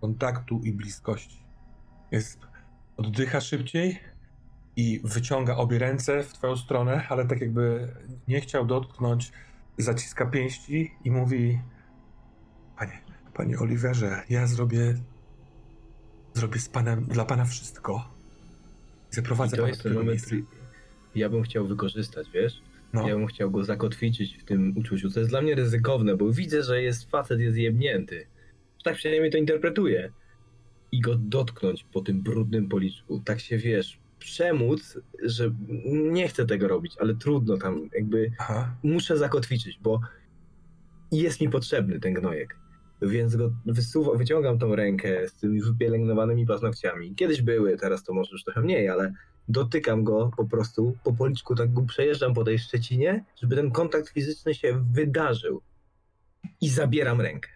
kontaktu i bliskości. Jest, oddycha szybciej i wyciąga obie ręce w twoją stronę, ale tak jakby nie chciał dotknąć, zaciska pięści i mówi panie, panie Oliverze, ja zrobię zrobię z panem, dla pana wszystko. I Zaprowadzę to pana jest do ten moment, który ja bym chciał wykorzystać, wiesz? No. Ja bym chciał go zakotwiczyć w tym uczuciu. To jest dla mnie ryzykowne, bo widzę, że jest facet, jest jebnięty. Tak przynajmniej to interpretuję. I go dotknąć po tym brudnym policzku. Tak się, wiesz, przemóc, że nie chcę tego robić, ale trudno tam, jakby Aha. muszę zakotwiczyć, bo jest mi potrzebny ten gnojek. Więc go wyciągam tą rękę z tymi wypielęgnowanymi paznokciami. Kiedyś były, teraz to może już trochę mniej, ale dotykam go po prostu po policzku, tak go przejeżdżam po tej szczecinie, żeby ten kontakt fizyczny się wydarzył. I zabieram rękę.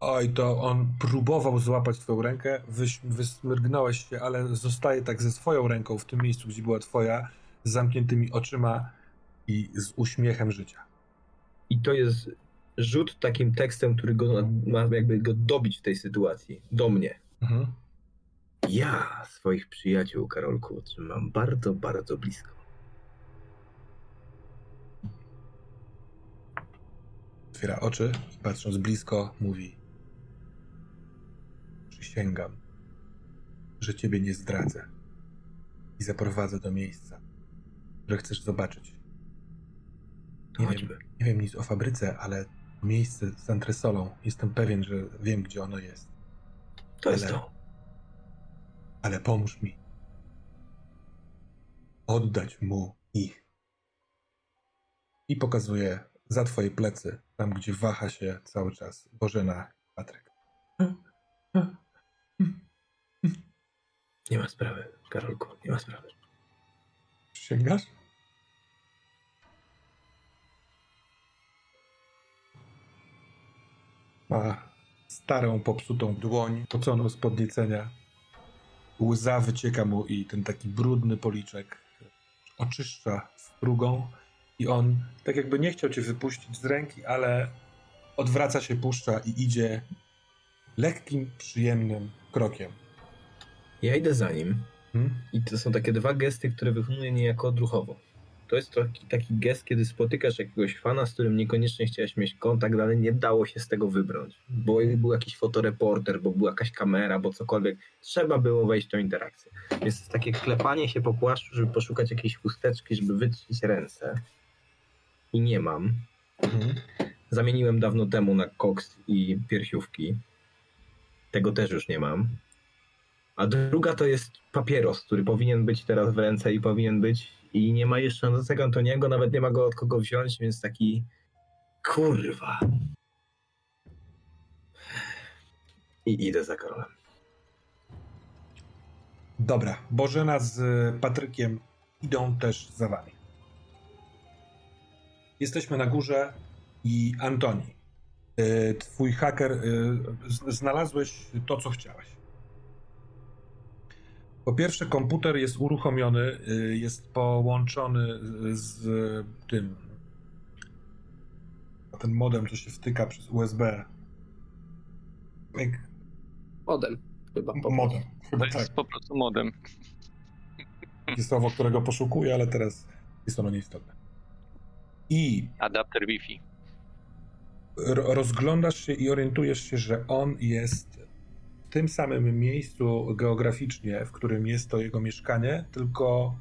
Oj, to on próbował złapać twoją rękę, wyś, wysmyrgnąłeś się, ale zostaje tak ze swoją ręką w tym miejscu, gdzie była twoja, z zamkniętymi oczyma i z uśmiechem życia. I to jest rzut takim tekstem, który go ma jakby go dobić w tej sytuacji. Do mnie. Mhm. Ja swoich przyjaciół, Karolku, trzymam bardzo, bardzo blisko. Otwiera oczy i patrząc blisko mówi Przysięgam, że ciebie nie zdradzę. i zaprowadzę do miejsca, które chcesz zobaczyć. Nie chodźmy. wiem, nie wiem nic o fabryce, ale miejsce z antresolą, jestem pewien, że wiem, gdzie ono jest. To jest Ale- to. Ale pomóż mi. Oddać mu ich. I pokazuję za twoje plecy, tam gdzie waha się cały czas Bożena Patryk. Nie ma sprawy, Karolku, nie ma sprawy. Sięgasz? Ma starą, popsutą dłoń, poconą z podniecenia. Łza wycieka mu i ten taki brudny policzek oczyszcza strugą i on tak jakby nie chciał cię wypuścić z ręki, ale odwraca się, puszcza i idzie lekkim, przyjemnym krokiem. Ja idę za nim Hmm? i to są takie dwa gesty, które wykonuję niejako odruchowo. To jest taki, taki gest, kiedy spotykasz jakiegoś fana, z którym niekoniecznie chciałeś mieć kontakt, ale nie dało się z tego wybrnąć. Bo był jakiś fotoreporter, bo była jakaś kamera, bo cokolwiek. Trzeba było wejść w tą interakcję. Więc takie klepanie się po płaszczu, żeby poszukać jakiejś chusteczki, żeby wytrzeć ręce. I nie mam. Mhm. Zamieniłem dawno temu na koks i piersiówki. Tego też już nie mam. A druga to jest papieros, który powinien być teraz w ręce i powinien być i nie ma jeszcze Jacek Antoniego, nawet nie ma go od kogo wziąć, więc taki kurwa. I idę za Karolem. Dobra, Bożena z Patrykiem idą też za wami. Jesteśmy na górze i Antoni, y, twój haker, y, znalazłeś to, co chciałeś. Po pierwsze, komputer jest uruchomiony, y, jest połączony z tym. Ten modem, co się wtyka przez USB. Jak Modem chyba. modem. To Chyba jest tak. po prostu modem. Takie słowo, którego poszukuję, ale teraz jest ono nieistotne. I Adapter Wi-Fi. ro- rozglądasz się i orientujesz się, że on jest tym samym miejscu geograficznie, w którym jest to jego mieszkanie, tylko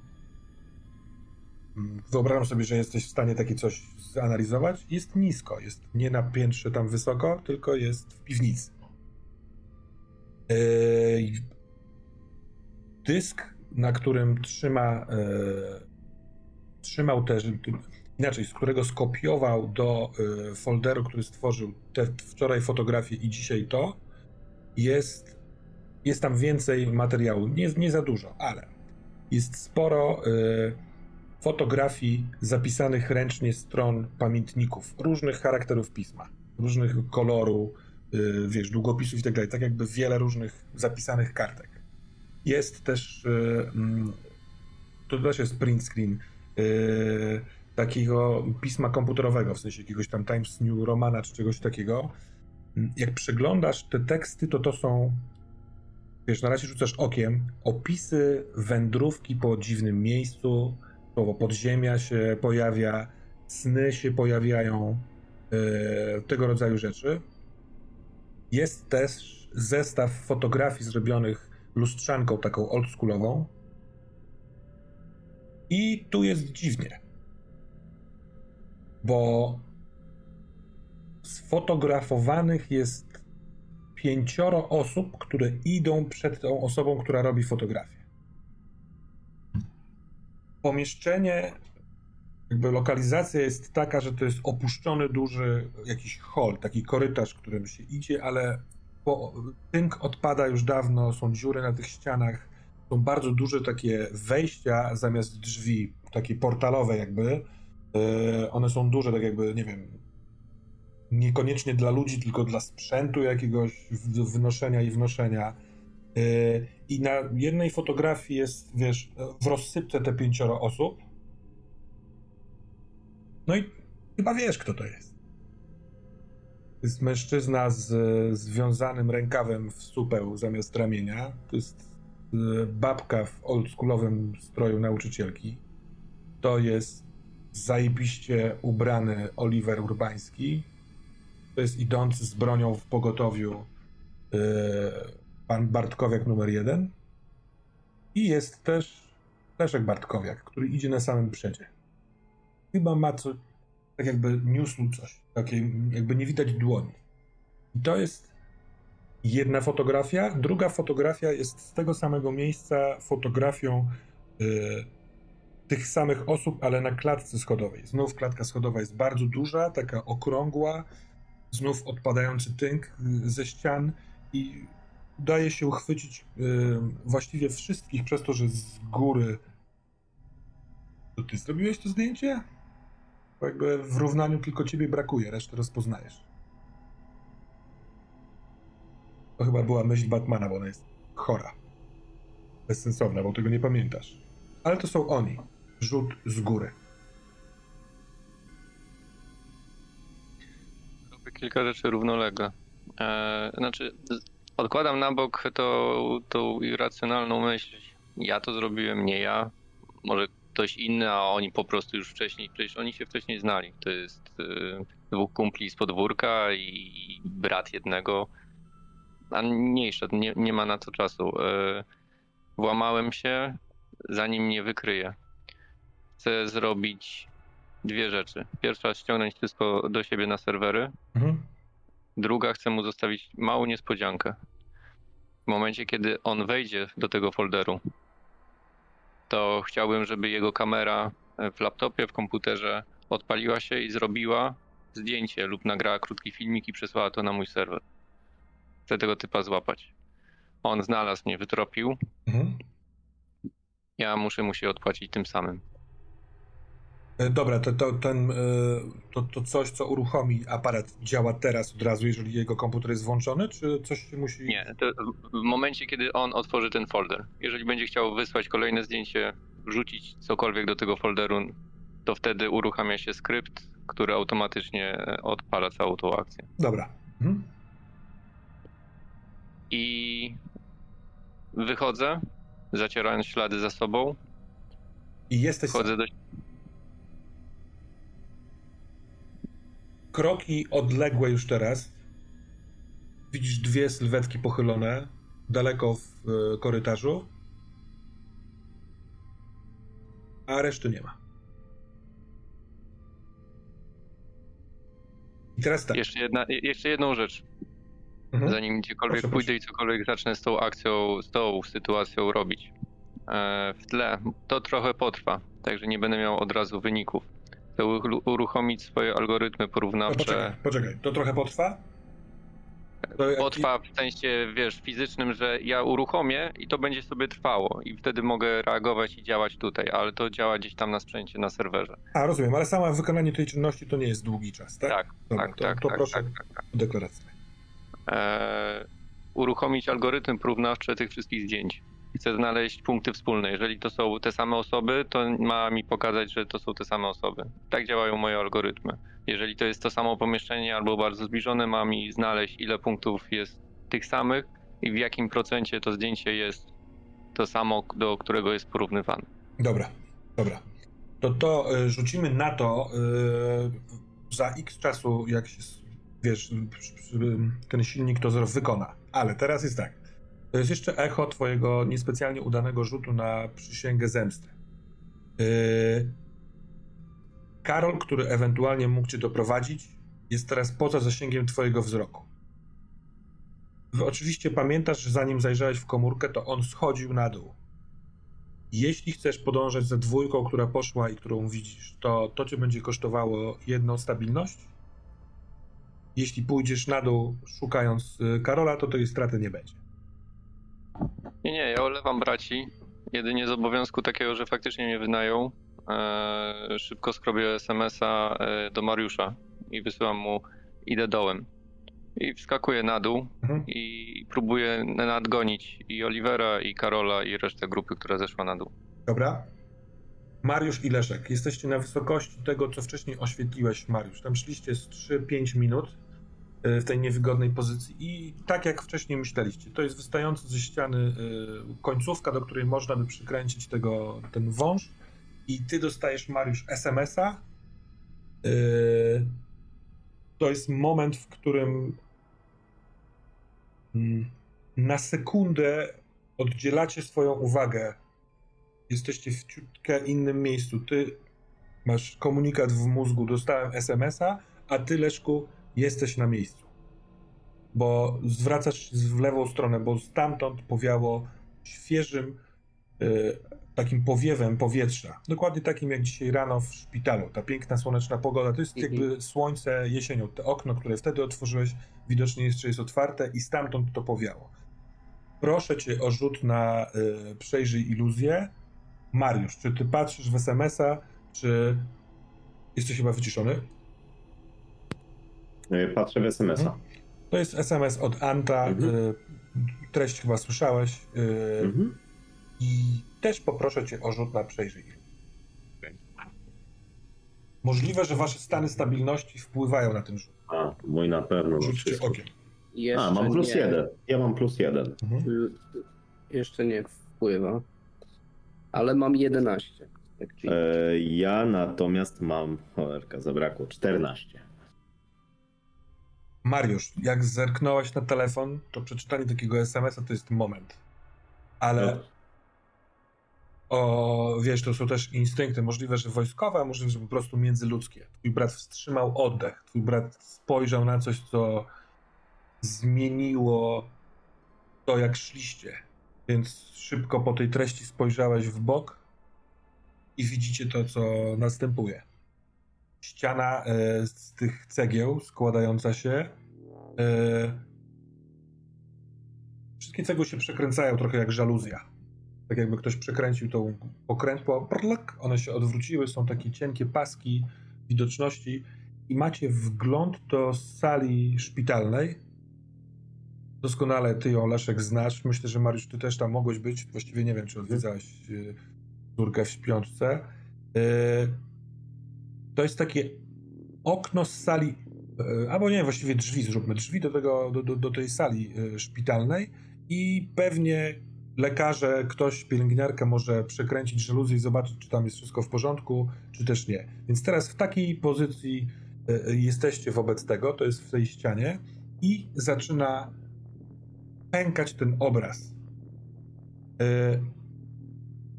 mm, wyobrażam sobie, że jesteś w stanie takie coś zanalizować. Jest nisko, jest nie na piętrze tam wysoko, tylko jest w piwnicy. Yy, dysk, na którym trzyma, yy, trzymał też, inaczej, z którego skopiował do y, folderu, który stworzył te wczoraj fotografie i dzisiaj to, jest, jest tam więcej materiału. Nie, nie za dużo, ale jest sporo y, fotografii zapisanych ręcznie stron pamiętników różnych charakterów pisma, różnych koloru, y, wiesz, długopisów i tak dalej, tak jakby wiele różnych zapisanych kartek. Jest też, y, mm, to też jest print screen, y, takiego pisma komputerowego, w sensie jakiegoś tam Times New Romana czy czegoś takiego. Jak przeglądasz te teksty, to to są, wiesz, na razie rzucasz okiem, opisy wędrówki po dziwnym miejscu, słowo podziemia się pojawia, sny się pojawiają, e, tego rodzaju rzeczy. Jest też zestaw fotografii zrobionych lustrzanką taką oldschoolową. I tu jest dziwnie bo sfotografowanych jest pięcioro osób, które idą przed tą osobą, która robi fotografię. Pomieszczenie, jakby lokalizacja jest taka, że to jest opuszczony duży jakiś hol, taki korytarz, którym się idzie, ale po, tynk odpada już dawno, są dziury na tych ścianach, są bardzo duże takie wejścia zamiast drzwi, takie portalowe jakby, Yy, One są duże, tak jakby, nie wiem, niekoniecznie dla ludzi, tylko dla sprzętu jakiegoś wynoszenia i wnoszenia. Yy, I na jednej fotografii jest, wiesz, w rozsypce te pięcioro osób. No i chyba wiesz, kto to jest. To jest mężczyzna z związanym rękawem w supeł zamiast ramienia. To jest yy, babka w oldschoolowym stroju nauczycielki. To jest zajebiście ubrany Oliver Urbański. To jest idący z bronią w pogotowiu yy, pan Bartkowiak numer jeden. I jest też Leszek Bartkowiak, który idzie na samym przedzie. Chyba ma co, tak jakby niósł coś, takie jakby nie widać dłoni. I to jest jedna fotografia. Druga fotografia jest z tego samego miejsca fotografią y, tych samych osób, ale na klatce schodowej. Znów klatka schodowa jest bardzo duża, taka okrągła, znów odpadający tynk y, ze ścian i udaje się uchwycić y, właściwie wszystkich przez to, że z góry. To ty zrobiłeś to zdjęcie? Bo jakby w równaniu tylko ciebie brakuje, resztę rozpoznajesz. To chyba była myśl Batmana, bo ona jest chora. Bezsensowna, bo tego nie pamiętasz. Ale to są oni. Rzut z góry. Kilka rzeczy równolegle. E, znaczy, odkładam na bok tą, tą irracjonalną myśl. Ja to zrobiłem, nie ja. Może ktoś inny, a oni po prostu już wcześniej, przecież oni się wcześniej znali. To jest e, dwóch kumpli z podwórka i brat jednego. A mniejsza, nie, nie ma na to czasu. E, włamałem się, zanim mnie wykryje. Chcę zrobić dwie rzeczy. Pierwsza, ściągnąć wszystko do siebie na serwery. Mhm. Druga, chcę mu zostawić małą niespodziankę. W momencie, kiedy on wejdzie do tego folderu, to chciałbym, żeby jego kamera e, w laptopie, w komputerze odpaliła się i zrobiła zdjęcie lub nagrała krótki filmik i przesłała to na mój serwer. Chcę tego typa złapać. On znalazł mnie, wytropił. Mhm. Ja muszę mu się odpłacić tym samym. E, Dobra, to, to, ten, e, to, to coś, co uruchomi aparat, działa teraz od razu, jeżeli jego komputer jest włączony, czy coś się musi. Nie, to w momencie, kiedy on otworzy ten folder, jeżeli będzie chciał wysłać kolejne zdjęcie, wrzucić cokolwiek do tego folderu, to wtedy uruchamia się skrypt, który automatycznie odpala całą tą akcję. Dobra. Mhm. I wychodzę, zacierając ślady za sobą, I jesteś. wchodzę do... Kroki odległe już teraz. Widzisz dwie sylwetki pochylone daleko w e, korytarzu. A reszty nie ma. I teraz tak. Jeszcze, jedna, jeszcze jedną rzecz, Mhm. zanim gdziekolwiek Proszę, pójdę proszę. i cokolwiek zacznę z tą akcją, z tą sytuacją robić. E, w tle to trochę potrwa, także nie będę miał od razu wyników. Uruchomić swoje algorytmy No, porównawcze. poczekaj, poczekaj. To trochę potrwa? To Potrwa w sensie, wiesz, fizycznym, że ja uruchomię i to będzie sobie trwało i wtedy mogę reagować i działać tutaj, ale to działa gdzieś tam na sprzęcie, na serwerze. A, rozumiem, ale samo wykonanie tej czynności to nie jest długi czas, tak? Tak, Dobra, tak, to, tak, to tak, proszę tak, tak, tak. o deklarację. Eee, uruchomić algorytm porównawczy tych wszystkich zdjęć. Chcę znaleźć punkty wspólne. Jeżeli to są te same osoby, to ma mi pokazać, że to są te same osoby. Tak działają moje algorytmy. Jeżeli to jest to samo pomieszczenie albo bardzo zbliżone, ma mi znaleźć, ile punktów jest tych samych i w jakim procencie to zdjęcie jest to samo, do którego jest porównywane. Dobra, dobra. To to y, rzucimy na to y, za x czasu, jak się, wiesz, przy- ten silnik to wykona. Ale teraz jest tak. To jest jeszcze echo twojego niespecjalnie udanego rzutu na przysięgę zemsty. Y, Karol, który ewentualnie mógł cię doprowadzić, jest teraz poza zasięgiem twojego wzroku. Oczywiście pamiętasz, że zanim zajrzałeś w komórkę, to on schodził na dół. Jeśli chcesz podążać za dwójką, która poszła i którą widzisz, to to cię będzie kosztowało jedną stabilność. Jeśli pójdziesz na dół szukając y, Karola, to tej straty nie będzie. Nie, nie, ja olewam braci. Jedynie z obowiązku takiego, że faktycznie mnie wynają. E, szybko skrobię SMS-a e, do Mariusza i wysyłam mu, idę dołem. I wskakuję na dół Mhm. i próbuję nadgonić i Olivera, i Karola, i resztę grupy, która zeszła na dół. Dobra? Mariusz i Leszek, jesteście na wysokości tego, co wcześniej oświetliłeś, Mariusz. Tam szliście z 3-5 minut w tej niewygodnej pozycji i tak jak wcześniej myśleliście, to jest wystająca ze ściany y, końcówka, do której można by przykręcić tego, ten wąż i ty dostajesz, Mariusz, SMS-a. Y, To jest moment, w którym mm, na sekundę oddzielacie swoją uwagę jesteście w ciutkę innym miejscu. Ty masz komunikat w mózgu, dostałem SMS-a, a ty, Leszku, jesteś na miejscu. Bo zwracasz się w lewą stronę, bo stamtąd powiało świeżym, y, takim powiewem powietrza. Dokładnie takim jak dzisiaj rano w szpitalu. Ta piękna słoneczna pogoda. To jest Mhm. jakby słońce jesienią. To okno, które wtedy otworzyłeś, widocznie jeszcze jest otwarte i stamtąd to powiało. Proszę cię o rzut na y, przejrzyj iluzję. Mariusz, czy ty patrzysz w SMS-a, czy jesteś chyba wyciszony? E, Patrzę w SMS-a. Mhm. To jest SMS od Anta. Mhm. Y, treść chyba słyszałeś. Y, Mhm. I też poproszę cię o rzut na przejrzyj. Możliwe, że wasze stany stabilności wpływają na ten rzut. A, mój na pewno. no Rzućcie okiem. Jeszcze A, mam plus nie. jeden. Ja mam plus jeden. Y, Jeszcze nie wpływa. Ale mam 11. Tak, E, ja natomiast mam, cholerka, zabrakło 14. Mariusz, jak zerknąłeś na telefon, to przeczytanie takiego SMS-a to jest moment. Ale No, o, wiesz, to są też instynkty, możliwe, że wojskowe, a możliwe, że po prostu międzyludzkie. Twój brat wstrzymał oddech, twój brat spojrzał na coś, co zmieniło to, jak szliście. Więc szybko po tej treści spojrzałeś w bok i widzicie to, co następuje. Ściana e, z tych cegieł składająca się. E, wszystkie cegły się przekręcają trochę jak żaluzja. Tak jakby ktoś przekręcił tą pokrętło, prlak, one się odwróciły, są takie cienkie paski widoczności i macie wgląd do sali szpitalnej. Doskonale ty ją, Leszek, znasz. Myślę, że Mariusz, ty też tam mogłeś być. Właściwie nie wiem, czy odwiedzałeś y, córkę w śpiączce. Y, to jest takie okno z sali, y, albo nie, właściwie drzwi, zróbmy drzwi do, tego, do, do, do tej sali y, szpitalnej i pewnie lekarze, ktoś, pielęgniarka może przekręcić żaluzję i zobaczyć, czy tam jest wszystko w porządku, czy też nie. Więc teraz w takiej pozycji y, jesteście wobec tego, to jest w tej ścianie i zaczyna pękać ten obraz.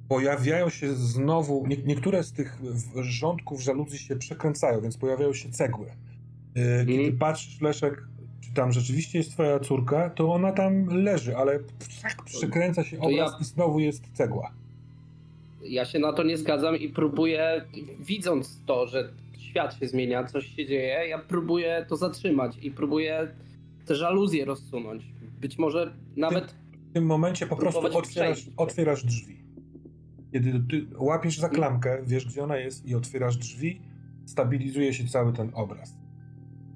Pojawiają się znowu, nie, niektóre z tych rządków żaluzji się przekręcają, więc pojawiają się cegły. Y, Kiedy Mhm. patrzysz, Leszek, czy tam rzeczywiście jest twoja córka, to ona tam leży, ale tak przekręca się To ja- obraz i znowu jest cegła. ja się na to nie zgadzam i próbuję, widząc to, że świat się zmienia, coś się dzieje, ja próbuję to zatrzymać i próbuję te żaluzje rozsunąć. Być może nawet W tym momencie po prostu otwierasz, otwierasz drzwi. Kiedy ty łapiesz za klamkę, wiesz gdzie ona jest i otwierasz drzwi, stabilizuje się cały ten obraz.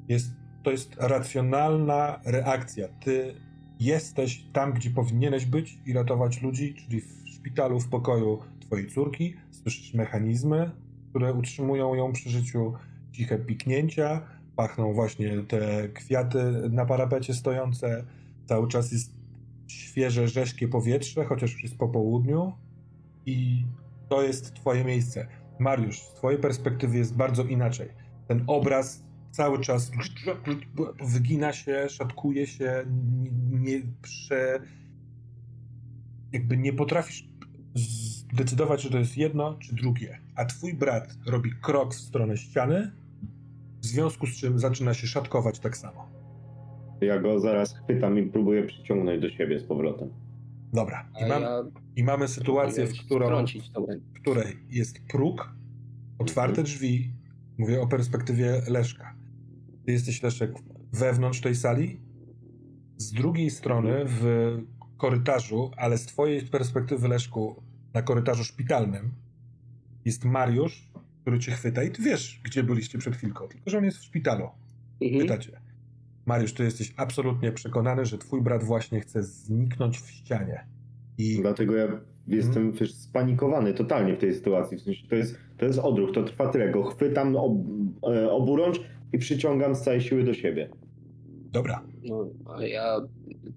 Jest, to jest racjonalna reakcja. Ty jesteś tam, gdzie powinieneś być i ratować ludzi, czyli w szpitalu, w pokoju twojej córki. Słyszysz mechanizmy, które utrzymują ją przy życiu, ciche piknięcia, pachną właśnie te kwiaty na parapecie stojące. Cały czas jest świeże, rześkie powietrze, chociaż już jest po południu i to jest twoje miejsce. Mariusz, z twojej perspektywy jest bardzo inaczej. Ten obraz cały czas wygina się, szatkuje się, nie, prze... jakby nie potrafisz zdecydować, czy to jest jedno, czy drugie. A twój brat robi krok w stronę ściany, w związku z czym zaczyna się szatkować tak samo. Ja go zaraz chwytam i próbuję przyciągnąć do siebie z powrotem. Dobra. I, mam, ja i mamy sytuację, w, którą, w której jest próg, otwarte drzwi. Mówię o perspektywie Leszka. Ty jesteś, Leszek, wewnątrz tej sali. Z drugiej strony, w korytarzu, ale z twojej perspektywy, Leszku, na korytarzu szpitalnym, jest Mariusz, który cię chwyta i ty wiesz, gdzie byliście przed chwilką, tylko że on jest w szpitalu. Mhm. Pytacie. Mariusz, ty jesteś absolutnie przekonany, że twój brat właśnie chce zniknąć w ścianie. I Dlatego ja jestem Mhm. wiesz, spanikowany totalnie w tej sytuacji. W sensie to jest, to jest odruch, to trwa tyle. Go chwytam ob, e, oburącz i przyciągam z całej siły do siebie. dobra, No, a ja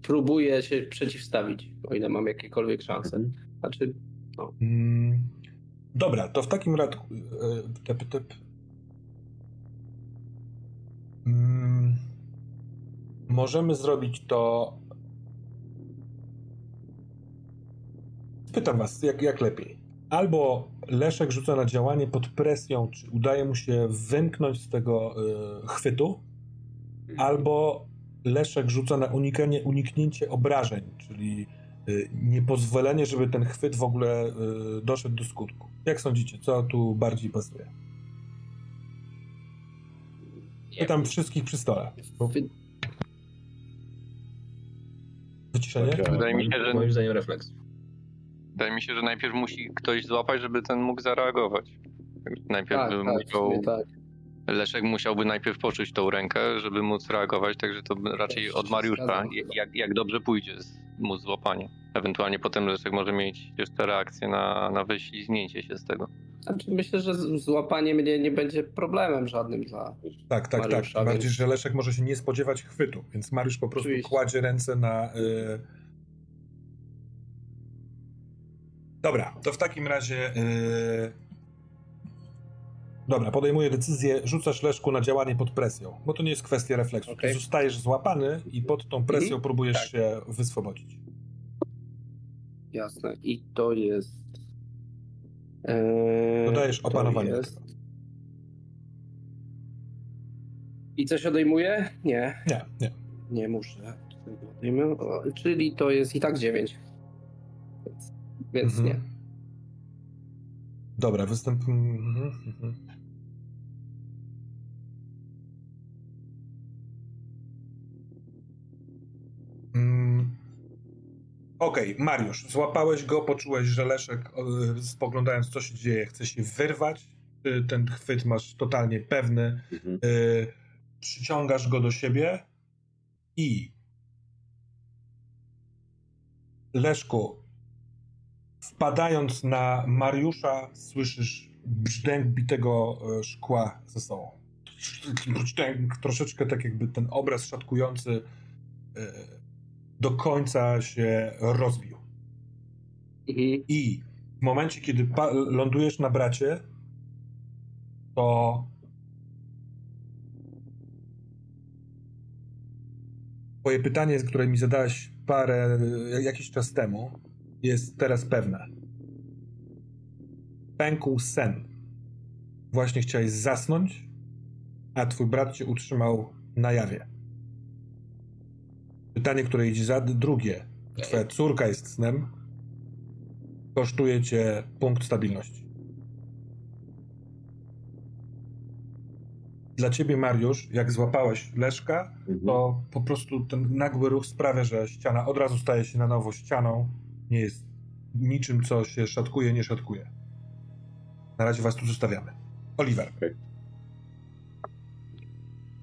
próbuję się przeciwstawić, o ile mam jakiekolwiek szanse. Mhm. Znaczy, Mm, dobra, to w takim razie. Tep, tep. Mm, możemy zrobić to. Pytam was, jak, jak lepiej. albo Leszek rzuca na działanie pod presją, czy udaje mu się wymknąć z tego y, chwytu, albo Leszek rzuca na unikanie, uniknięcie obrażeń, czyli y, niepozwolenie, żeby ten chwyt w ogóle y, doszedł do skutku. Jak sądzicie, co tu bardziej pasuje? Pytam wszystkich przy stole. Wy- Wyciszenie? Wydaje mi się, że Moim zdaniem refleks. Wydaje mi się, że najpierw musi ktoś złapać, żeby ten mógł zareagować. Najpierw Tak, by tak, musiał, sumie tak. Leszek musiałby najpierw poczuć tą rękę, żeby móc reagować, także to raczej od Mariusza, jak, jak dobrze pójdzie z móc złapanie. Ewentualnie potem Leszek może mieć jeszcze reakcję na, na wyślizgnięcie się z tego. Znaczy myślę, że złapanie mnie nie będzie problemem żadnym dla... Tak, tak, tak. Mariusza, Bardziej, więc- że Leszek może się nie spodziewać chwytu, więc Mariusz po prostu Oczywiście. kładzie ręce na. Y... Dobra, to w takim razie. Y... Dobra, podejmuję decyzję, rzucasz Leszku na działanie pod presją, bo to nie jest kwestia refleksu. Okej. Ty zostajesz złapany i pod tą presją Mhm, próbujesz tak. się wyswobodzić. Jasne. I to jest... Eee, Dodajesz opanowanie. jest- I coś odejmuję? Nie, Nie, nie. nie muszę. Odejmę. O, Czyli to jest i tak 9. Więc, więc Mhm. nie. Dobra, występ. Mhm, mhm. Okej, Mariusz, złapałeś go, poczułeś, że Leszek, e, spoglądając co się dzieje, chce się wyrwać. Ten chwyt masz totalnie pewny. Mhm. E, przyciągasz go do siebie i Leszku, wpadając na Mariusza, słyszysz brzdęk bitego e, szkła ze sobą. Brzdęk, troszeczkę tak jakby ten obraz szatkujący do końca się rozbił. Mhm. I w momencie, kiedy lądujesz na bracie, to twoje pytanie, które mi zadałeś parę, jakiś czas temu, jest teraz pewne. Pękł sen. Właśnie chciałeś zasnąć, a twój brat cię utrzymał na jawie. Pytanie, które idzie za drugie. Twoja córka jest snem. Kosztuje cię punkt stabilności. Dla ciebie, Mariusz, jak złapałeś Leszka, Mhm. to po prostu ten nagły ruch sprawia, że ściana od razu staje się na nowo ścianą. Nie jest niczym, co się szatkuje, nie szatkuje. Na razie was tu zostawiamy. Oliver. Okej.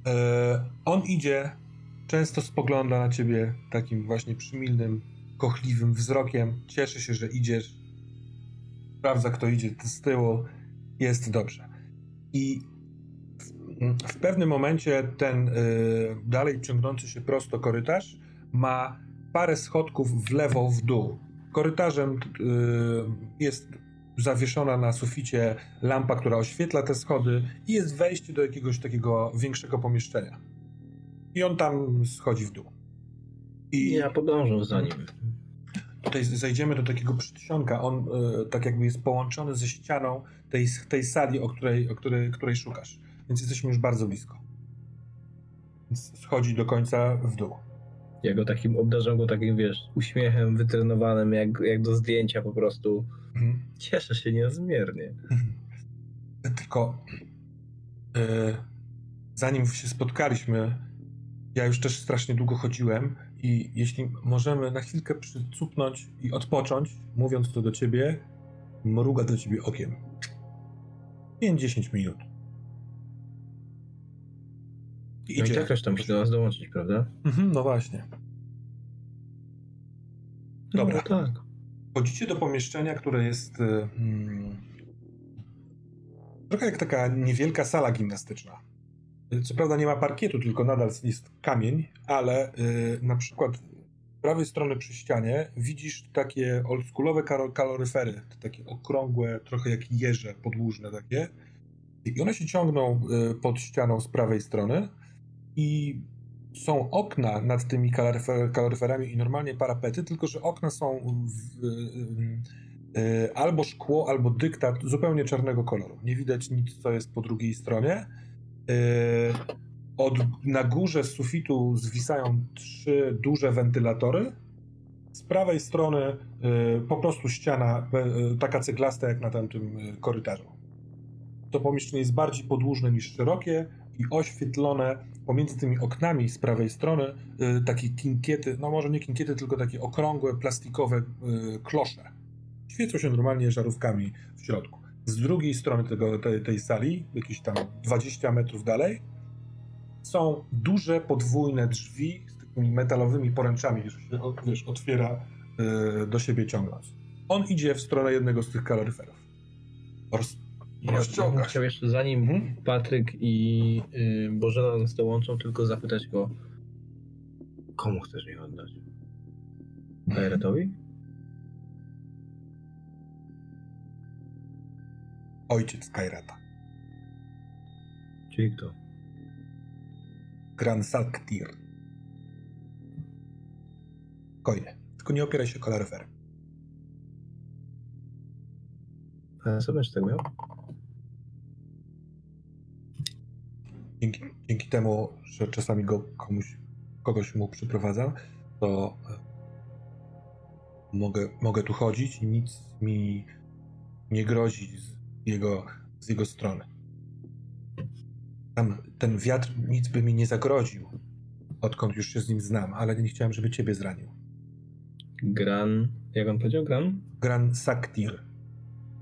E, on idzie, często spogląda na ciebie takim właśnie przymilnym, kochliwym wzrokiem. Cieszy się, że idziesz. Sprawdza, kto idzie z tyłu. Jest dobrze. I w, w pewnym momencie ten y, dalej ciągnący się prosto korytarz ma parę schodków w lewo, w dół. Korytarzem y, jest zawieszona na suficie lampa, która oświetla te schody i jest wejście do jakiegoś takiego większego pomieszczenia. I on tam schodzi w dół. I Ja podążę za nim. tutaj zejdziemy do takiego przedsionka. On y, tak jakby jest połączony ze ścianą tej, tej sali, o której, o której, której szukasz. Więc jesteśmy już bardzo blisko. Więc schodzi do końca w dół. Ja go takim obdarzam go takim, wiesz, uśmiechem wytrenowanym, jak, jak do zdjęcia po prostu. Mhm. Cieszę się niezmiernie. Tylko e, zanim się spotkaliśmy, ja już też strasznie długo chodziłem i jeśli możemy na chwilkę przycupnąć i odpocząć, mówiąc to do ciebie, mruga do ciebie okiem. 5-10 minut. I No i idzie. tak tam musi do nas dołączyć, prawda? Mhm, no właśnie. Dobra. No, tak. Wchodzicie do pomieszczenia, które jest e, mm, trochę jak taka niewielka sala gimnastyczna. Co prawda nie ma parkietu, tylko nadal jest kamień, ale y, na przykład z prawej strony przy ścianie widzisz takie oldschoolowe kaloryfery, takie okrągłe, trochę jak jeże podłużne takie. I one się ciągną y, pod ścianą z prawej strony i są okna nad tymi kaloryfer- kaloryferami i normalnie parapety, tylko że okna są w, y, y, albo szkło, albo dyktat zupełnie czarnego koloru. Nie widać nic, co jest po drugiej stronie. Y, od, na górze z sufitu zwisają trzy duże wentylatory. Z prawej strony y, po prostu ściana, y, taka ceglasta jak na tamtym korytarzu. To pomieszczenie jest bardziej podłużne niż szerokie i oświetlone pomiędzy tymi oknami z prawej strony takie kinkiety, no może nie kinkiety, tylko takie okrągłe, plastikowe klosze. Świecą się normalnie żarówkami w środku. Z drugiej strony tego, tej, tej sali, jakieś tam 20 metrów dalej, są duże, podwójne drzwi z takimi metalowymi poręczami, że się wiesz, otwiera y, do siebie ciągnąc. On idzie w stronę jednego z tych kaloryferów. Roz, Ja, bym chciał jeszcze zanim Mhm. Patryk i y, Bożena nas dołączą, tylko zapytać go, komu chcesz je oddać? Kairetowi? Ojciec Kairata. Czyli kto? Gran Salktir. Spokojnie. Tylko nie opieraj się o kaloryfer. A co będziesz tak miał? Dzięki, dzięki temu, że czasami go komuś, kogoś mu przyprowadzam, to e, mogę, mogę tu chodzić i nic mi nie grozi z jego, z jego strony. Tam ten wiatr nic by mi nie zagroził, odkąd już się z nim znam, ale nie chciałem, żeby ciebie zranił. Gran... Jak on powiedział? Gran? Gran Saktir.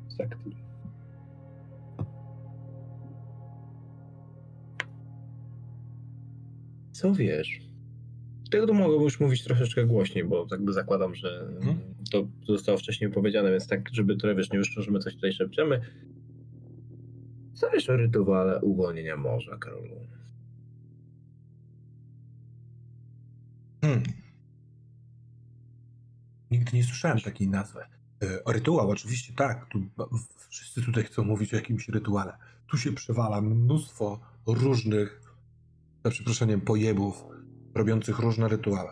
Saktir. Co wiesz? Tego mogę już mówić troszeczkę głośniej, bo jakby zakładam, że Mhm. to zostało wcześniej powiedziane, więc tak, żeby trochę wiesz, nie wyszło, że my coś tutaj szepczemy. O rytuale uwolnienia morza, Karolu? Hmm. Nigdy nie słyszałem takiej nazwy. E, rytuał, oczywiście tak. Tu, wszyscy tutaj chcą mówić o jakimś rytuale. Tu się przewala mnóstwo różnych, za przeproszeniem, pojebów, robiących różne rytuały.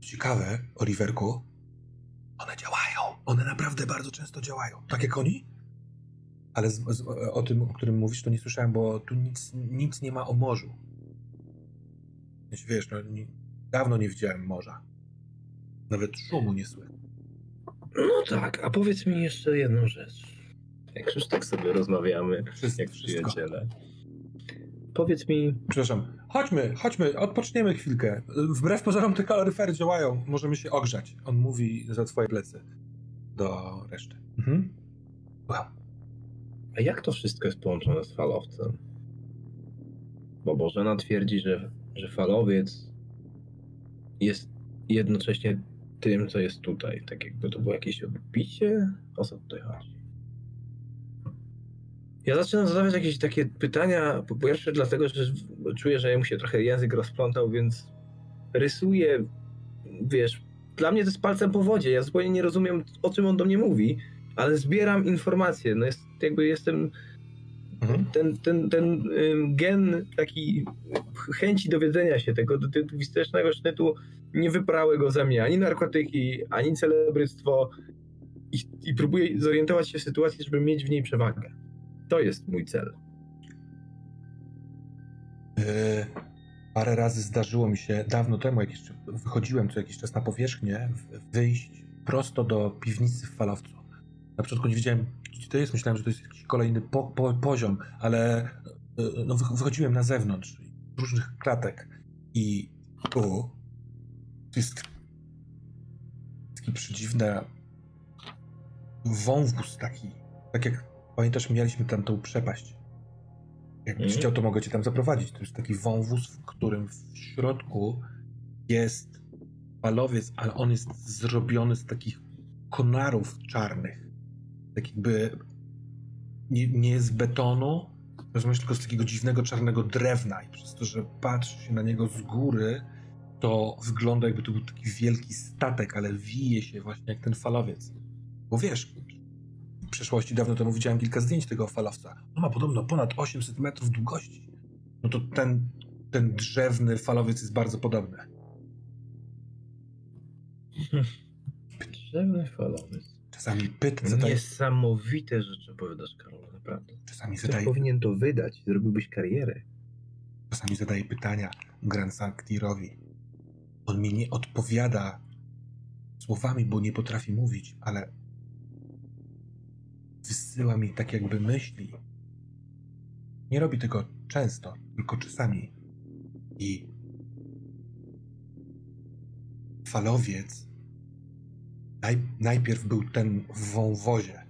Ciekawe, Oliverku, one działają. One naprawdę bardzo często działają. Tak jak oni? Ale z, z, o tym, o którym mówisz, to nie słyszałem, bo tu nic, nic nie ma o morzu. Wiesz, Wiesz, no, nie, dawno nie widziałem morza. Nawet szumu nie słychać. No tak, a powiedz mi jeszcze jedną rzecz. Jak już tak sobie rozmawiamy, Wszystko, jak przyjaciele. Powiedz mi, Przepraszam. Chodźmy, chodźmy, odpoczniemy chwilkę. Wbrew pozorom te kaloryfery działają. Możemy się ogrzać. On mówi za twoje plecy. Do reszty. Mhm. Słucham. A jak to wszystko jest połączone z falowcem? Bo Bożena twierdzi, że, że falowiec jest jednocześnie tym, co jest tutaj. Tak jakby to było jakieś odbicie? O co tutaj chodzi? Ja zaczynam zadawać jakieś takie pytania, po pierwsze dlatego, że czuję, że mu się trochę język rozplątał, więc rysuję, wiesz, dla mnie to jest palcem po wodzie. Ja zupełnie nie rozumiem, o czym on do mnie mówi, ale zbieram informacje. No jest, jakby jestem Mhm. ten, ten, ten gen taki chęci dowiedzenia się tego detektywistycznego sznytu nie wyprały go ze mnie ani narkotyki, ani celebryctwo i, i próbuję zorientować się w sytuacji, żeby mieć w niej przewagę. To jest mój cel. Yy, parę razy zdarzyło mi się dawno temu, jak jeszcze wychodziłem co jakiś czas na powierzchnię, wyjść prosto do piwnicy w falowcu. Na początku nie wiedziałem, gdzie to jest. Myślałem, że to jest jakiś kolejny po, po, poziom, ale yy, no, wych- wychodziłem na zewnątrz z różnych klatek i tu jest taki przedziwny wąwóz taki. Tak jak pamiętasz, mieliśmy tam tą przepaść. Jakbyś Mhm. chciał, to mogę cię tam zaprowadzić. To jest taki wąwóz, w którym w środku jest falowiec, ale on jest zrobiony z takich konarów czarnych. Tak jakby nie, nie z betonu, rozumiesz, tylko z takiego dziwnego czarnego drewna i przez to, że patrzy się na niego z góry, to wygląda jakby to był taki wielki statek, ale wije się właśnie jak ten falowiec. Bo wiesz, w przeszłości dawno temu widziałem kilka zdjęć tego falowca. On ma podobno ponad 800 metrów długości. No to ten, ten drzewny falowiec jest bardzo podobny. Drzewny falowiec. Czasami pyta, zadaje, Niesamowite rzeczy opowiadasz, Karol, naprawdę. czasami Ktoś zadaje, powinien to wydać, zrobiłbyś karierę. czasami zadaje pytania Grand Sanctirowi. On mi nie odpowiada słowami, bo nie potrafi mówić, ale wysyła mi tak jakby myśli. Nie robi tego często, tylko czasami. I falowiec najpierw był ten w wąwozie.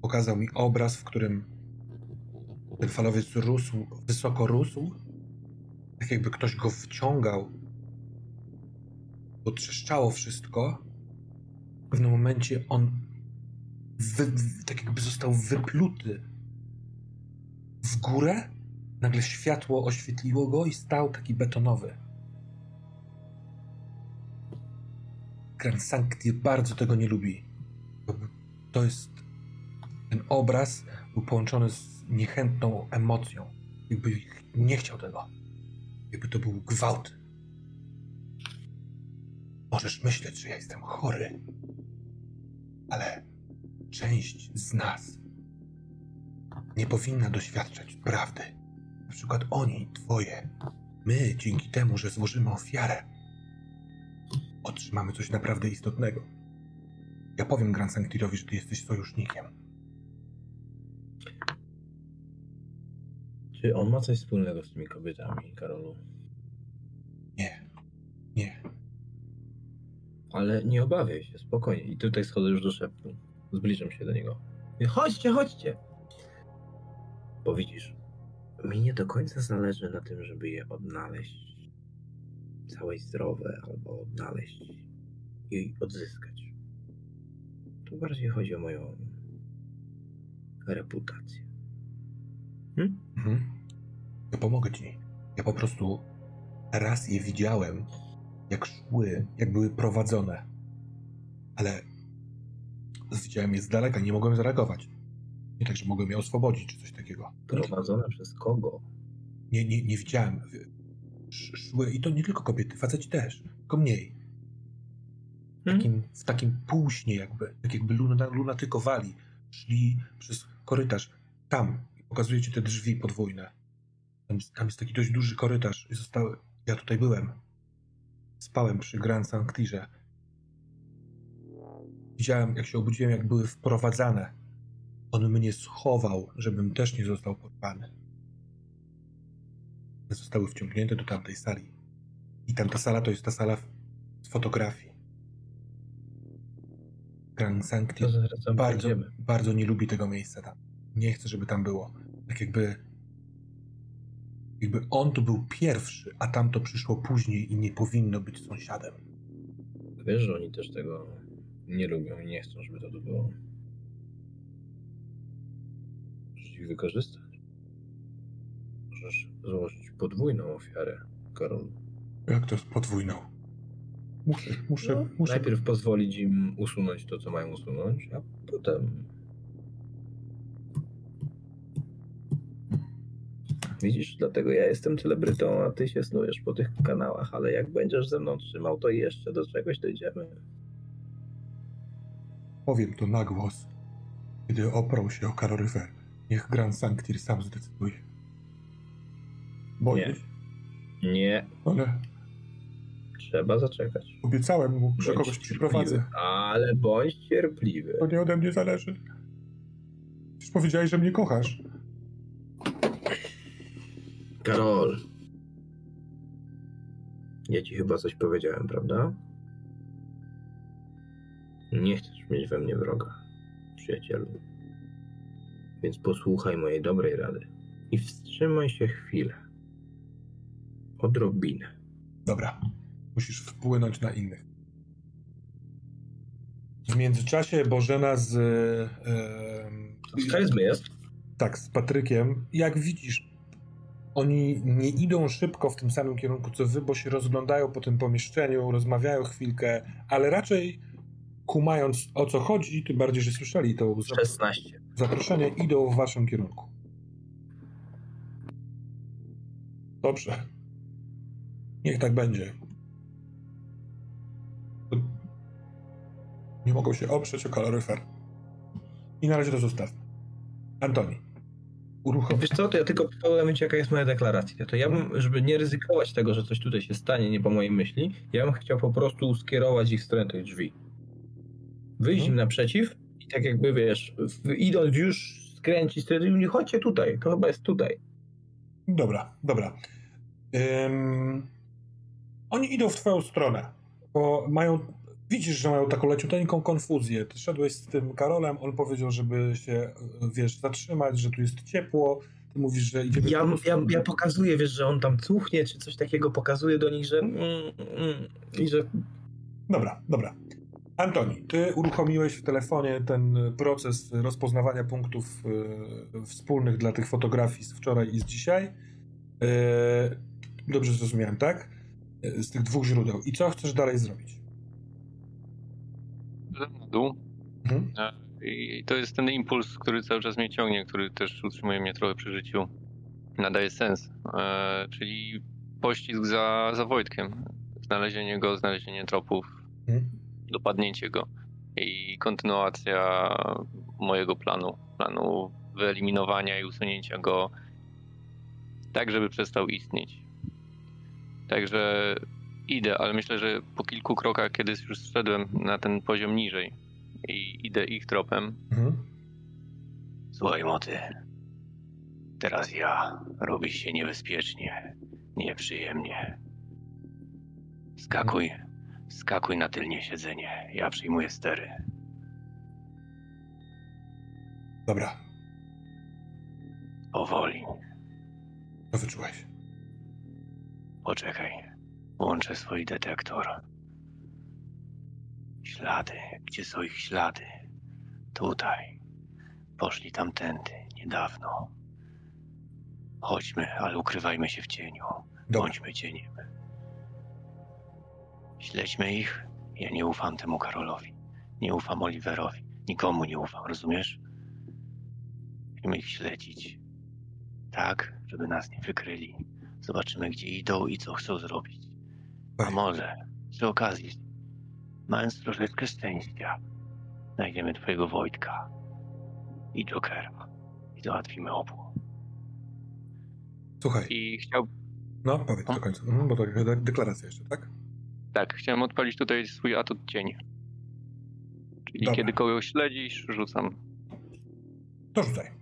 Pokazał mi obraz, w którym ten falowiec rósł, wysoko rósł, tak jakby ktoś go wciągał, bo trzeszczało wszystko. W pewnym momencie on wy- tak jakby został wypluty w górę. Nagle światło oświetliło go i stał taki betonowy. Grand Sancti bardzo tego nie lubi. To jest. Ten obraz był połączony z niechętną emocją. Jakby nie chciał tego. Jakby to był gwałt. Możesz myśleć, że ja jestem chory, ale część z nas nie powinna doświadczać prawdy. Na przykład oni, twoje. My, dzięki temu, że złożymy ofiarę, otrzymamy coś naprawdę istotnego. Ja powiem Grand Sanctirowi, że ty jesteś sojusznikiem. Czy on ma coś wspólnego z tymi kobietami, Karolu? Nie. Nie. Ale nie obawiaj się, spokojnie. I tutaj schodzę już do szeptu. Zbliżam się do niego. Chodźcie, chodźcie! Bo widzisz, mi nie do końca zależy na tym, żeby je odnaleźć całe zdrowe, albo odnaleźć i odzyskać. Tu bardziej chodzi o moją reputację. Mhm. Ja pomogę ci. Ja po prostu raz je widziałem, jak szły, jak były prowadzone. Ale widziałem je z daleka, nie mogłem zareagować. Nie tak, że mogłem je oswobodzić, czy coś takiego. Prowadzone przez kogo? Nie, nie, nie widziałem. Sz- Szły, i to nie tylko kobiety, faceci też, tylko mniej. W takim, w takim półśnie jakby, tak jakby luna, lunatykowali. Szli przez korytarz, tam, pokazuję ci te drzwi podwójne. Tam, jest- tam jest taki dość duży korytarz i zostały, ja tutaj byłem. Spałem przy Grand Sanctirze. Widziałem, jak się obudziłem, jak były wprowadzane. On mnie schował, żebym też nie został porwany. Zostały wciągnięte do tamtej sali. I tamta sala to jest ta sala z fotografii. Grand Sancti bardzo, będziemy. bardzo nie lubi tego miejsca tam. Nie chce, żeby tam było. Tak jakby. Jakby on tu był pierwszy, a tamto przyszło później i nie powinno być sąsiadem. Wiesz, że oni też tego nie lubią i nie chcą, żeby to tu było. Możesz ich wykorzystać. Możesz złożyć podwójną ofiarę, Karol. Jak to z podwójną? Muszę, muszę, No, muszę. Najpierw pozwolić im usunąć to, co mają usunąć, a potem. Widzisz, dlatego ja jestem celebrytą, a ty się snujesz po tych kanałach, ale jak będziesz ze mną trzymał, to jeszcze do czegoś dojdziemy. Powiem to na głos, kiedy oprą się o kaloryfer. Niech Grand Sanctir sam zdecyduje. Boję Nie. Nie, ale trzeba zaczekać. obiecałem mu, że Bądź kogoś przyprowadzę. Ale bądź cierpliwy. To nie ode mnie zależy. Już powiedziałeś, że mnie kochasz. Karol. Ja ci chyba coś powiedziałem, prawda? Nie chcesz mieć we mnie wroga, przyjacielu. Więc posłuchaj mojej dobrej rady i wstrzymaj się chwilę. Odrobinę. Dobra, musisz wpłynąć na innych. W międzyczasie Bożena z. e, Z charyzmy jest? Tak, z Patrykiem. Jak widzisz, oni nie idą szybko w tym samym kierunku co wy, bo się rozglądają po tym pomieszczeniu, rozmawiają chwilkę, ale raczej kumając o co chodzi, tym bardziej, że słyszeli to zap- 16. zaproszenie, idą w waszym kierunku. Dobrze. Niech tak będzie. To Nie mogą się oprzeć o kaloryfer. I na razie to zostawmy. Antoni, uruchom. Wiesz co, to ja tylko w tym momencie jaka jest moja deklaracja. To ja bym, żeby nie ryzykować tego, że coś tutaj się stanie, nie po mojej myśli, ja bym chciał po prostu skierować ich w stronę tych drzwi. Wyjść Mhm. im naprzeciw i tak jakby, wiesz, w, idąc już skręcić, wtedy nie chodźcie tutaj, to chyba jest tutaj. Dobra, dobra. Ym, oni idą w twoją stronę, bo mają, widzisz, że mają taką leciuteńką konfuzję. Ty szedłeś z tym Karolem, on powiedział, żeby się, wiesz, zatrzymać, że tu jest ciepło. Ty mówisz, że idziemy... Ja, ja, ja pokazuję, wiesz, że on tam cuchnie, czy coś takiego, pokazuję do nich, że mm, mm, i że Dobra, dobra. Antoni, ty uruchomiłeś w telefonie ten proces rozpoznawania punktów y, wspólnych dla tych fotografii z wczoraj i z dzisiaj. Y, dobrze zrozumiałem, tak? Z tych dwóch źródeł. I co chcesz dalej zrobić? Na dół Mhm. i to jest ten impuls, który cały czas mnie ciągnie, który też utrzymuje mnie trochę przy życiu. Nadaje sens. E, czyli pościg za, za Wojtkiem. Znalezienie go, znalezienie tropów, Mhm. dopadnięcie go i kontynuacja mojego planu. Planu wyeliminowania i usunięcia go tak, żeby przestał istnieć. Także idę, ale myślę, że po kilku krokach, kiedy już zszedłem na ten poziom niżej i idę ich tropem, Mhm. Słuchaj, moty. Teraz ja. Robi się niebezpiecznie. Nieprzyjemnie. Skakuj. Skakuj na tylnie siedzenie. Ja przyjmuję stery. Dobra, Powoli. to wyczułeś. Poczekaj. Włączę swój detektor. Ślady. Gdzie są ich ślady? Tutaj. Poszli tamtędy. Niedawno. Chodźmy, ale ukrywajmy się w cieniu. Dobra, Bądźmy cieniem. Śledźmy ich. Ja nie ufam temu Karolowi. Nie ufam Oliverowi. Nikomu nie ufam, rozumiesz? Musimy ich śledzić. Tak, żeby nas nie wykryli. Zobaczymy, gdzie idą i co chcą zrobić. A może, przy okazji, mając troszeczkę szczęścia, znajdziemy twojego Wojtka i Jokera i załatwimy obu. słuchaj, i chciał, no powiedz do końca, mhm, bo to de- deklaracja jeszcze, tak? tak, chciałem odpalić tutaj swój atut cień. Czyli Dobra. kiedy kogoś śledzisz, rzucam. To rzucaj.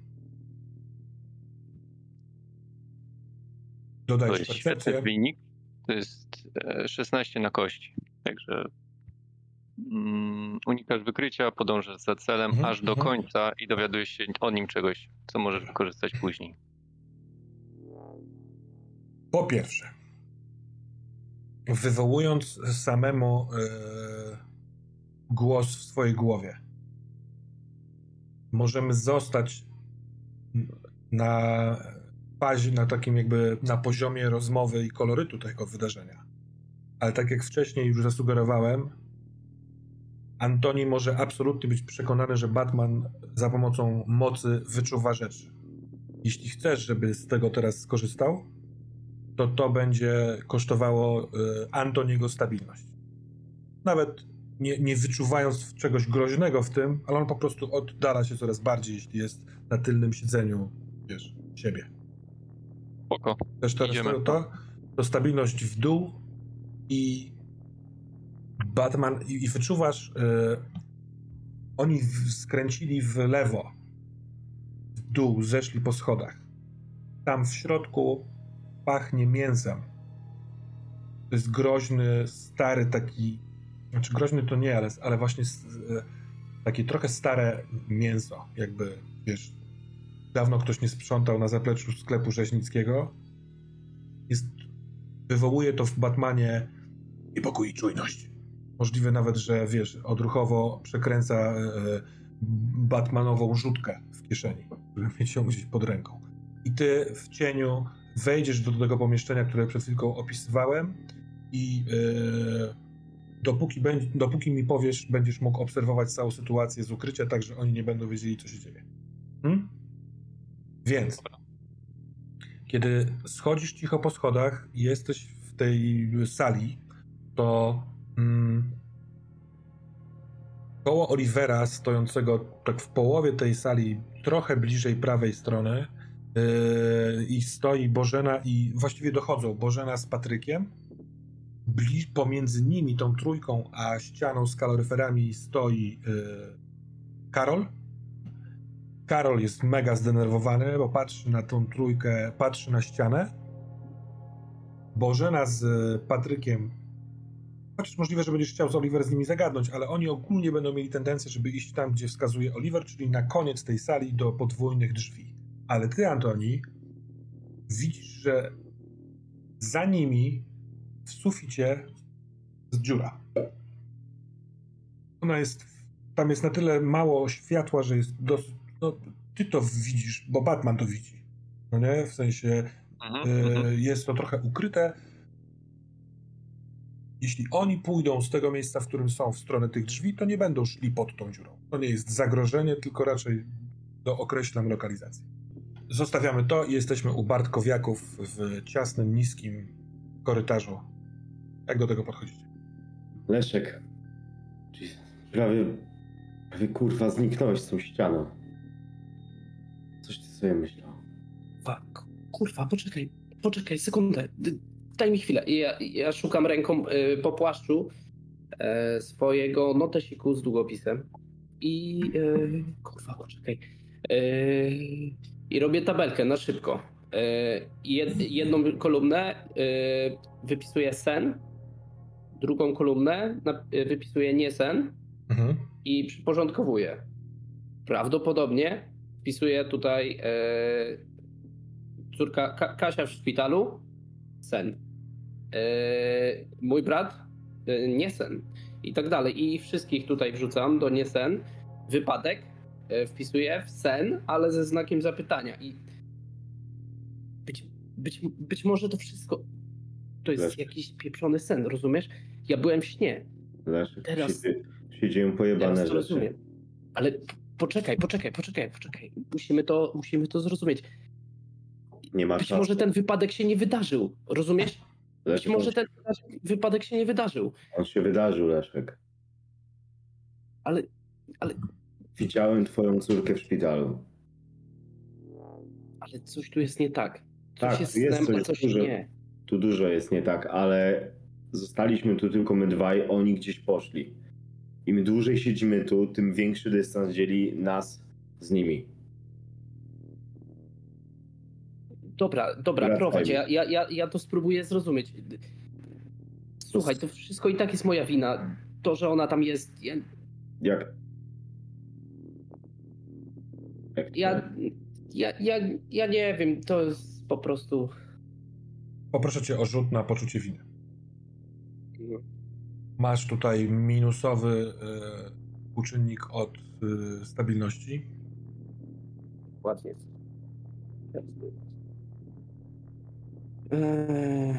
To Dodajesz jest świetny wynik. To jest e, 16 na kości. Także mm, unikasz wykrycia, podążasz za celem Mhm, aż do mhm. końca i dowiadujesz się o nim czegoś, co możesz wykorzystać później. Po pierwsze, wywołując samemu e, głos w swojej głowie, możemy zostać na fazie, na takim jakby na poziomie rozmowy i kolorytu tego wydarzenia. Ale tak jak wcześniej już zasugerowałem, Antoni może absolutnie być przekonany, że Batman za pomocą mocy wyczuwa rzeczy. Jeśli chcesz, żeby z tego teraz skorzystał, to to będzie kosztowało y, Antoniego stabilność. Nawet nie, nie wyczuwając czegoś groźnego w tym, ale on po prostu oddala się coraz bardziej, jeśli jest na tylnym siedzeniu, wiesz, siebie. Spoko. Też teraz Idziemy. to, to, to stabilność w dół i Batman, i, i wyczuwasz, y, oni w, skręcili w lewo, w dół, zeszli po schodach. Tam w środku pachnie mięsem. To jest groźny, stary taki, znaczy groźny to nie, ale, ale właśnie s- y, takie trochę stare mięso, jakby, wiesz, dawno ktoś nie sprzątał na zapleczu sklepu rzeźnickiego. Jest, wywołuje to w Batmanie niepokój i czujność. Możliwe nawet, że wiesz, odruchowo przekręca e, Batmanową rzutkę w kieszeni, żeby mieć ją gdzieś pod ręką. I ty w cieniu wejdziesz do tego pomieszczenia, które przed chwilką opisywałem i e, dopóki, będzie, dopóki mi powiesz, będziesz mógł obserwować całą sytuację z ukrycia, tak że oni nie będą wiedzieli, co się dzieje. Hmm? Więc, kiedy schodzisz cicho po schodach i jesteś w tej sali, to mm, koło Olivera, stojącego tak w połowie tej sali, trochę bliżej prawej strony, yy, i stoi Bożena i właściwie dochodzą Bożena z Patrykiem. Bli, pomiędzy nimi, tą trójką, a ścianą z kaloryferami stoi yy, Karol. Karol jest mega zdenerwowany, bo patrzy na tą trójkę, patrzy na ścianę. Bożena z Patrykiem Chociaż możliwe, że będziesz chciał z Oliver z nimi zagadnąć, ale oni ogólnie będą mieli tendencję, żeby iść tam, gdzie wskazuje Oliver, czyli na koniec tej sali do podwójnych drzwi. Ale ty, Antoni, widzisz, że za nimi w suficie jest dziura. Ona jest, tam jest na tyle mało światła, że jest dosyć, no, ty to widzisz, bo Batman to widzi. No nie? W sensie Mhm, y, mhm. jest to trochę ukryte. Jeśli oni pójdą z tego miejsca, w którym są, w stronę tych drzwi, to nie będą szli pod tą dziurą. To nie jest zagrożenie, tylko raczej dookreślam lokalizację. Zostawiamy to i jesteśmy u Bartkowiaków w ciasnym, niskim korytarzu. Jak do tego podchodzicie? Leszek. Prawie, prawie kurwa zniknąłeś z tą ścianą. Sobie myślał. Fuck. Kurwa, poczekaj, poczekaj, sekundę. Daj mi chwilę. Ja, ja szukam ręką y, po płaszczu e, swojego notesiku z długopisem i y, kurwa, poczekaj. Y, I robię tabelkę na szybko. Jed, jedną kolumnę wypisuję sen, drugą kolumnę na, wypisuję nie sen Mhm. i przyporządkowuję. Prawdopodobnie wpisuję tutaj e, córka Ka Kasia w szpitalu, sen. E, mój brat, e, nie sen. I tak dalej. I wszystkich tutaj wrzucam do nie sen. Wypadek e, wpisuję w sen, ale ze znakiem zapytania. I być, być, być może to wszystko to jest Leszek. jakiś pieprzony sen, rozumiesz? Ja byłem w śnie. Leszek, Teraz- się, się dzieją pojebane Teraz to rzeczy. rozumiem. Ale poczekaj, poczekaj, poczekaj, poczekaj. Musimy to, musimy to zrozumieć. Nie ma Być może ten wypadek się nie wydarzył. Rozumiesz? Być Leszek, może on, ten wypadek się nie wydarzył. on się wydarzył, Leszek. Ale Widziałem twoją córkę w szpitalu. Ale coś tu jest nie tak. Coś Tak, jest jest snem, a coś coś dużo. nie. Tu dużo jest nie tak, ale zostaliśmy tu tylko my dwaj, oni gdzieś poszli. Im dłużej siedzimy tu, tym większy dystans dzieli nas z nimi. Dobra, dobra, Wracajmy. prowadź. Ja, ja, ja, ja to spróbuję zrozumić. Słuchaj, to wszystko i tak jest moja wina. To, że ona tam jest. Ja, Jak? Jak ja, ja, ja, ja nie wiem, to jest po prostu. Poproszę cię o rzut na poczucie winy. Masz tutaj minusowy e, uczynnik od e, stabilności. Ładnie. Eee,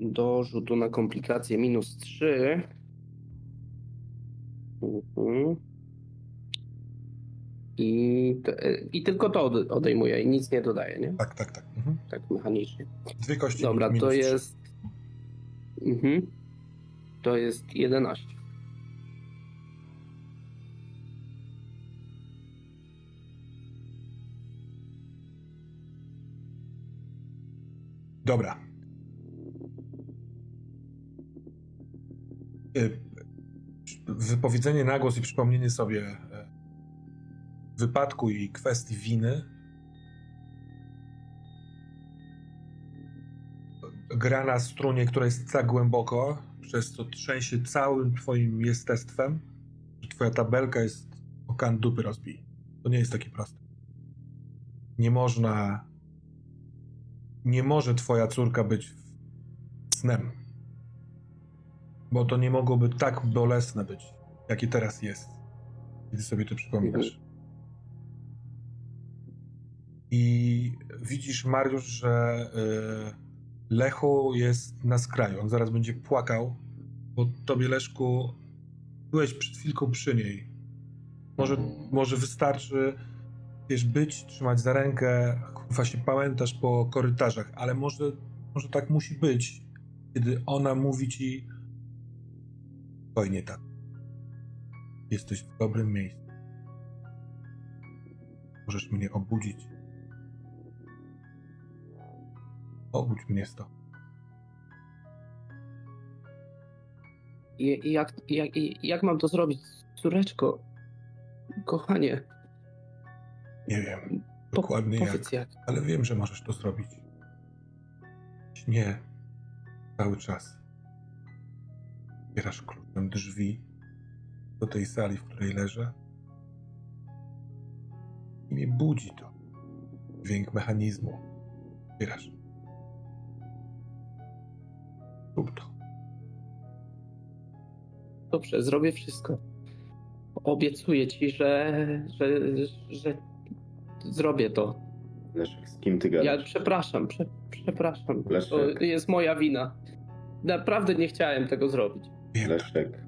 do rzutu na komplikacje minus 3. Mhm. I, te- I tylko to ode- odejmuję i nic nie dodaję, nie? Tak, tak, tak. Mhm. Tak mechanicznie. Dwie kości Dobra, minus to jest. Mhm. To jest 11. Dobra. Y, Wypowiedzenie na głos i przypomnienie sobie e, wypadku i kwestii winy gra na strunie, która jest tak głęboko, przez co trzęsie całym twoim jestestwem, że twoja tabelka jest o kan dupy rozbij. To nie jest takie proste. Nie można nie może twoja córka być snem. Bo to nie mogłoby tak bolesne być, jakie teraz jest, kiedy sobie to przypominasz. I widzisz, Mariusz, że y, Lechu jest na skraju. On zaraz będzie płakał, bo tobie, Leszku, byłeś przed chwilką przy niej. Może, może wystarczy wiesz, być, trzymać za rękę, właśnie pamiętasz po korytarzach, ale może, może tak musi być, kiedy ona mówi ci spokojnie tak. Jesteś w dobrym miejscu. Możesz mnie obudzić. Obudź mnie stąd. I, i jak, jak, i jak mam to zrobić, córeczko? Kochanie, Nie wiem po, dokładnie jak, jak. ale wiem, że możesz to zrobić. Śnię cały czas. Otwierasz kluczem drzwi do tej sali, w której leżę. I mnie budzi to. Dźwięk mechanizmu. Otwierasz. Rób to. Dobrze, zrobię wszystko. Obiecuję ci, że, że, że zrobię to. Leszek, z kim ty Ja gadasz? przepraszam, prze, przepraszam. Leszek. To jest moja wina. Naprawdę nie chciałem tego zrobić. Wiem. Leszek,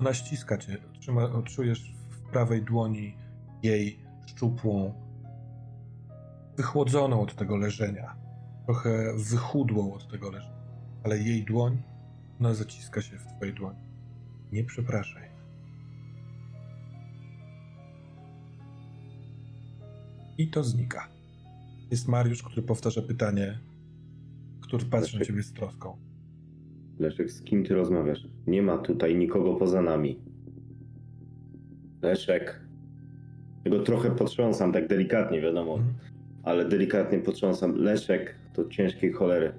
Ona ściska cię. Trzyma, czujesz w prawej dłoni jej szczupłą, wychłodzoną od tego leżenia. Trochę wychudłą od tego leżenia. Ale jej dłoń, ona zaciska się w twojej dłoni. Nie przepraszaj. I to znika. Jest Mariusz, który powtarza pytanie, który patrzy na ciebie z troską. Leszek, z kim ty rozmawiasz? Nie ma tutaj nikogo poza nami. Leszek. Ja go trochę potrząsam, tak delikatnie, wiadomo, Mhm. ale delikatnie potrząsam. Leszek to ciężkiej cholery.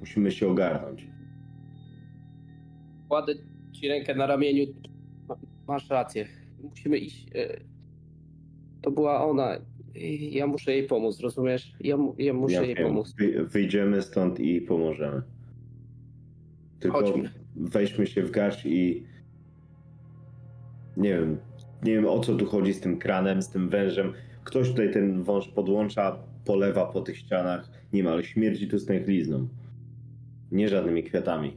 Musimy się ogarnąć. Kładę ci rękę na ramieniu. Ma- Masz rację. Musimy iść. e, To była ona. Ja muszę jej pomóc, rozumiesz? Ja, ja muszę Ja jej wiem, pomóc. wy- Wyjdziemy stąd i pomożemy. Tylko Chodźmy. weźmy się w garść i nie wiem, nie wiem o co tu chodzi z tym kranem, z tym wężem. Ktoś tutaj ten wąż podłącza, polewa po tych ścianach. Nie ma, ale śmierdzi tu stęchlizną. Nie żadnymi kwiatami.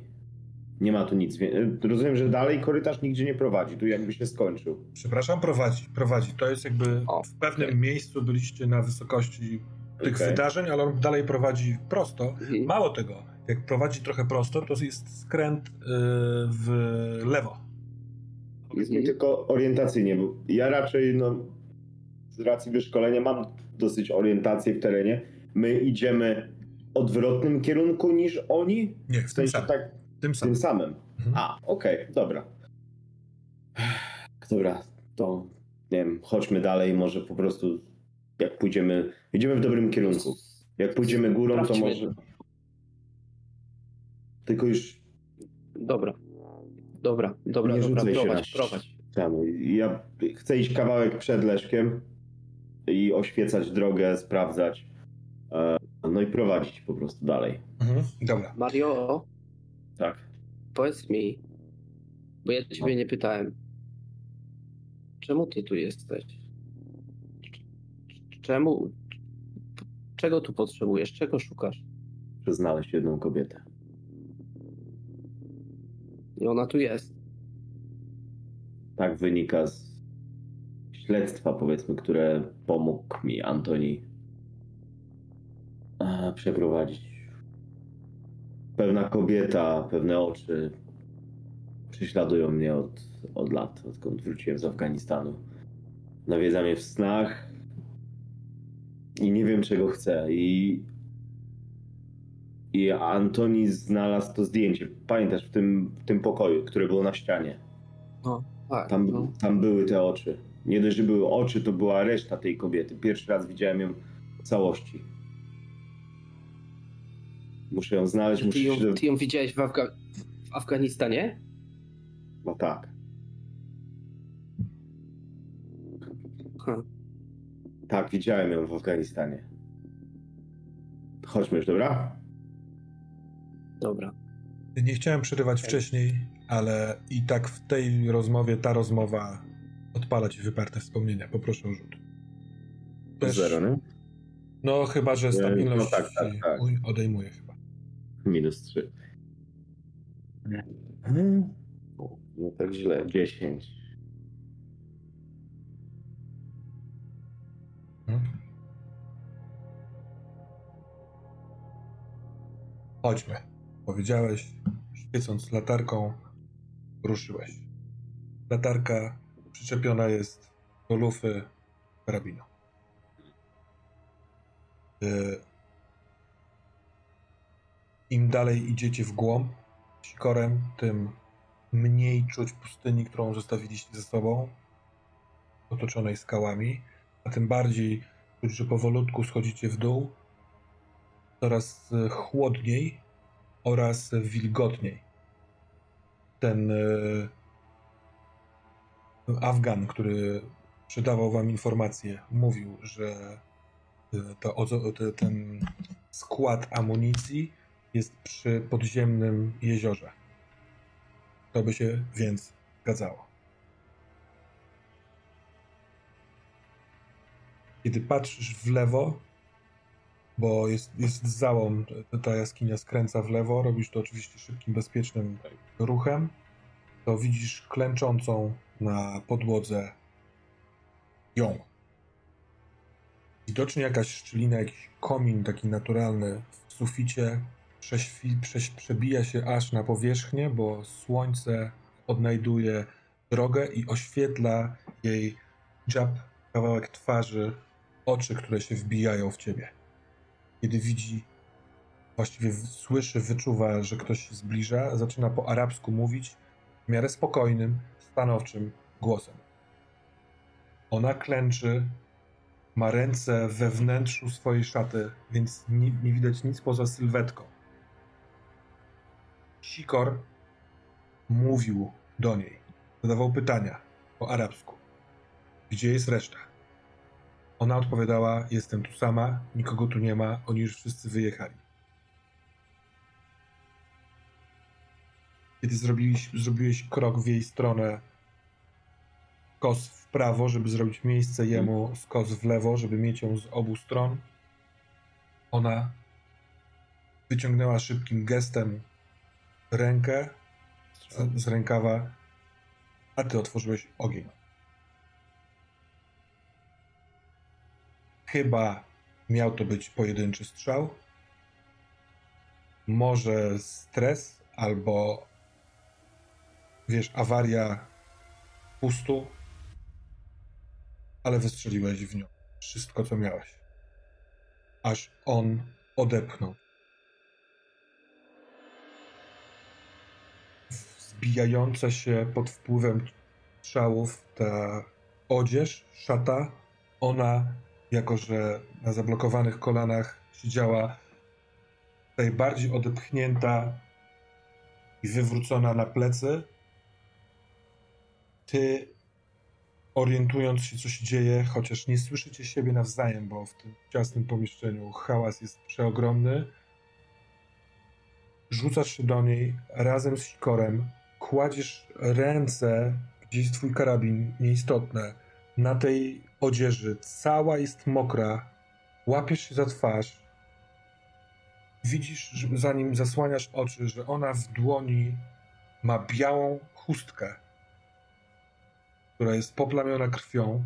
Nie ma tu nic. wie- Rozumiem, że dalej korytarz nigdzie nie prowadzi. Tu jakby się skończył. Przepraszam, prowadzi, prowadzi. To jest jakby O, w pewnym okej. miejscu byliście na wysokości tych Okej. wydarzeń, ale on dalej prowadzi prosto. Mhm. Mało tego, jak prowadzi trochę prosto, to jest skręt yy, w lewo. Powiedz mi Mhm. tylko orientacyjnie, bo ja raczej, no, z racji wyszkolenia mam dosyć orientację w terenie. My idziemy odwrotnym kierunku niż oni? Nie, w W tym sensie samym. tak, tym tym samym. samym. Mhm. A, okej, dobra. Dobra, to nie wiem, chodźmy dalej, może po prostu jak pójdziemy, idziemy w dobrym kierunku. Jak pójdziemy górą, to Sprawdźmy. może... Tylko już Dobra. Dobra, dobra, Nie dobra. rzucaj się Prowadź, prowadź. Tam, ja chcę iść kawałek przed Leszkiem i oświecać drogę, sprawdzać. e, No i prowadzić po prostu dalej. Mhm. Dobra. Mario, Tak. powiedz mi, bo ja ciebie nie pytałem. Czemu ty tu jesteś? Czemu? Czego tu potrzebujesz? Czego szukasz? Muszę znaleźć jedną kobietę. I ona tu jest. Tak wynika z śledztwa, powiedzmy, które pomógł mi Antoni przeprowadzić. Pewna kobieta, pewne oczy prześladują mnie od, od lat, odkąd wróciłem z Afganistanu. Nawiedza mnie w snach i nie wiem, czego chcę. I, i Antoni znalazł to zdjęcie. Pamiętasz, w tym, w tym pokoju, które było na ścianie. Tak, Tam, no. tam były te oczy. Nie dość, że były oczy, to była reszta tej kobiety. Pierwszy raz widziałem ją w całości. Muszę ją znaleźć, muszę Ty ją, się... ty ją widziałeś w, Afga- w Afganistanie? No tak. Ha. Tak, widziałem ją w Afganistanie. Chodźmy już, dobra? Dobra. Nie chciałem przerywać wcześniej, ale i tak w tej rozmowie ta rozmowa odpala ci wyparte wspomnienia. Poproszę o rzut. Też- Zero, nie? No chyba, że stabilność No tak, tak, tak. odejmuje chyba. Minus trzy. No tak źle. Dziesięć. Mhm. Chodźmy. Powiedziałeś, świecąc latarką, ruszyłeś. Latarka przyczepiona jest do lufy karabinu. Y, Im dalej idziecie w głąb sikorem, tym mniej czuć pustyni, którą zostawiliście ze sobą, otoczonej skałami, a tym bardziej czuć, że powolutku schodzicie w dół, coraz e, chłodniej oraz wilgotniej. Ten e, Afgan, który przydawał wam informacje, mówił, że e, to, ten skład amunicji jest przy podziemnym jeziorze. To by się więc zgadzało. Kiedy patrzysz w lewo, bo jest, jest załom, ta- jaskinia skręca w lewo, robisz to oczywiście szybkim, bezpiecznym ruchem, to widzisz klęczącą na podłodze ją. Widocznie jakaś szczelina, jakiś komin taki naturalny w suficie prześwi, prześ, przebija się aż na powierzchnię, bo słońce odnajduje drogę i oświetla jej dziab, kawałek twarzy, oczy, które się wbijają w ciebie. Kiedy widzi, właściwie słyszy, wyczuwa, że ktoś się zbliża, zaczyna po arabsku mówić w miarę spokojnym, stanowczym głosem. Ona klęczy, ma ręce we wnętrzu swojej szaty, więc nie, nie widać nic poza sylwetką. Sikor mówił do niej, zadawał pytania po arabsku. Gdzie jest reszta? Ona odpowiadała: Jestem tu sama, nikogo tu nie ma, oni już wszyscy wyjechali. Kiedy zrobiłeś, zrobiłeś krok w jej stronę, kos w prawo, żeby zrobić miejsce jemu, skos w lewo, żeby mieć ją z obu stron, ona wyciągnęła szybkim gestem rękę z, rękawa, a ty otworzyłeś ogień. Chyba miał to być pojedynczy strzał. Może stres albo wiesz, awaria pustu, ale wystrzeliłeś w nią wszystko, co miałeś. Aż on odepchnął. Zbijająca się pod wpływem strzałów ta odzież, szata, ona, jako że na zablokowanych kolanach siedziała najbardziej odepchnięta i wywrócona na plecy, ty orientując się, co się dzieje, chociaż nie słyszycie siebie nawzajem, bo w tym ciasnym pomieszczeniu hałas jest przeogromny, rzucasz się do niej razem z sikorem, kładziesz ręce, gdzie jest twój karabin, nieistotne, na tej odzieży, cała jest mokra, łapiesz się za twarz, widzisz, że zanim zasłaniasz oczy, że ona w dłoni ma białą chustkę, która jest poplamiona krwią.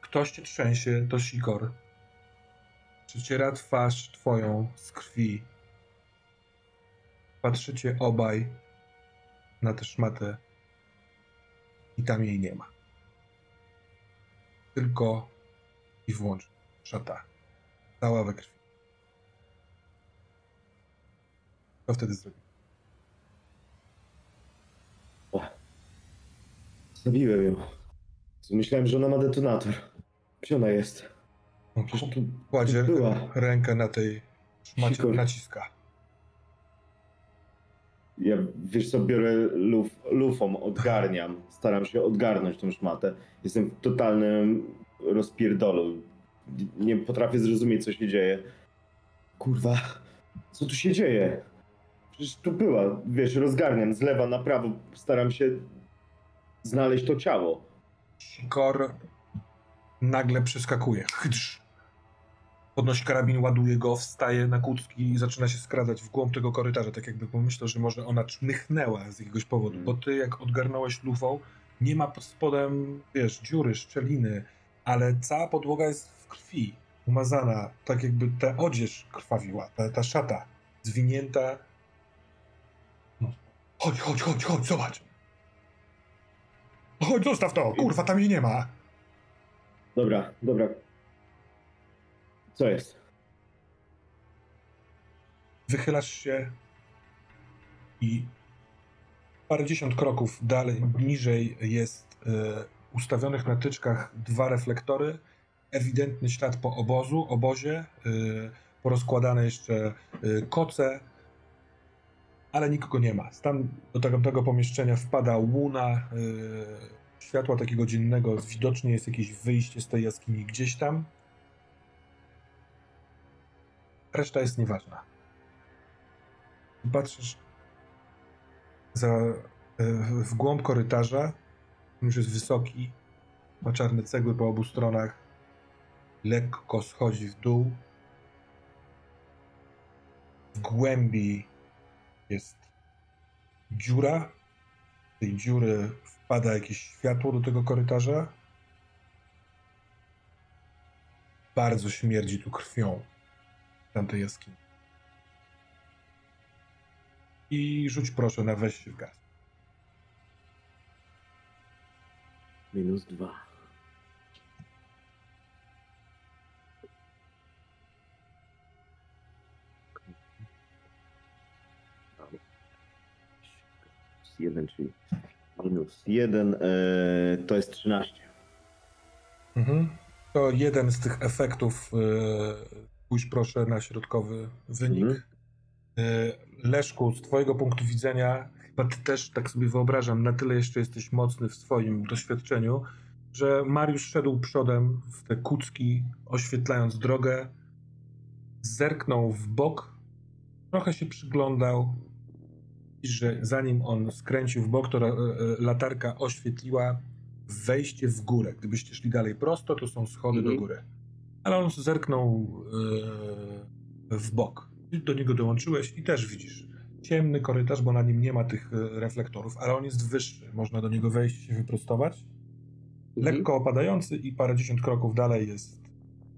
Ktoś cię trzęsie, to sikor. Przeciera twarz twoją z krwi. Patrzycie obaj na tę szmatę i tam jej nie ma. Tylko i wyłącznie szata. Cała we krwi. Co wtedy zrobi? Zabiłem ją. Myślałem, że ona ma detonator. Gdzie ona jest? No, przecież tu kładzie była. rękę na tej szmacie, Sikor. naciska. Ja, wiesz co, biorę luf, lufą, odgarniam. Staram się odgarnąć tą szmatę. Jestem w totalnym rozpierdolu. Nie potrafię zrozumieć, co się dzieje. Kurwa, co tu się dzieje? Przecież tu była, wiesz, rozgarniam z lewa na prawo. Staram się znaleźć to ciało. Sikor nagle przeskakuje. Chdrz. Podnosi karabin, ładuje go, wstaje na kucki i zaczyna się skradać w głąb tego korytarza, tak jakby pomyślał, że może ona czmychnęła z jakiegoś powodu. Mm. Bo ty, jak odgarnąłeś lufą, nie ma pod spodem, wiesz, dziury, szczeliny, ale cała podłoga jest w krwi, umazana, tak jakby ta odzież krwawiła, ta, ta szata zwinięta. No. Chodź, chodź, chodź, chodź, zobacz. Chodź, zostaw to! Kurwa, tam jej nie ma! Dobra, dobra. Co jest? Wychylasz się i parędziesiąt kroków dalej, niżej jest e, ustawionych na tyczkach dwa reflektory. Ewidentny ślad po obozu, obozie, e, porozkładane jeszcze e, koce, ale nikogo nie ma. Tam do tego, tego pomieszczenia wpada łuna e, światła takiego dziennego. Widocznie jest jakieś wyjście z tej jaskini gdzieś tam. Reszta jest nieważna. Patrzysz za, e, w głąb korytarza, już jest wysoki, ma czarne cegły po obu stronach, lekko schodzi w dół. W głębi jest dziura. Z tej dziury wpada jakieś światło do tego korytarza. Bardzo śmierdzi tu krwią tamtej jaskini. I rzuć proszę na się w gaz. Minus dwa. Jeden, czyli minus jeden, e, to jest 13. Mhm. To jeden z tych efektów. Yy, spójrz proszę na środkowy wynik. Mhm. Yy, Leszku, z Twojego punktu widzenia, chyba Ty też tak sobie wyobrażam, na tyle jeszcze jesteś mocny w swoim doświadczeniu, że Mariusz szedł przodem w te kucki, oświetlając drogę, zerknął w bok, trochę się przyglądał, i że zanim on skręcił w bok, to e, e, latarka oświetliła wejście w górę. Gdybyście szli dalej prosto, to są schody Mhm. do góry. Ale on zerknął e, w bok. Ty do niego dołączyłeś i też widzisz ciemny korytarz, bo na nim nie ma tych e, reflektorów, ale on jest wyższy. Można do niego wejść i się wyprostować. Lekko opadający i parędziesiąt kroków dalej jest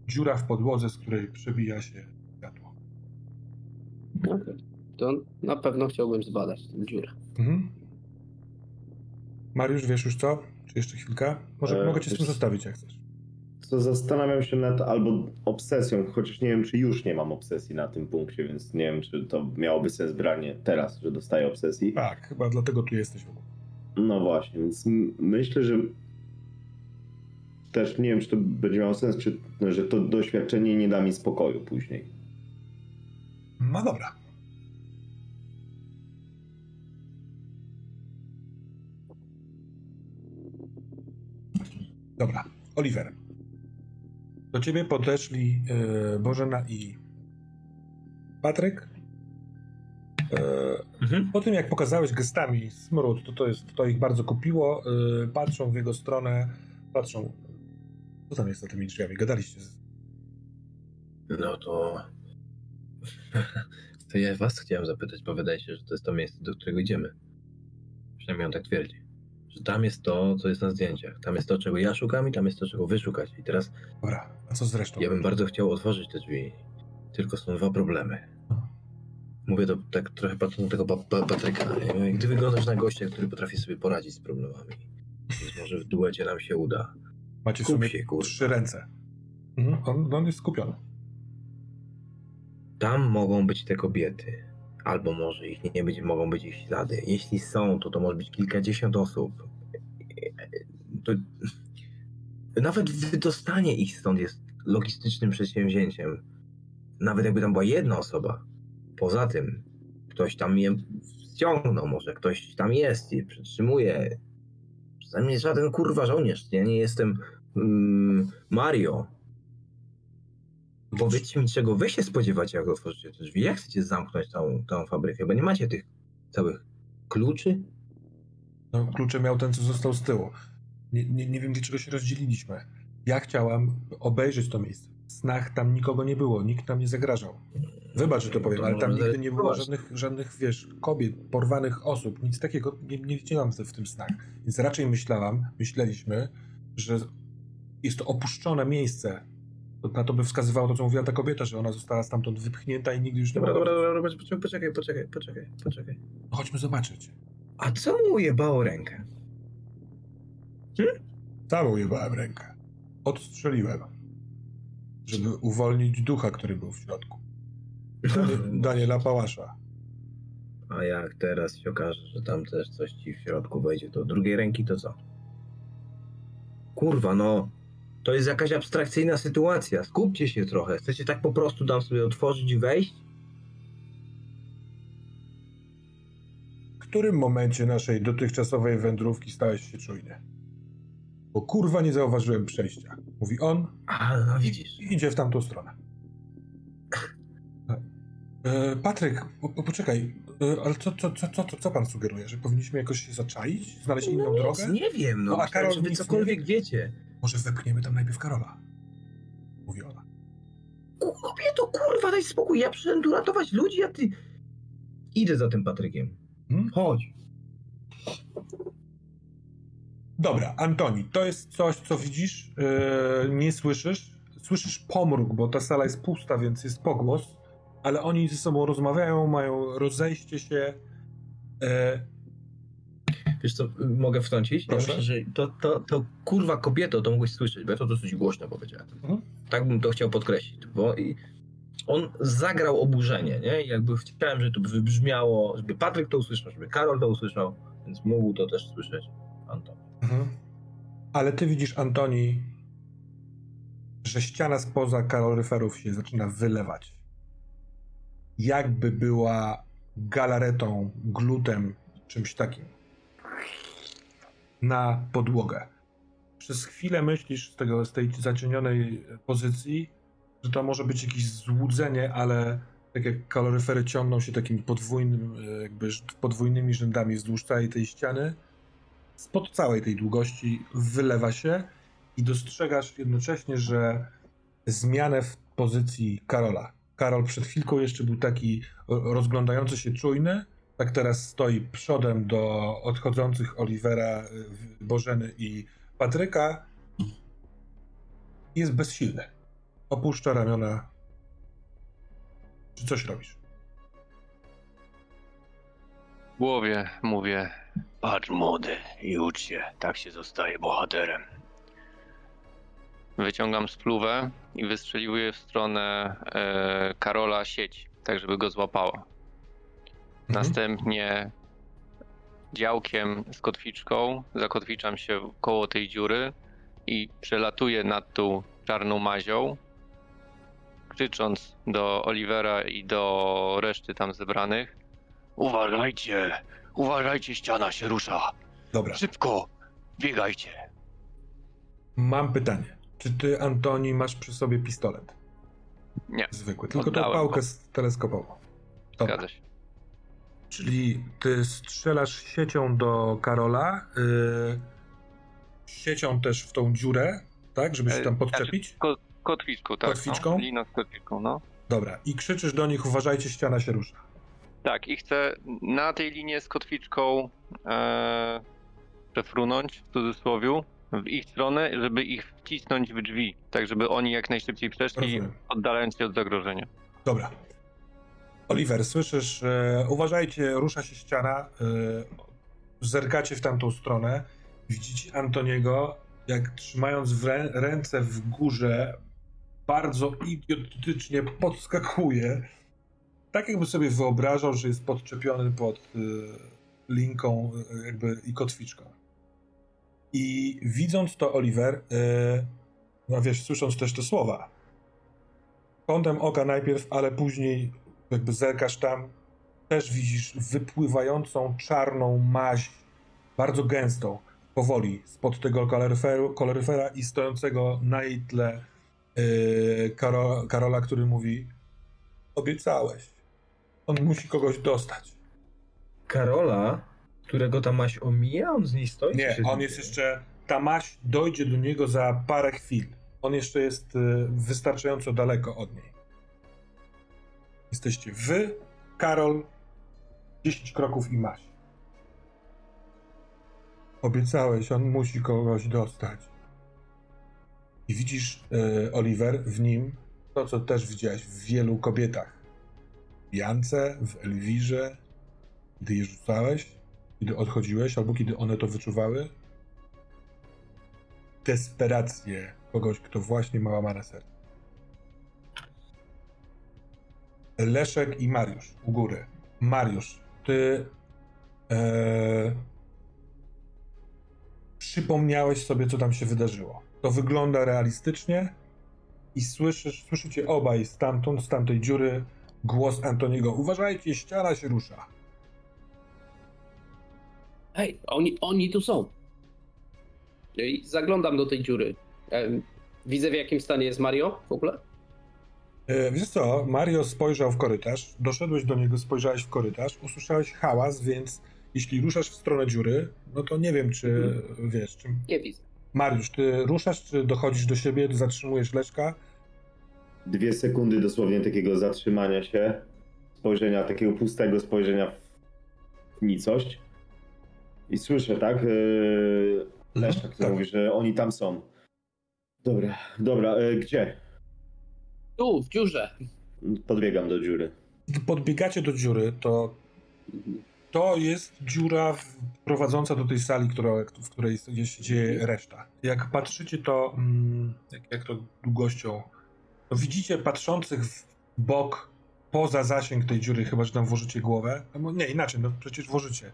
dziura w podłodze, z której przebija się światło. Okej. To na pewno chciałbym zbadać tę dziurę. Mhm. Mariusz, wiesz już co? Czy jeszcze chwilkę? Może E, mogę cię z tym zostawić, jak chcesz. Co zastanawiam się nad albo obsesją, chociaż nie wiem, czy już nie mam obsesji na tym punkcie, więc nie wiem, czy to miałoby sens branie teraz, że dostaję obsesji. Tak, chyba dlatego tu jesteś. No właśnie, więc myślę, że też nie wiem, czy to będzie miało sens, czy że to doświadczenie nie da mi spokoju później. No dobra. Dobra, Oliver. Do ciebie podeszli e, Bożena i Patryk. E, Mhm. po tym, jak pokazałeś gestami smród, to, to, jest, to ich bardzo kupiło. E, patrzą w jego stronę, patrzą. Co tam jest za tymi drzwiami? Gadaliście. z- No to. To ja was chciałem zapytać, bo wydaje się, że to jest to miejsce, do którego idziemy. Przynajmniej on tak twierdzi. Tam jest to, co jest na zdjęciach. Tam jest to, czego ja szukam i tam jest to, czego wy szukacie. I teraz Dobra, a co z resztą? ja bym bardzo chciał otworzyć te drzwi. Tylko są dwa problemy. Mówię to tak trochę patrząc na tego pa- pa- Patryka. Mówię, Gdy wyglądasz na gościa, który potrafi sobie poradzić z problemami. Więc może w duecie nam się uda. Macie w Skup sumie się, kurwa. trzy ręce. Mhm. On, on jest skupiony. Tam mogą być te kobiety. Albo może ich nie być, mogą być ich ślady. Jeśli są, to to może być kilkadziesiąt osób. To... Nawet wydostanie ich stąd jest logistycznym przedsięwzięciem. Nawet jakby tam była jedna osoba. Poza tym, ktoś tam je ściągnął, może ktoś tam jest i przytrzymuje. Przeze mnie żaden kurwa żołnierz. Ja nie jestem mm, Mario. Powiedzcie mi, czego wy się spodziewacie, jak otworzycie te drzwi? Jak chcecie zamknąć tą, tą fabrykę? Bo nie macie tych całych kluczy? No, klucze miał ten, co został z tyłu. Nie, nie, nie wiem, dlaczego się rozdzieliliśmy. Ja chciałam obejrzeć to miejsce. W snach tam nikogo nie było, nikt tam nie zagrażał. Wybacz, że to powiem, ale tam nigdy nie było żadnych, żadnych, wiesz, kobiet, porwanych osób, nic takiego nie, nie widziałam w tym snach. Więc raczej myślałam, myśleliśmy, że jest to opuszczone miejsce. Na to by wskazywało to, co mówiła ta kobieta, że ona została stamtąd wypchnięta i nigdy już nie Dobra, mogła. dobra, dobra, poczekaj, poczekaj, poczekaj, poczekaj. No Chodźmy zobaczyć. A co mu ujebało rękę? Całą jebałem rękę. Odstrzeliłem. Żeby uwolnić ducha, który był w środku. Daniela Pałasza. A jak teraz się okaże, że tam też coś ci w środku wejdzie, to drugiej ręki to co? Kurwa, no. To jest jakaś abstrakcyjna sytuacja. Skupcie się trochę. Chcecie tak po prostu tam sobie otworzyć i wejść? W którym momencie naszej dotychczasowej wędrówki stałeś się czujny? Bo kurwa nie zauważyłem przejścia. Mówi on A, no widzisz. i idzie w tamtą stronę. E, Patryk, po, po, poczekaj, e, ale co, co, co, co, co, pan sugeruje? Że powinniśmy jakoś się zaczaić? Znaleźć inną no drogę? Nic, nie wiem, no. No, a Karol wy cokolwiek wiecie. Może wepchniemy tam najpierw Karola? Mówi ona. Kobieto, kurwa, daj spokój. Ja przyszedłem tu ratować ludzi, a ty... Idę za tym Patrykiem. Hmm? Chodź. Dobra, Antoni, to jest coś, co widzisz, yy, nie słyszysz. Słyszysz pomruk, bo ta sala jest pusta, więc jest pogłos, ale oni ze sobą rozmawiają, mają rozejście się. Yy, Wiesz co, mogę wtrącić? Proszę. Ja myślę, że to, to, to kurwa kobieto, to mogłeś słyszeć, bo ja to dosyć głośno powiedziałem. Mhm. Tak bym to chciał podkreślić, bo i on zagrał oburzenie, nie? I jakby chciałem, żeby to by wybrzmiało, żeby Patryk to usłyszał, żeby Karol to usłyszał, więc mógł to też słyszeć Anton. Mhm. Ale ty widzisz, Antoni, że ściana spoza kaloryferów się zaczyna wylewać. Jakby była galaretą, glutem, czymś takim. Na podłogę. Przez chwilę myślisz z, tego, z tej zacienionej pozycji, że to może być jakieś złudzenie, ale tak jak kaloryfery ciągną się takimi podwójnym, jakby podwójnymi rzędami wzdłuż całej tej ściany, spod całej tej długości wylewa się i dostrzegasz jednocześnie, że zmianę w pozycji Karola. Karol przed chwilką jeszcze był taki rozglądający się czujny, tak teraz stoi przodem do odchodzących Olivera, y, Bożeny i Patryka. Jest bezsilny. Opuszcza ramiona. Czy coś robisz? W głowie mówię, Patrz młody i ucz się, tak się zostaje bohaterem. wyciągam spluwę i wystrzeliwuję w stronę e, Karola sieć, tak żeby go złapała. Mhm. Następnie działkiem z kotwiczką zakotwiczam się koło tej dziury i przelatuję nad tą czarną mazią, krzycząc do Olivera i do reszty tam zebranych. Uważajcie, uważajcie, ściana się rusza. Dobra. Szybko, biegajcie. Mam pytanie. Czy ty, Antoni, masz przy sobie pistolet? Nie. Zwykły, tylko tą Oddałem pałkę go. z teleskopową. Dobra. Zgadza się. Czyli ty strzelasz siecią do Karola, yy, siecią też w tą dziurę, tak, żeby się tam podczepić? Ko- kotwiczką, tak. Kotwiczką? No, lina z kotwiczką, no. Dobra. I krzyczysz do nich, uważajcie, ściana się rusza. Tak, i chcę na tej linii z kotwiczką e, przefrunąć, w cudzysłowie, w ich stronę, żeby ich wcisnąć w drzwi, tak żeby oni jak najszybciej przeszli, Rozumiem. oddalając się od zagrożenia. Dobra. Oliver, słyszysz, e, uważajcie, rusza się ściana, e, zerkacie w tamtą stronę, widzicie Antoniego, jak trzymając w rę, ręce w górze, bardzo idiotycznie podskakuje, tak jakby sobie wyobrażał, że jest podczepiony pod e, linką jakby i kotwiczką. I widząc to Oliver, no wiesz, słysząc też te słowa, kątem oka najpierw, ale później jakby zerkasz tam, też widzisz wypływającą czarną maź, bardzo gęstą, powoli spod tego kaloryferu, kaloryfera i stojącego na jej tle yy, Karo, Karola, który mówi obiecałeś, on musi kogoś dostać. Karola, którego ta maś omija, on z niej stoi? Nie, on jest jeszcze, ta maź dojdzie do niego za parę chwil. On jeszcze jest y, wystarczająco daleko od niej. Jesteście wy, Karol, 10 kroków i maś. Obiecałeś, on musi kogoś dostać. I widzisz, y, Oliver, w nim to, co też widziałeś w wielu kobietach. W Jance, w Elwirze, gdy je rzucałeś, kiedy odchodziłeś, albo kiedy one to wyczuwały. desperację kogoś, kto właśnie ma łamane serce. Leszek i Mariusz u góry. Mariusz, ty e, przypomniałeś sobie, co tam się wydarzyło. To wygląda realistycznie i słyszysz, słyszycie obaj stamtąd, z tamtej dziury głos Antoniego. Uważajcie, ściana się rusza. Hej, oni, oni tu są. I zaglądam do tej dziury. Widzę w jakim stanie jest Mario w ogóle? E, Wiesz co, Mario spojrzał w korytarz, doszedłeś do niego, spojrzałeś w korytarz, usłyszałeś hałas, więc jeśli ruszasz w stronę dziury, no to nie wiem, czy wiesz, czy... Nie widzę. Mariusz, ty ruszasz, czy dochodzisz do siebie, zatrzymujesz Leszka? Dwie sekundy dosłownie takiego zatrzymania się, spojrzenia, takiego pustego spojrzenia w nicość. I słyszę, tak? Yy, Leszka, który tak. mówi, że oni tam są. Dobra, dobra, yy, gdzie? Tu, w dziurze. Podbiegam do dziury. Gdy podbiegacie do dziury, to to jest dziura prowadząca do tej sali, która, w której się dzieje reszta. Jak patrzycie to, mm, jak, jak to długością, to widzicie patrzących w bok, poza zasięg tej dziury, chyba że tam włożycie głowę. No, nie, inaczej, no przecież włożycie.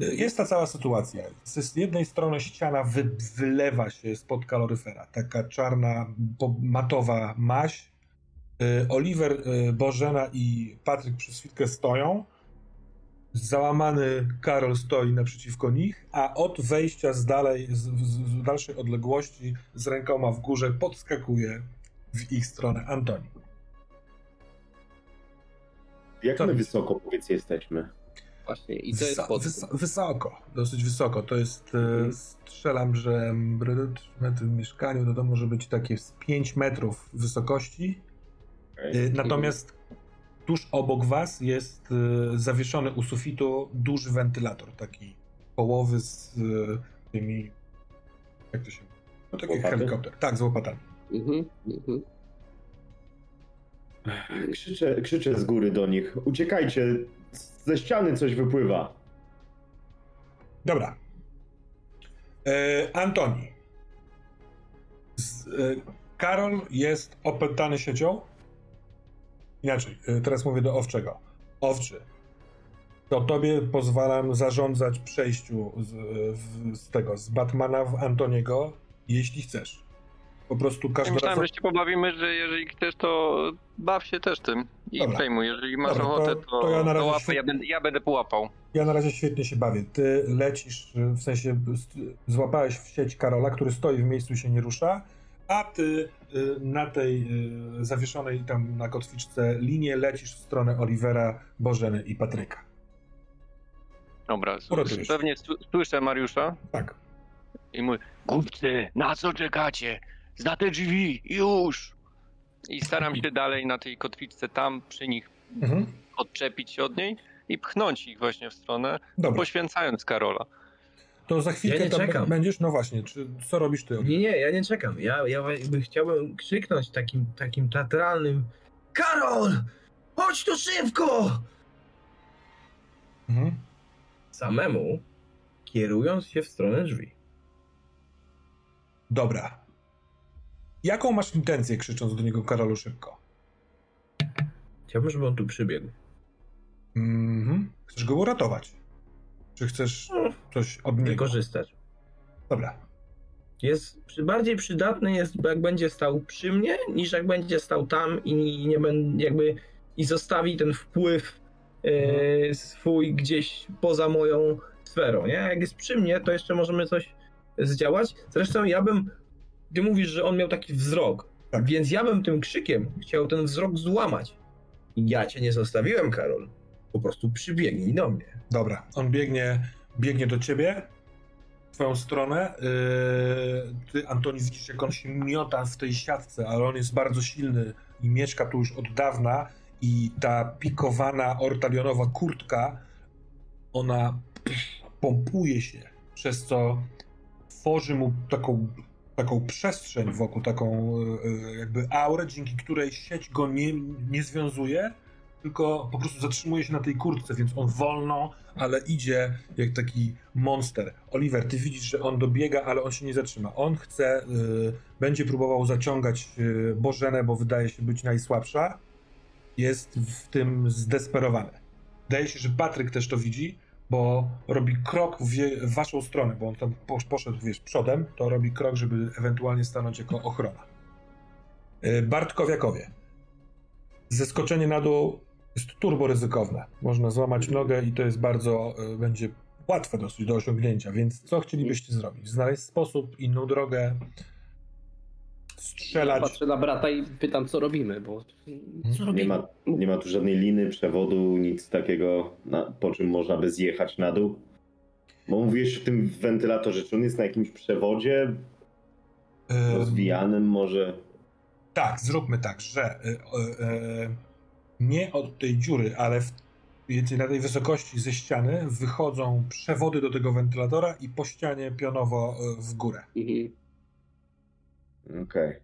Jest ta cała sytuacja. Z jednej strony ściana wy, wylewa się spod kaloryfera. Taka czarna, matowa maź. Y, Oliver, y, Bożena i Patryk przez chwilkę stoją. Załamany Karol stoi naprzeciwko nich, a od wejścia z, dalej, z, z, z dalszej odległości z rękoma w górze podskakuje w ich stronę Antoni. Jak Co my wysoko, powiedz, jesteśmy? Właśnie, i to jest pod... wyso- wysoko, dosyć wysoko. To jest, e, Mhm. strzelam, że w mieszkaniu no to może być takie z 5 metrów wysokości. E, Natomiast tuż obok was jest e, zawieszony u sufitu duży wentylator, taki połowy z e, tymi, jak to się no taki Łopaty? helikopter. Tak, z łopatami. Mhm, mhm. Krzyczę, krzyczę z góry do nich. Uciekajcie, ze ściany coś wypływa. Dobra. E, Antoni. Z, e, Karol jest opętany siecią. Inaczej, e, teraz mówię do Owczego. Owczy, to tobie pozwalam zarządzać przejściu z, w, z tego, z Batmana w Antoniego, jeśli chcesz. Po prostu każdy myślałem, raz... że się pobawimy, że jeżeli chcesz, to baw się też tym i Dobra. przejmuj. Jeżeli masz Dobra, to- ochotę, to, to ja na razie łapę, świet- ja, będę, ja będę połapał. Ja na razie świetnie się bawię. Ty lecisz, w sensie złapałeś w sieć Karola, który stoi w miejscu i się nie rusza, a ty y, na tej y, zawieszonej tam na kotwiczce linie lecisz w stronę Olivera, Bożeny i Patryka. Dobra, Uratujesz. pewnie słyszę Mariusza Tak. i mój Kupcy, na co czekacie? Za te drzwi, już! i staram się dalej na tej kotwiczce tam przy nich Mhm. odczepić się od niej i pchnąć ich właśnie w stronę, Dobra, poświęcając Karola. To za chwilkę Ja tam czekam. będziesz. No właśnie, czy, co robisz ty? Nie, nie, ja nie czekam. Ja, ja jakby chciałbym krzyknąć takim, takim teatralnym Karol! Chodź tu szybko! Mhm. Samemu kierując się w stronę drzwi. Dobra. Jaką masz intencję krzycząc do niego Karolu szybko? Chciałbym, żeby on tu przybiegł. Mhm. Chcesz go uratować? Czy chcesz No, coś od niego? Wykorzystać. Dobra. Jest bardziej przydatny jest, jak będzie stał przy mnie, niż jak będzie stał tam i nie będzie jakby i zostawi ten wpływ e, swój gdzieś poza moją sferą, nie? Jak jest przy mnie, to jeszcze możemy coś zdziałać. Zresztą ja bym, ty mówisz, że on miał taki wzrok, Tak. więc ja bym tym krzykiem chciał ten wzrok złamać. Ja cię nie zostawiłem, Karol. Po prostu przybiegnij do mnie. Dobra, on biegnie, biegnie do ciebie, w twoją stronę. Yy, ty, Antoni, widzisz, jak on się miota w tej siatce, ale on jest bardzo silny i mieszka tu już od dawna i ta pikowana ortalionowa kurtka, ona pompuje się, przez co tworzy mu taką, taką przestrzeń wokół, taką yy, jakby aurę, dzięki której sieć go nie, nie związuje, tylko po prostu zatrzymuje się na tej kurtce, więc on wolno, ale idzie jak taki monster. Oliver, ty widzisz, że on dobiega, ale on się nie zatrzyma. On chce, y, będzie próbował zaciągać y, Bożenę, bo wydaje się być najsłabsza. Jest w tym zdesperowany. Wydaje się, że Patryk też to widzi, bo robi krok w, je, w waszą stronę, bo on tam posz- poszedł, wiesz, przodem, to robi krok, żeby ewentualnie stanąć jako ochrona. Y, Bartkowiakowie. Zeskoczenie na dół jest turbo ryzykowne. Można złamać nogę i to jest bardzo, y, będzie łatwe dosyć do osiągnięcia, więc co chcielibyście zrobić? Znaleźć sposób, inną drogę, Ja strzelać. patrzę na brata i pytam, co robimy, bo co Nie robimy? ma, nie ma tu żadnej liny, przewodu, nic takiego, na, po czym można by zjechać na dół. Bo mówiłeś w tym wentylatorze, czy on jest na jakimś przewodzie rozwijanym może? Tak, zróbmy tak, że y, y, y, nie od tej dziury, ale w, na tej wysokości ze ściany wychodzą przewody do tego wentylatora i po ścianie pionowo y, w górę. Mhm. Okej.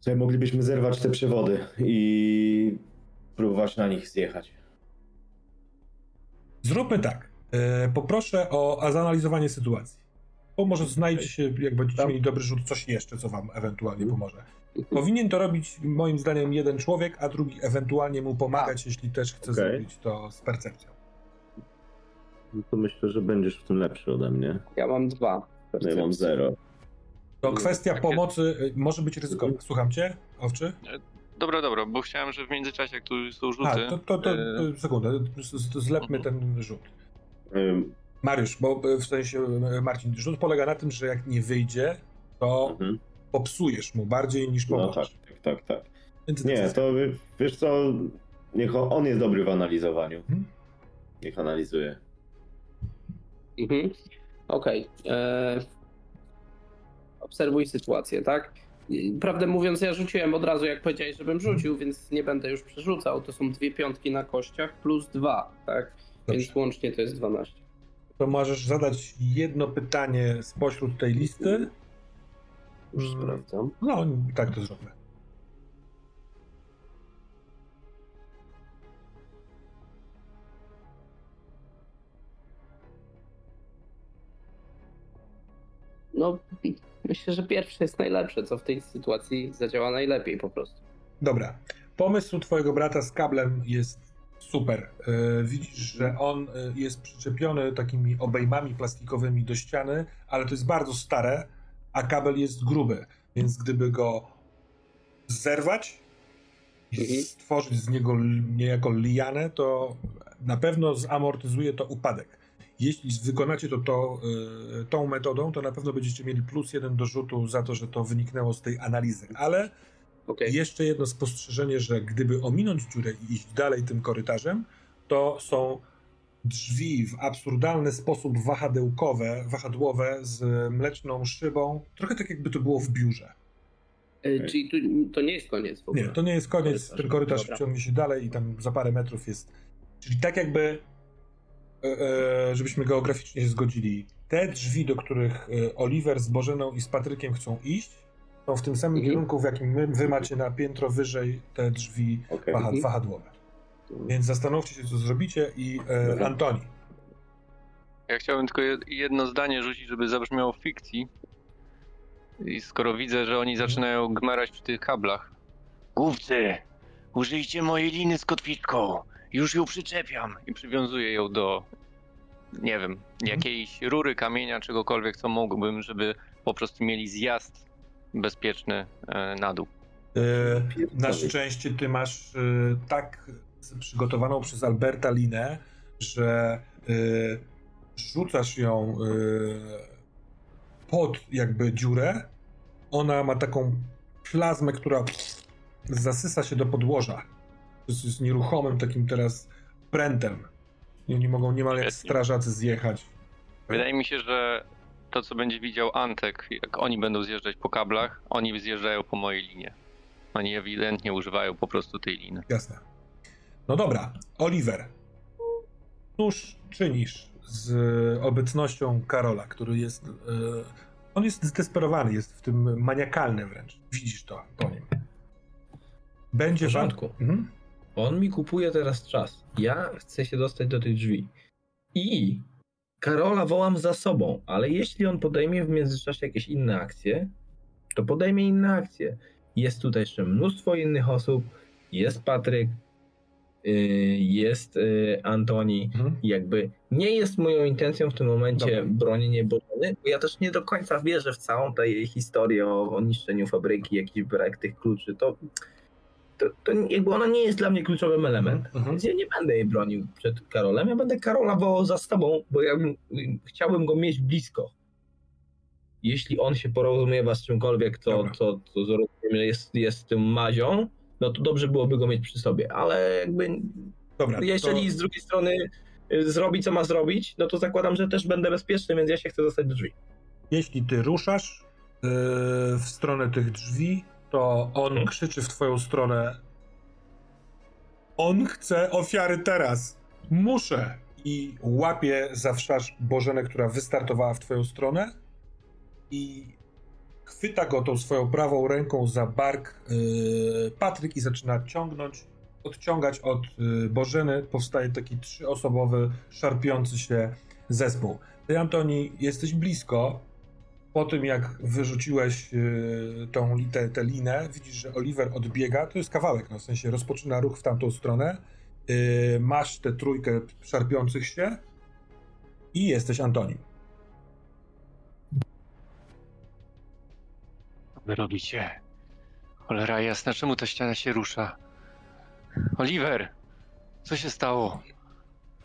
Słuchaj, moglibyśmy zerwać te przewody i próbować na nich zjechać. Zróbmy tak. y, Poproszę o a zanalizowanie sytuacji. Bo może znajdzie się, jak będziecie Tam. mieli dobry rzut, coś jeszcze, co wam ewentualnie pomoże. Powinien to robić, moim zdaniem, jeden człowiek, a drugi ewentualnie mu pomagać, jeśli też chce Okej. zrobić to z percepcją. No to myślę, że będziesz w tym lepszy ode mnie. Ja mam dwa. Ja mam zero. To kwestia Takie- pomocy y, może być ryzykowna. Słucham cię, Owczy? Dobra, dobra, bo chciałem, że w międzyczasie, jak tu są rzuty... A, to, to, to, e, to sekundę, zlepmy ten rzut. Mariusz, bo y, w sensie Marcin, rzut polega na tym, że jak nie wyjdzie, to mhm. Popsujesz mu bardziej niż No tak, pomożesz. tak, tak, tak. Więc Nie, to wiesz co, niech on, on jest dobry w analizowaniu. Mhm. Niech analizuje. Mhm. Okej. E, Obserwuj sytuację, tak? Prawdę mówiąc, ja rzuciłem od razu, jak powiedziałeś, żebym rzucił, więc nie będę już przerzucał. To są dwie piątki na kościach plus dwa, tak? Dobrze. Więc łącznie to jest 12. To możesz zadać jedno pytanie spośród tej listy. Już Mm, sprawdzam. No, tak to zróbmy. No, myślę, że pierwsze jest najlepsze, co w tej sytuacji zadziała najlepiej po prostu. Dobra. Pomysł twojego brata z kablem jest super. E, Widzisz, że on e, jest przyczepiony takimi obejmami plastikowymi do ściany, ale to jest bardzo stare, a kabel jest gruby, więc gdyby go zerwać i Mhm. stworzyć z niego niejako lianę, to na pewno zamortyzuje to upadek. Jeśli wykonacie to, to y, tą metodą, to na pewno będziecie mieli plus jeden do rzutu za to, że to wyniknęło z tej analizy. Ale Okej. jeszcze jedno spostrzeżenie, że gdyby ominąć dziurę i iść dalej tym korytarzem, to są drzwi w absurdalny sposób wahadełkowe, wahadłowe z mleczną szybą, trochę tak jakby to było w biurze. E, Czyli tu, to nie jest koniec w ogóle. Nie, to nie jest koniec, Korytarz. ten korytarz Dobra. ciągnie się dalej i tam za parę metrów jest. Czyli tak jakby, e, e, żebyśmy geograficznie się zgodzili, te drzwi, do których Oliver z Bożeną i z Patrykiem chcą iść, są w tym samym Mhm. kierunku, w jakim my, wy macie na piętro wyżej te drzwi waha, Mhm. wahadłowe. Więc zastanówcie się, co zrobicie i e, Dobra. Antoni. Ja chciałbym tylko jed- jedno zdanie rzucić, żeby zabrzmiało w fikcji. I skoro widzę, że oni zaczynają gmerać przy tych kablach. Głupcy, użyjcie mojej liny z kotwiczką. Już ją przyczepiam. I przywiązuję ją do, nie wiem, jakiejś rury, kamienia, czegokolwiek, co mógłbym, żeby po prostu mieli zjazd bezpieczny e, na dół. E, na szczęście ty masz e, tak przygotowaną przez Alberta linę, że e, rzucasz ją e, pod jakby dziurę. Ona ma taką plazmę, która zasysa się do podłoża. To jest, jest nieruchomym takim teraz prętem. I oni mogą niemal jak strażacy zjechać. Wydaje mi się, że to, co będzie widział Antek, jak oni będą zjeżdżać po kablach, oni zjeżdżają po mojej linie. Oni ewidentnie używają po prostu tej liny. Jasne. No dobra, Oliver. Cóż czynisz z obecnością Karola, który jest. e, on jest zdesperowany, jest w tym maniakalny wręcz. Widzisz to po nim. Będzie W wam. porządku. Mhm. On mi kupuje teraz czas. Ja chcę się dostać do tych drzwi. I Karola wołam za sobą, ale jeśli on podejmie w międzyczasie jakieś inne akcje, to podejmie inne akcje. Jest tutaj jeszcze mnóstwo innych osób. Jest Patryk, yy, jest yy, Antoni. Mhm. Jakby nie jest moją intencją w tym momencie Dobra. bronienie Bożeny, bo ja też nie do końca wierzę w całą tę historię o, o niszczeniu fabryki, jakiś brak tych kluczy. To, to, to jakby ona nie jest dla mnie kluczowym elementem. Mhm. Więc ja nie będę jej bronił przed Karolem. Ja będę Karola wołał za sobą, bo ja bym, chciałbym go mieć blisko. Jeśli on się porozumiewa z czymkolwiek, to, Dobra. to, to że jest, jest tym mazią, no to dobrze byłoby go mieć przy sobie. Ale jakby Dobra, jeżeli to z drugiej strony y, zrobi co ma zrobić, no to zakładam, że też będę bezpieczny, więc ja się chcę dostać do drzwi. jeśli ty ruszasz yy, w stronę tych drzwi, to on Mhm. krzyczy w twoją stronę on chce ofiary teraz. Muszę. I łapie za wszarz Bożenę, która wystartowała w twoją stronę i chwyta go tą swoją prawą ręką za bark yy, Patryk i zaczyna ciągnąć, odciągać od yy, Bożeny. Powstaje taki trzyosobowy, szarpiący się zespół. Ty, Antoni, jesteś blisko. Po tym, jak wyrzuciłeś yy, tą tę tę linę, widzisz, że Oliver odbiega. To jest kawałek, no, w sensie rozpoczyna ruch w tamtą stronę. Yy, masz tę trójkę szarpiących się i jesteś Antoni. Wy robicie? Cholera jasna, czemu ta ściana się rusza? Oliver! Co się stało?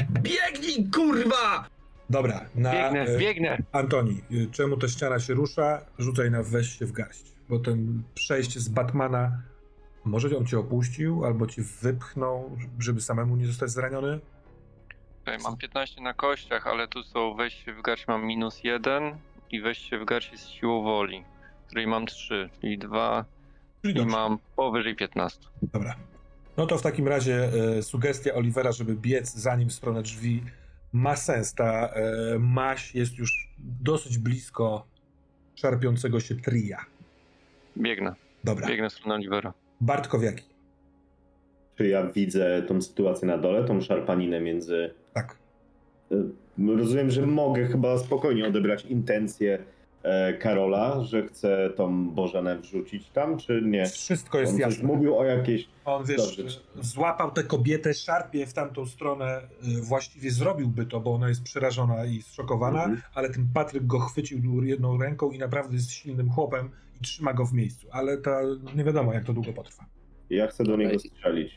Biegnij, kurwa! Dobra, na Biegnę, yy, biegnę! Antoni, yy, czemu ta ściana się rusza? Rzucaj na weź się w garść, bo ten przejście z Batmana, może on cię opuścił, albo ci wypchnął, żeby samemu nie zostać zraniony? Tutaj mam 15 na kościach, ale tu są wejście w garść mam minus 1 i wejście w garść jest siłą woli, której mam 3, czyli 2 Czyli i dobrze. mam powyżej 15. Dobra. No to w takim razie e, sugestia Olivera, żeby biec za nim w stronę drzwi, ma sens. Ta e, maś jest już dosyć blisko szarpiącego się tria. Biegnę, Dobra. biegnę w stronę Olivera. Bartkowiaki. Czy ja widzę tą sytuację na dole, tą szarpaninę między. Tak. Y, Rozumiem, że mogę chyba spokojnie odebrać intencję e, Karola, że chce tą Bożenę wrzucić tam, czy nie? Wszystko jest On coś jasne. mówił o jakiejś. On, wiesz, Dobrze. złapał tę kobietę, szarpie w tamtą stronę. y, Właściwie zrobiłby to, bo ona jest przerażona i zszokowana, Mhm. ale ten Patryk go chwycił jedną ręką i naprawdę jest silnym chłopem i trzyma go w miejscu. Ale to nie wiadomo, jak to długo potrwa. Ja chcę do niego strzelić.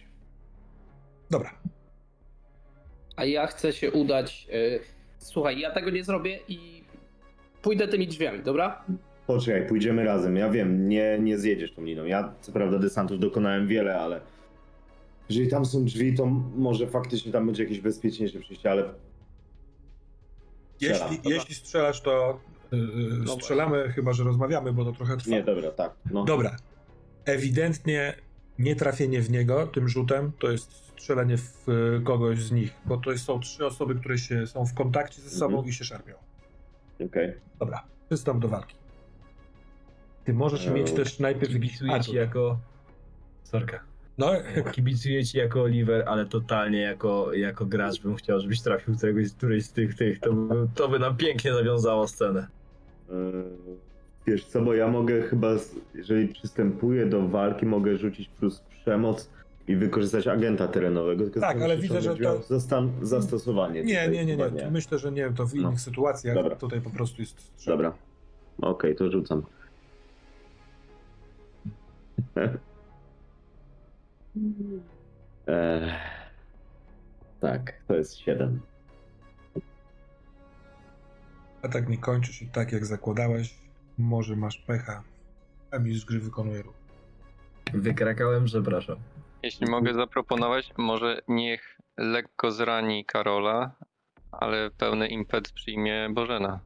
Dobra. A ja chcę się udać. y, Słuchaj, ja tego nie zrobię i pójdę tymi drzwiami, dobra? Poczekaj, pójdziemy razem. Ja wiem, nie, nie zjedziesz tą liną. Ja co prawda desantów dokonałem wiele, ale jeżeli tam są drzwi, to może faktycznie tam będzie jakieś bezpieczniejsze przejście, ale Strzelam. Jeśli, jeśli strzelasz, to yy, strzelamy, chyba że rozmawiamy, bo to trochę trwa. nie, dobra, tak. No. Dobra. Ewidentnie nietrafienie w niego tym rzutem to jest strzelenie w kogoś z nich, bo to są trzy osoby, które się, są w kontakcie ze sobą Mhm. i się szarpią. Okej. Dobra, przystąp do walki. Ty możesz Eee, mieć też najpierw Kibicuję ci jako... Sorka. No, Kibicuję ci jako Oliver, ale totalnie jako, jako gracz bym chciał, żebyś trafił któregoś, którejś z tych, tych. To by, to by nam pięknie nawiązało scenę. Eee, Wiesz co, bo ja mogę chyba, jeżeli przystępuję do walki, mogę rzucić plus przemoc i wykorzystać agenta terenowego. Tylko Tak, to ale widzę, że to- Zastan- zastosowanie. nie, nie, nie, chyba nie. Myślę, że nie, to w innych No. sytuacjach. Dobra. Tutaj po prostu jest strzał. Dobra. Okej, to rzucam. Eee, tak, to jest 7. A tak nie kończy się tak, jak zakładałeś. Może masz pecha, a mistrz gry wykonuje ruch. Wykrakałem, przepraszam. Jeśli mogę zaproponować, może niech lekko zrani Karola, ale pełny impet przyjmie Bożena.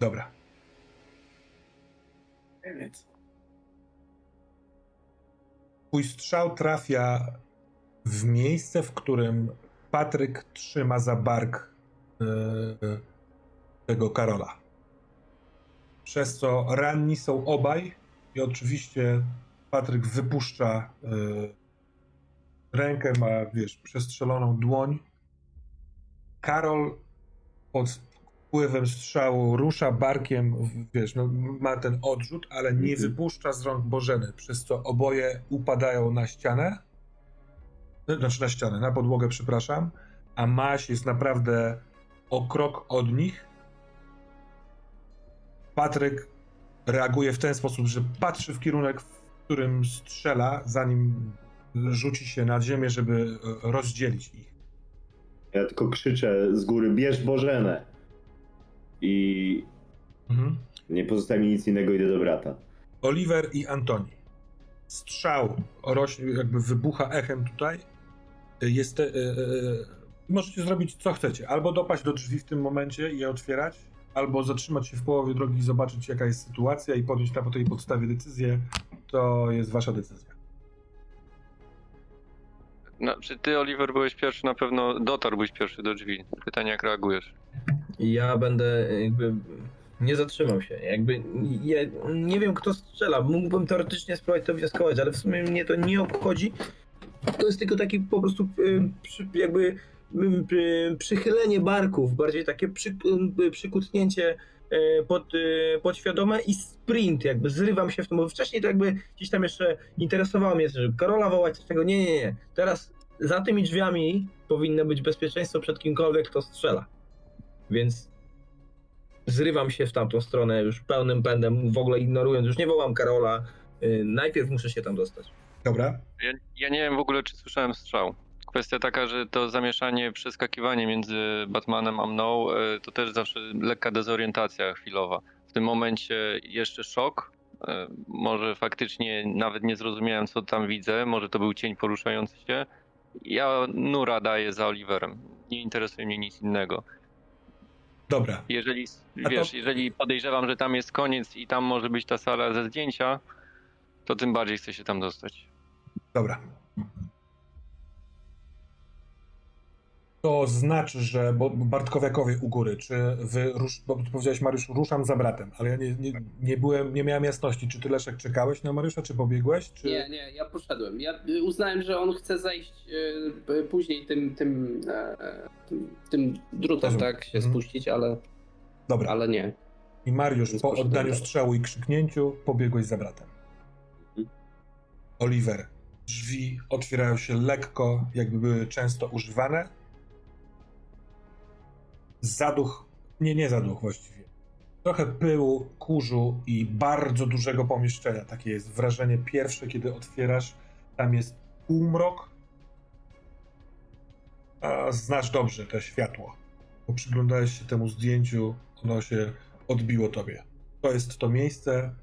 Dobra. Twój strzał trafia w miejsce, w którym Patryk trzyma za bark e, tego Karola. Przez co ranni są obaj i oczywiście Patryk wypuszcza y, rękę, ma, wiesz, przestrzeloną dłoń. Karol pod wpływem strzału rusza barkiem, wiesz, no, ma ten odrzut, ale nie Mhm. wypuszcza z rąk Bożeny, przez co oboje upadają na ścianę. Y, Znaczy na ścianę, na podłogę, przepraszam. A Maś jest naprawdę o krok od nich. Patryk reaguje w ten sposób, że patrzy w kierunek, w którym strzela, zanim rzuci się na ziemię, żeby e, rozdzielić ich. Ja tylko krzyczę z góry, bierz Bożenę! I Mhm. nie pozostaje mi nic innego, idę do brata. Oliver i Antoni. Strzał rośnie, jakby wybucha echem tutaj. Jest, e, e, możecie zrobić co chcecie. Albo dopaść do drzwi w tym momencie i je otwierać, albo zatrzymać się w połowie drogi i zobaczyć jaka jest sytuacja i podjąć na tej podstawie decyzję. To jest wasza decyzja. No, czy ty, Oliver, byłeś pierwszy, na pewno dotarłbyś pierwszy do drzwi. Pytanie, jak reagujesz? Ja będę jakby. Nie zatrzymam się. Jakby. Ja nie wiem, kto strzela. Mógłbym teoretycznie spróbować to wnioskować, ale w sumie mnie to nie obchodzi. To jest tylko taki po prostu y, jakby przychylenie barków, bardziej takie przy, przykutnięcie y, pod, y, podświadome i sprint, jakby zrywam się w tym, bo wcześniej to jakby gdzieś tam jeszcze interesowało mnie, że Karola wołać, coś tego, nie, nie, nie. Teraz za tymi drzwiami powinno być bezpieczeństwo przed kimkolwiek, kto strzela. Więc zrywam się w tamtą stronę już pełnym pędem, w ogóle ignorując, już nie wołam Karola. Y, Najpierw muszę się tam dostać. Dobra? Ja, ja nie wiem w ogóle, czy słyszałem strzał. Kwestia taka, że to zamieszanie, przeskakiwanie między Batmanem a mną, e, to też zawsze lekka dezorientacja chwilowa. W tym momencie jeszcze szok. e, Może faktycznie nawet nie zrozumiałem, co tam widzę. Może to był cień poruszający się. Ja nura daję za Oliverem. Nie interesuje mnie nic innego. Dobra. Jeżeli, wiesz, to- jeżeli podejrzewam, że tam jest koniec i tam może być ta sala ze zdjęcia, to tym bardziej chcę się tam dostać. Dobra. To znaczy, że bo Bartkowiakowie u góry, czy wy, rusz, bo powiedziałeś Mariusz, ruszam za bratem, ale ja nie, nie, nie byłem, nie miałem jasności, czy ty Leszek czekałeś na Mariusza, czy pobiegłeś, czy... Nie, nie, ja poszedłem. Ja y, uznałem, że on chce zejść y, później tym, tym, e, tym, tym drutem, Rozumiem. tak, się Mhm. spuścić, ale, Dobra. ale nie. I Mariusz Więc po oddaniu strzału i krzyknięciu pobiegłeś za bratem. Mhm. Oliver, drzwi otwierają się lekko, jakby były często używane. Zaduch, nie, nie zaduch właściwie. Trochę pyłu, kurzu i bardzo dużego pomieszczenia. Takie jest wrażenie pierwsze, kiedy otwierasz. Tam jest półmrok. A znasz dobrze to światło. Bo przyglądałeś się temu zdjęciu, ono się odbiło tobie. To jest to miejsce.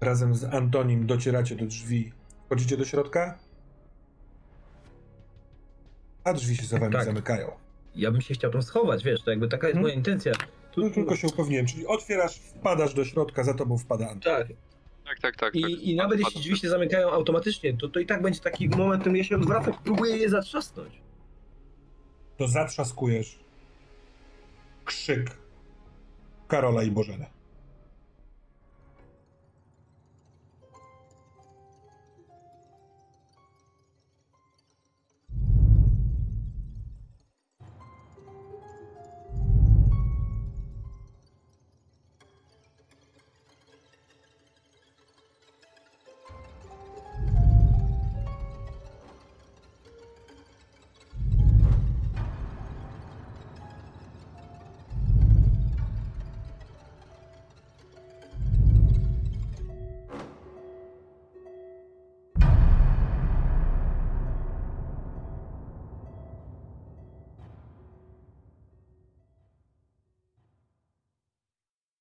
Razem z Antonim docieracie do drzwi. Wchodzicie do środka? A drzwi się za wami Tak. zamykają. Ja bym się chciał tam schować, wiesz, to jakby taka jest Mhm. moja intencja. Tu, No tylko się upewniłem, czyli otwierasz, wpadasz do środka, za tobą wpada Anton. Tak. Tak, tak, tak. tak. I, I nawet jeśli drzwi się zamykają automatycznie, to, to i tak będzie taki moment, w którym ja się odwracam i próbuję je zatrzasnąć. To zatrzaskujesz krzyk Karola i Bożeny.